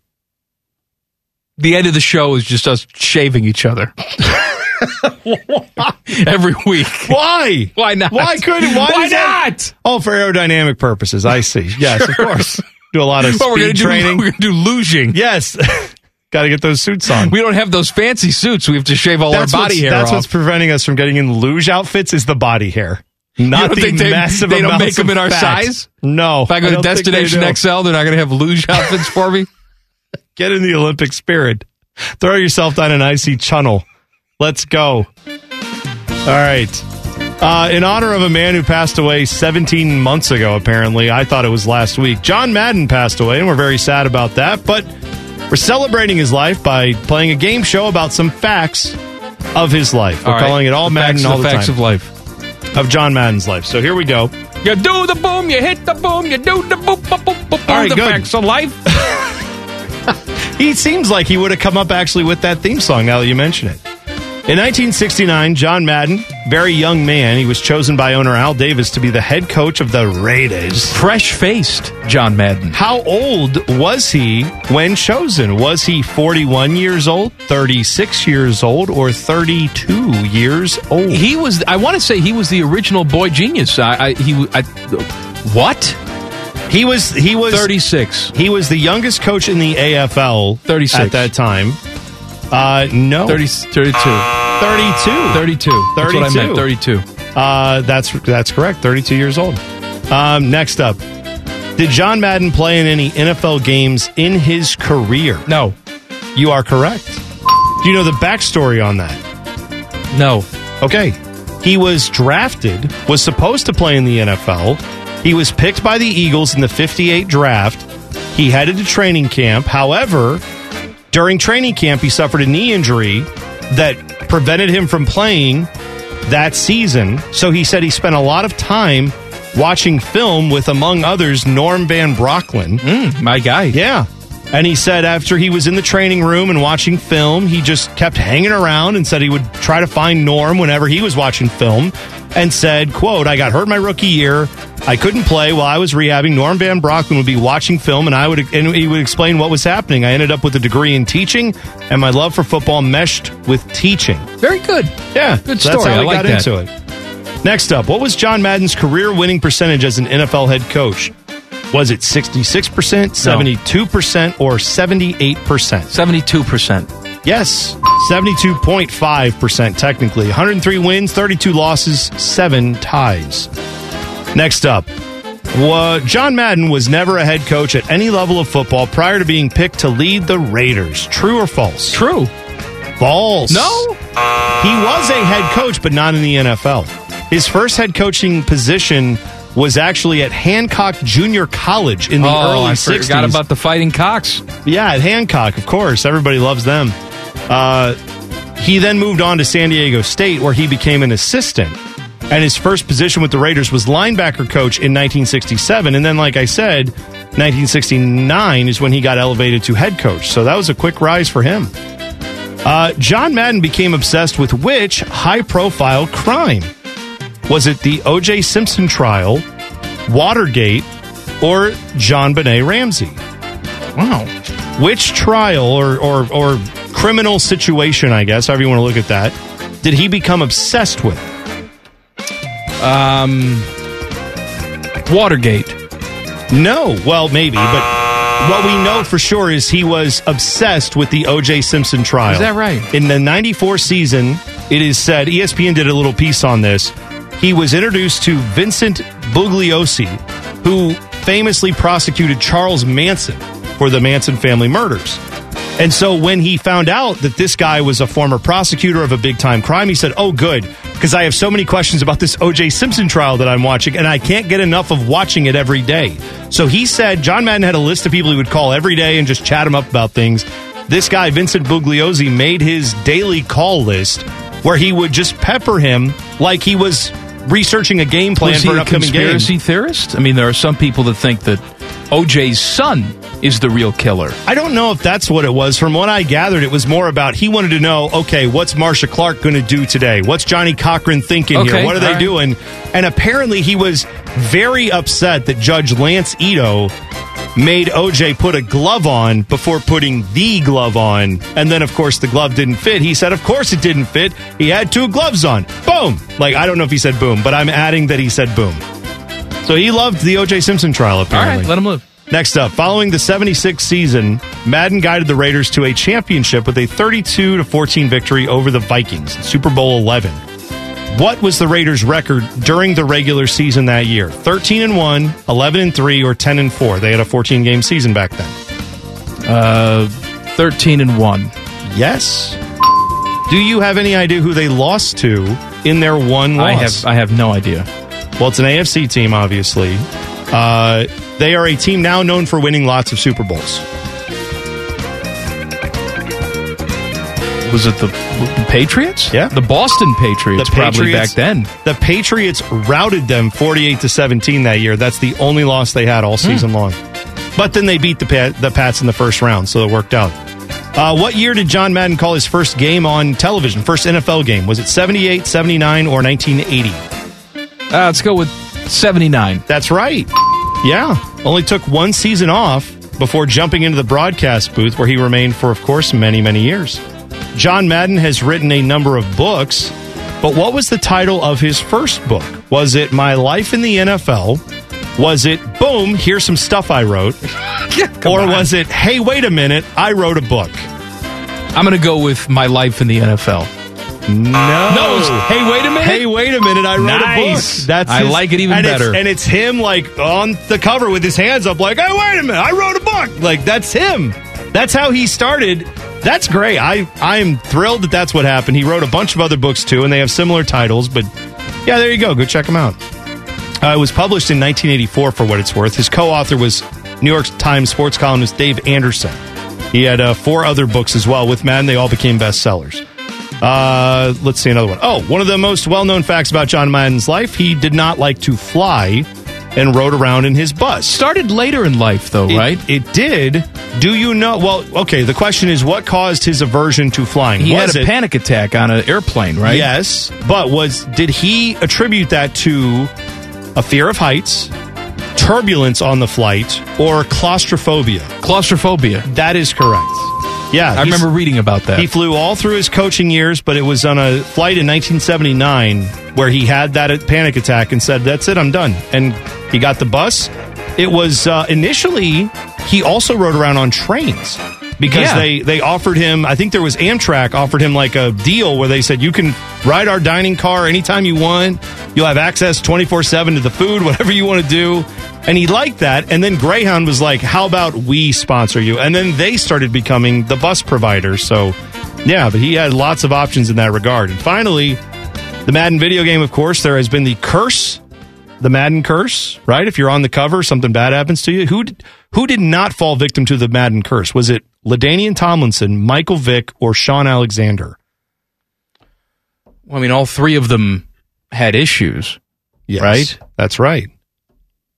The end of the show is just us shaving each other. Every week. Why? Why not? Why couldn't? Why, Why does that- not? Oh, for aerodynamic purposes. I see. Yes, of course. Do a lot of Well, we're gonna speed do- training. we're going to do luging. Yes. Got to get those suits on. We don't have those fancy suits. We have to shave all that's our body hair That's off. what's preventing us from getting in luge outfits is the body hair. Not the they, massive they don't make them in our fat. size? No. If I go to they Destination do. XL, they're not going to have luge outfits for me? Get in the Olympic spirit. Throw yourself down an icy channel. Let's go. All right. Uh, in honor of a man who passed away 17 months ago, apparently, I thought it was last week. John Madden passed away, and we're very sad about that. But we're celebrating his life by playing a game show about some facts of his life. We're All right. calling it All The Madden facts, all the the facts time. of life. Of John Madden's life. So here we go. You do the boom, you hit the boom, you do the boop, boop, boop, boop, All right, the good. facts of life. He seems like he would have come up actually with that theme song now that you mention it. In 1969, John Madden, very young man, he was chosen by owner Al Davis to be the head coach of the Raiders. Fresh faced John Madden. How old was he when chosen? Was he 41 years old, 36 years old, or 32 years old? He was, I want to say he was the original boy genius. I, I he, I, what? He was he was 36. He was the youngest coach in the AFL 36. at that time. Uh no. 30, 32. 32. 32. That's what I meant, 32. Uh, that's that's correct. 32 years old. Um, next up, did John Madden play in any NFL games in his career? No. You are correct. Do you know the backstory on that? No. Okay. He was drafted, was supposed to play in the NFL. He was picked by the Eagles in the 58 draft. He headed to training camp. However, during training camp, he suffered a knee injury that prevented him from playing that season. So he said he spent a lot of time watching film with, among others, Norm Van Brocklin. Mm, my guy. Yeah. And he said after he was in the training room and watching film, he just kept hanging around and said he would try to find Norm whenever he was watching film and said, quote, I got hurt my rookie year. I couldn't play while I was rehabbing. Norm Van Brocklin would be watching film and I would and he would explain what was happening. I ended up with a degree in teaching and my love for football meshed with teaching. Very good. Yeah. Good so story. I like got that. into it. Next up, what was John Madden's career winning percentage as an NFL head coach? Was it 66%, 72%, or 78%? 72%. Yes, 72.5% technically. 103 wins, 32 losses, 7 ties. Next up, John Madden was never a head coach at any level of football prior to being picked to lead the Raiders. True or false? True. False. No. He was a head coach, but not in the NFL. His first head coaching position was actually at Hancock Junior College in the oh, early I 60s. forgot about the Fighting Cocks. Yeah, at Hancock, of course. Everybody loves them. Uh, he then moved on to San Diego State, where he became an assistant. And his first position with the Raiders was linebacker coach in 1967. And then, like I said, 1969 is when he got elevated to head coach. So that was a quick rise for him. Uh, John Madden became obsessed with which high profile crime? Was it the O.J. Simpson trial, Watergate, or JonBenét Ramsey? Wow. Which trial or, or, or criminal situation, I guess, however you want to look at that, did he become obsessed with? Um, Watergate. No. Well, maybe, but what we know for sure is he was obsessed with the O.J. Simpson trial. Is that right? In the 94 season, it is said, ESPN did a little piece on this. He was introduced to Vincent Bugliosi, who famously prosecuted Charles Manson for the Manson family murders. And so when he found out that this guy was a former prosecutor of a big time crime, he said, Oh, good, because I have so many questions about this OJ Simpson trial that I'm watching, and I can't get enough of watching it every day. So he said John Madden had a list of people he would call every day and just chat him up about things. This guy, Vincent Bugliosi, made his daily call list where he would just pepper him like he was researching a game plan Was for an a upcoming game. conspiracy theorist? I mean, there are some people that think that OJ's son is the real killer. I don't know if that's what it was. From what I gathered, it was more about he wanted to know, okay, what's Marcia Clark going to do today? What's Johnnie Cochran thinking Okay, here? What are they right. doing? And apparently, he was very upset that Judge Lance Ito made OJ put a glove on before putting the glove on. And then, of course, the glove didn't fit. He said, of course it didn't fit. He had two gloves on. Boom. Like, I don't know if he said boom, but I'm adding that he said boom. So he loved the OJ Simpson trial, apparently. let him live. Next up, following the 76 season, Madden guided the Raiders to a championship with a 32 to 14 victory over the Vikings in Super Bowl 11. What was the Raiders' record during the regular season that year? 13 and 1, 11 and 3, or 10 and 4? They had a 14 game season back then. Uh, 13 and 1. Yes. Do you have any idea who they lost to in their one loss? I have I have no idea. Well, it's an AFC team, obviously. Uh, they are a team now known for winning lots of Super Bowls. Was it the, the Patriots? Yeah. The Boston Patriots, probably back then. The Patriots routed them 48 to 17 that year. That's the only loss they had all Hmm. season long. But then they beat the Pat, the Pats in the first round, so it worked out. Uh, what year did John Madden call his first game on television? First NFL game? Was it 78, 79, or 1980? Uh, let's go with 79. That's right. Yeah. Only took one season off before jumping into the broadcast booth where he remained for, of course, many, many years. John Madden has written a number of books, but what was the title of his first book? Was it My Life in the NFL? Was it Boom, here's some stuff I wrote? or was it Hey, wait a minute, I wrote a book? I'm going to go with my life in the NFL. No. No, hey, wait a minute. Hey, wait a minute! I wrote Nice. a book. That's I his- like it even and it's- better. and it's him like on the cover with his hands up, like, "Hey, wait a minute! I wrote a book." Like that's him. That's how he started. That's great. I I am thrilled that that's what happened. He wrote a bunch of other books too, and they have similar titles. But yeah, there you go. Go check them out. Uh, it was published in 1984 for what it's worth. His co-author was New York Times sports columnist Dave Anderson. He had uh, four other books as well with Madden. They all became bestsellers. Uh, let's see another one. Oh, one of the most well-known facts about John Madden's life: he did not like to fly and rode around in his bus. Started later in life, though, It- right? It did. Do you know? Well, okay. The question is, what caused his aversion to flying? He was had a it- panic attack on an airplane, right? Yes, but was did he attribute that to a fear of heights, turbulence on the flight, or claustrophobia? Claustrophobia. That is correct. Yeah, I remember reading about that. He flew all through his coaching years, but it was on a flight in 1979 where he had that panic attack and said, "That's it, I'm done." And he got the bus. It was uh, initially he also rode around on trains because Yeah. they they offered him. I think there was Amtrak offered him like a deal where they said you can ride our dining car anytime you want. You'll have access 24 seven to the food, whatever you want to do. And he liked that. And then Greyhound was like, "How about we sponsor you?" And then they started becoming the bus provider. So, yeah, but he had lots of options in that regard. And finally, the Madden video game, of course, there has been the curse, the Madden curse, right? If you're on the cover, something bad happens to you. Who did, who did not fall victim to the Madden curse? Was it LaDainian Tomlinson, Michael Vick, or Shaun Alexander? Well, I mean, all three of them had issues, Yes, right? That's right.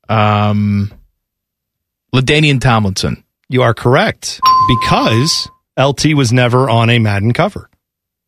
Um, LaDainian Tomlinson. You are correct because LT was never on a Madden cover.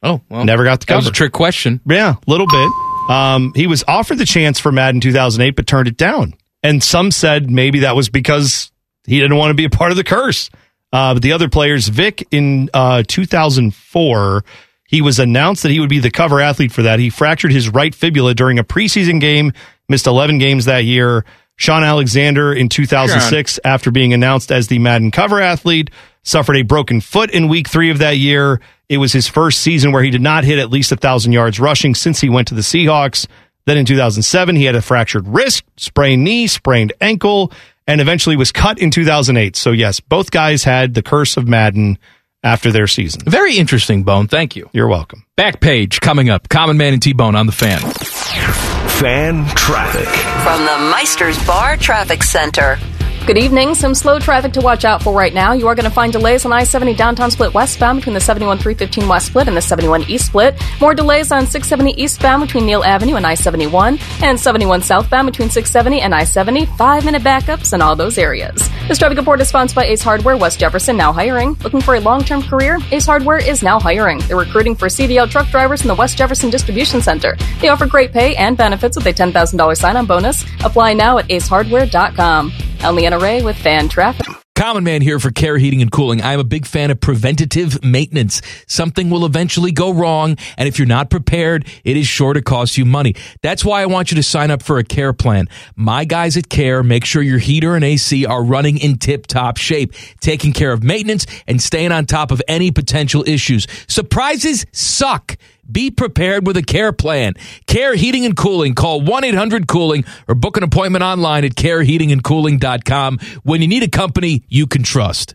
Oh, well, never got the that cover. was a trick question. Yeah, a little bit. Um, he was offered the chance for Madden 2008, but turned it down. And some said maybe that was because he didn't want to be a part of the curse. Uh, but the other players, Vick in uh, 2004, he was announced that he would be the cover athlete for that. He fractured his right fibula during a preseason game, missed 11 games that year. Shaun Alexander in 2006, after being announced as the Madden cover athlete, suffered a broken foot in week three of that year. It was his first season where he did not hit at least a thousand yards rushing since he went to the Seahawks. Then in 2007, he had a fractured wrist, sprained knee, sprained ankle, and eventually was cut in 2008. So yes, both guys had the curse of Madden after their season. Very interesting, Bone. Thank you. You're welcome. Back page coming up. Common Man and T Bone on the fan. Fan traffic. From the Meister's Bar Traffic Center. Good evening. Some slow traffic to watch out for right now. You are going to find delays on I 70 downtown split westbound between the 71 315 west split and the 71 east split. More delays on 670 eastbound between Neil Avenue and I 71 and 71 southbound between 670 and I 70. Five minute backups in all those areas. This traffic report is sponsored by Ace Hardware West Jefferson, now hiring. Looking for a long term career? Ace Hardware is now hiring. They're recruiting for CDL truck drivers in the West Jefferson Distribution Center. They offer great pay and benefits with a $10,000 sign on bonus. Apply now at acehardware.com. I'm Leanna Ray with Fan Traffic. Common Man here for Care Heating and Cooling. I'm a big fan of preventative maintenance. Something will eventually go wrong, and if you're not prepared, it is sure to cost you money. That's why I want you to sign up for a care plan. My guys at Care make sure your heater and AC are running in tip top shape, taking care of maintenance and staying on top of any potential issues. Surprises suck. Be prepared with a care plan. Care Heating and Cooling. Call 1 800 Cooling or book an appointment online at careheatingandcooling.com when you need a company you can trust.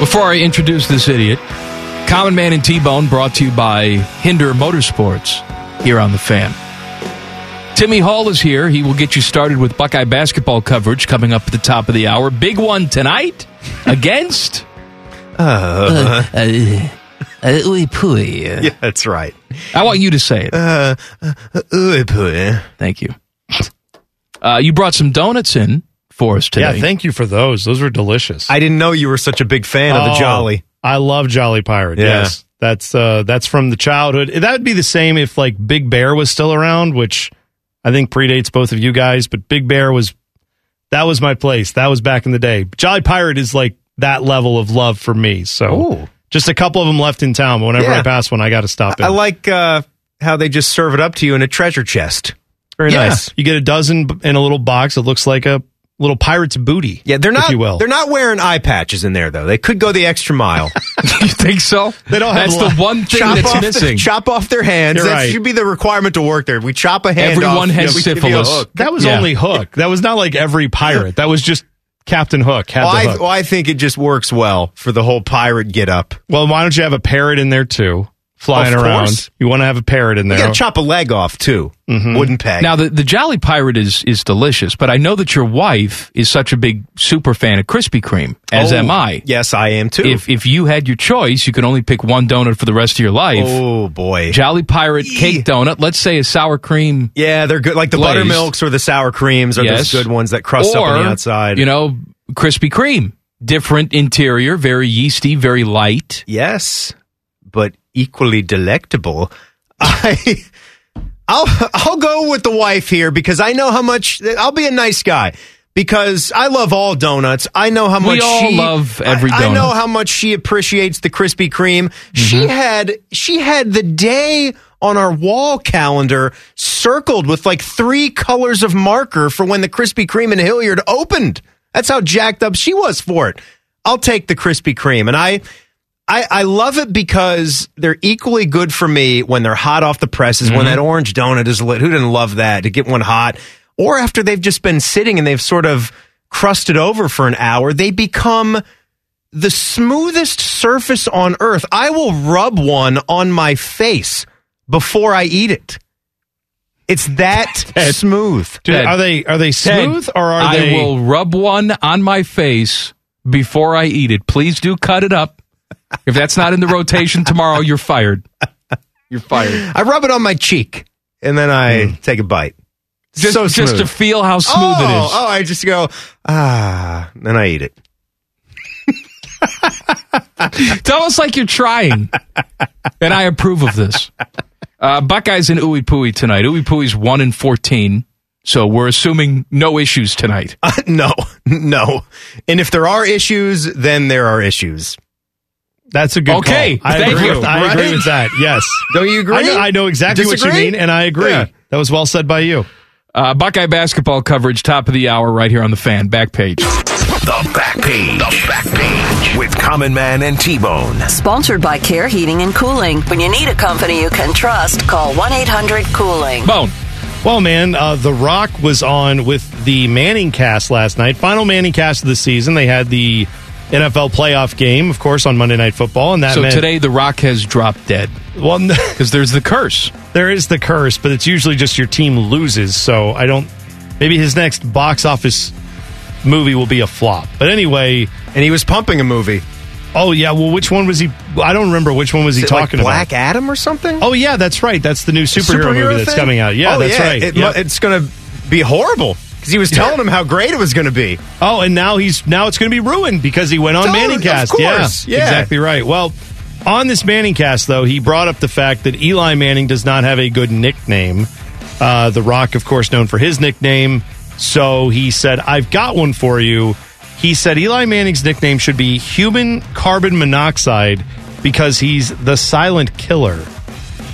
Before I introduce this idiot, Common Man and T Bone brought to you by Hinder Motorsports here on the fan. Timmy Hall is here. He will get you started with Buckeye basketball coverage coming up at the top of the hour. Big one tonight against. Uh, uh, Ooey Pooey. Yeah, that's right. I want you to say it. Uh, Ooey Pooey. Thank you. Uh, you brought some donuts in for us today. Yeah, thank you for those. Those were delicious. I didn't know you were such a big fan of the Oh, Jolly. I love Jolly Pirate. Yeah. Yes. That's uh that's from the childhood. That would be the same if like Big Bear was still around, which I think predates both of you guys, but Big Bear was that was my place. That was back in the day. Jolly Pirate is like that level of love for me. So just a couple of them left in town, but whenever Yeah. I pass one, I got to stop in. I like uh, how they just serve it up to you in a treasure chest. Very Yeah. nice. You get a dozen in a little box that looks like a little pirate's booty. Yeah, they're not. if you will. They're not wearing eye patches in there though. They could go the extra mile. you think so? They don't have That's the one thing chop that's missing. The, chop off their hands. You're that right. should be the requirement to work there. We chop a hand Everyone off. has you a syphilis. That was Yeah. only Hook. That was not like every pirate. That was just Captain Hook had Well, the I, hook. well, I think it just works well for the whole pirate get up. Well, why don't you have a parrot in there too, flying around? You want to have a parrot in there. You got to chop a leg off too. Mhm. Wooden peg. Now the, the Jolly Pirate is is delicious, but I know that your wife is such a big super fan of Krispy Kreme, as Oh, am I. Yes, I am too. If if you had your choice, you could only pick one donut for the rest of your life. oh boy. Jolly Pirate cake donut. Let's say a sour cream. Yeah, they're good. Like the Glazed. buttermilks or the sour creams are Yes. those good ones that crust or, up on the outside. You know, Krispy Kreme. Different interior, very yeasty, very light. Yes, but equally delectable. I I'll I'll go with the wife here because I know how much I'll be a nice guy because I love all donuts. I know how much We all she, love every I, I know how much she appreciates the Krispy Kreme. Mm-hmm. She had she had the day on our wall calendar circled with like three colors of marker for when the Krispy Kreme in Hilliard opened. That's how jacked up she was for it. I'll take the Krispy Kreme, and I. I, I love it because they're equally good for me when they're hot off the presses, when Mhm. that orange donut is lit. Who didn't love that to get one hot? Or after they've just been sitting and they've sort of crusted over for an hour, they become the smoothest surface on earth. I will rub one on my face before I eat it. It's that smooth. Dude, Ted, are they are they Ted, smooth or are I they? I will rub one on my face before I eat it. Please do cut it up. If that's not in the rotation tomorrow, you're fired. You're fired. I rub it on my cheek and then I Hmm. take a bite. Just, so just to feel how smooth oh, it is. Oh, I just go ah, then I eat it. It's almost like you're trying. and I approve of this. Uh, Buckeyes and Ooey Pooey tonight. Ooey Pooey's 1 in 14. So we're assuming no issues tonight. Uh, no, no. And if there are issues, then there are issues. That's a good Okay, call. I thank agree you. With, I agree with that. Yes. Don't you agree? I know, I know exactly what you mean, and I agree. Yeah. That was well said by you. Uh, Buckeye basketball coverage, top of the hour, right here on the fan. Back page. The back page. The back page with Common Man and T Bone. Sponsored by Care Heating and Cooling. When you need a company you can trust, call 1 800 Cooling. Bone. Well, man, uh, The Rock was on with the Manning cast last night. Final Manning cast of the season. They had the NFL playoff game, of course, on Monday Night Football, and that So meant, today, The Rock has dropped dead. Well, Because there's the curse. there is the curse, but it's usually just your team loses. So I don't. Maybe his next box office movie will be a flop. But anyway, And he was pumping a movie. oh yeah. Well, which one was he? I don't remember which one was he Is it like talking Black about. Black Adam or something? Oh yeah, that's right. That's the new superhero, movie that's coming out. Yeah, Oh, that's right. It, Yep. It's going to be horrible because he was telling him how great it was going to be. Oh, and now he's now it's going to be ruined because he went on Totally, Manning of Cast. course, yeah. exactly right. Well, on this Manning Cast though, he brought up the fact that Eli Manning does not have a good nickname. Uh, the Rock, of course, known for his nickname. So he said, "I've got one for you." He said Eli Manning's nickname should be human carbon monoxide because he's the silent killer.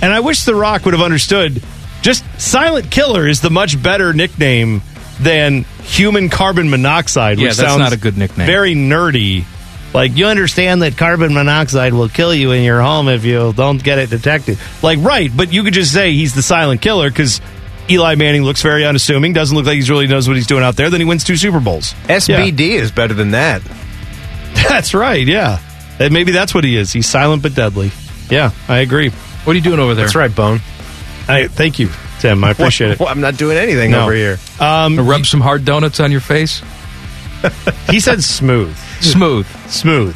And I wish The Rock would have understood. Just silent killer is the much better nickname than human carbon monoxide. Yeah, which that's sounds not a good nickname. Very nerdy. Like you understand that carbon monoxide will kill you in your home if you don't get it detected. Like right, but you could just say he's the silent killer because Eli Manning looks very unassuming, doesn't look like he really knows what he's doing out there. Then he wins two Super Bowls. SBD is better than that. That's right. Yeah, And maybe that's what he is. He's silent but deadly. Yeah, I agree. What are you doing over there? That's right, Bone. I thank you, Tim. I appreciate it. Well, I'm not doing anything No. over here. Um, Rub some hard donuts on your face. he said smooth, Smooth. smooth,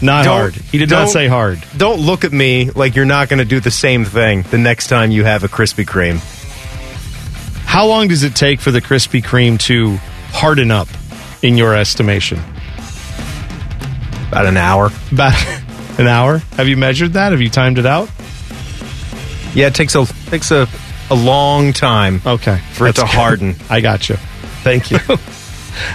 not Don't- hard. He did not don't- say hard. Don't look at me like you're not going to do the same thing the next time you have a Krispy Kreme. How long does it take for the Krispy Kreme to harden up, in your estimation? About an hour. About an hour? Have you measured that? Have you timed it out? Yeah, it takes a takes a, a long time Okay. for it to That's good. harden. I got you. Thank you.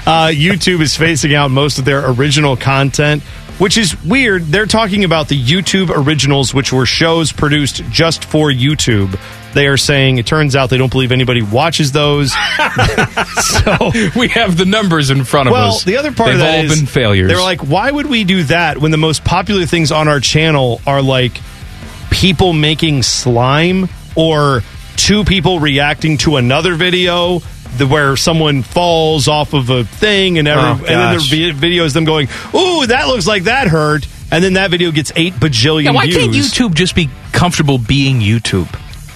uh, YouTube is phasing out most of their original content, which is weird. They're talking about the YouTube originals, which were shows produced just for YouTube. They are saying it turns out they don't believe anybody watches those. so We have the numbers in front of well, us. Well, the other part They've of that all is been failures. They're like, why would we do that when the most popular things on our channel are like people making slime or two people reacting to another video the, where someone falls off of a thing and every, Oh, and then the gosh. video is them going, "Ooh, that looks like that hurt," and then that video gets eight bajillion yeah, why views. can't YouTube just be comfortable being YouTube?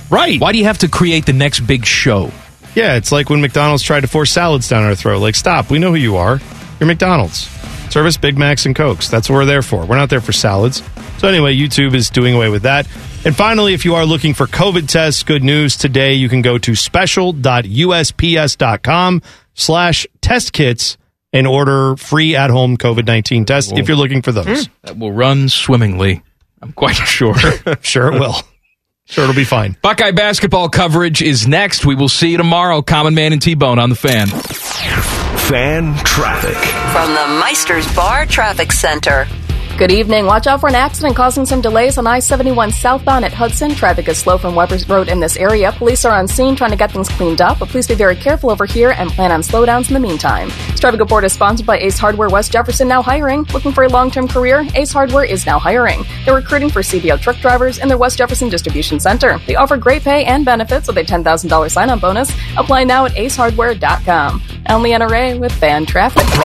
Right? Why do you have to create the next big show? Yeah, it's like when McDonald's tried to force salads down our throat. Like, stop. We know who you are. You're McDonald's. Service Big Macs and Cokes. That's what we're there for. We're not there for salads. So anyway, YouTube is doing away with that. And finally, if you are looking for COVID tests, good news today. You can go to special.usps.com slash test kits and order free at-home COVID-19 tests if you're looking for those. Hmm. That will run swimmingly. I'm quite sure. sure it will. Sure it'll be fine. Buckeye basketball coverage is next. We will see you tomorrow. Common Man and T Bone on the fan. Fan traffic. From the Meister's Bar Traffic Center. Good evening. Watch out for an accident causing some delays on I 71 southbound at Hudson. Traffic is slow from Weber's Road in this area. Police are on scene trying to get things cleaned up, but please be very careful over here and plan on slowdowns in the meantime. This traffic report is sponsored by Ace Hardware West Jefferson, now hiring. Looking for a long term career? Ace Hardware is now hiring. They're recruiting for CDL truck drivers in their West Jefferson distribution center. They offer great pay and benefits with a $10,000 sign on bonus. Apply now at acehardware.com. I'm Leanna Ray with Fan Traffic.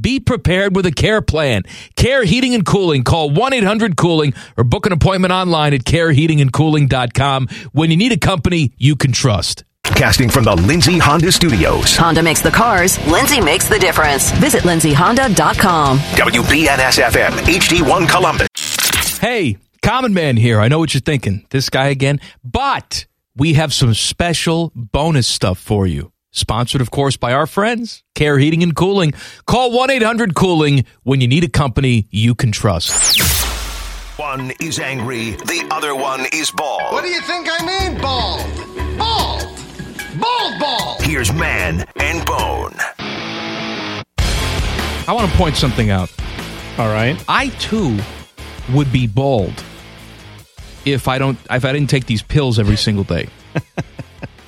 Be prepared with a care plan. Care Heating and Cooling. Call 1-800-COOLING or book an appointment online at careheatingandcooling.com when you need a company you can trust. Casting from the Lindsay Honda Studios. Honda makes the cars, Lindsay makes the difference. Visit lindsayhonda.com. WBNS FM, HD1 Columbus. Hey, Common Man here. I know what you're thinking. This guy again. But we have some special bonus stuff for you. Sponsored, of course, by our friends, Care Heating and Cooling. Call 1 800 Cooling when you need a company you can trust. One is angry, the other one is bald. What do you think I mean, bald? Bald! Bald bald! Here's Man and Bone. I want to point something out. All right. I too would be bald if I don't if I didn't take these pills every single day.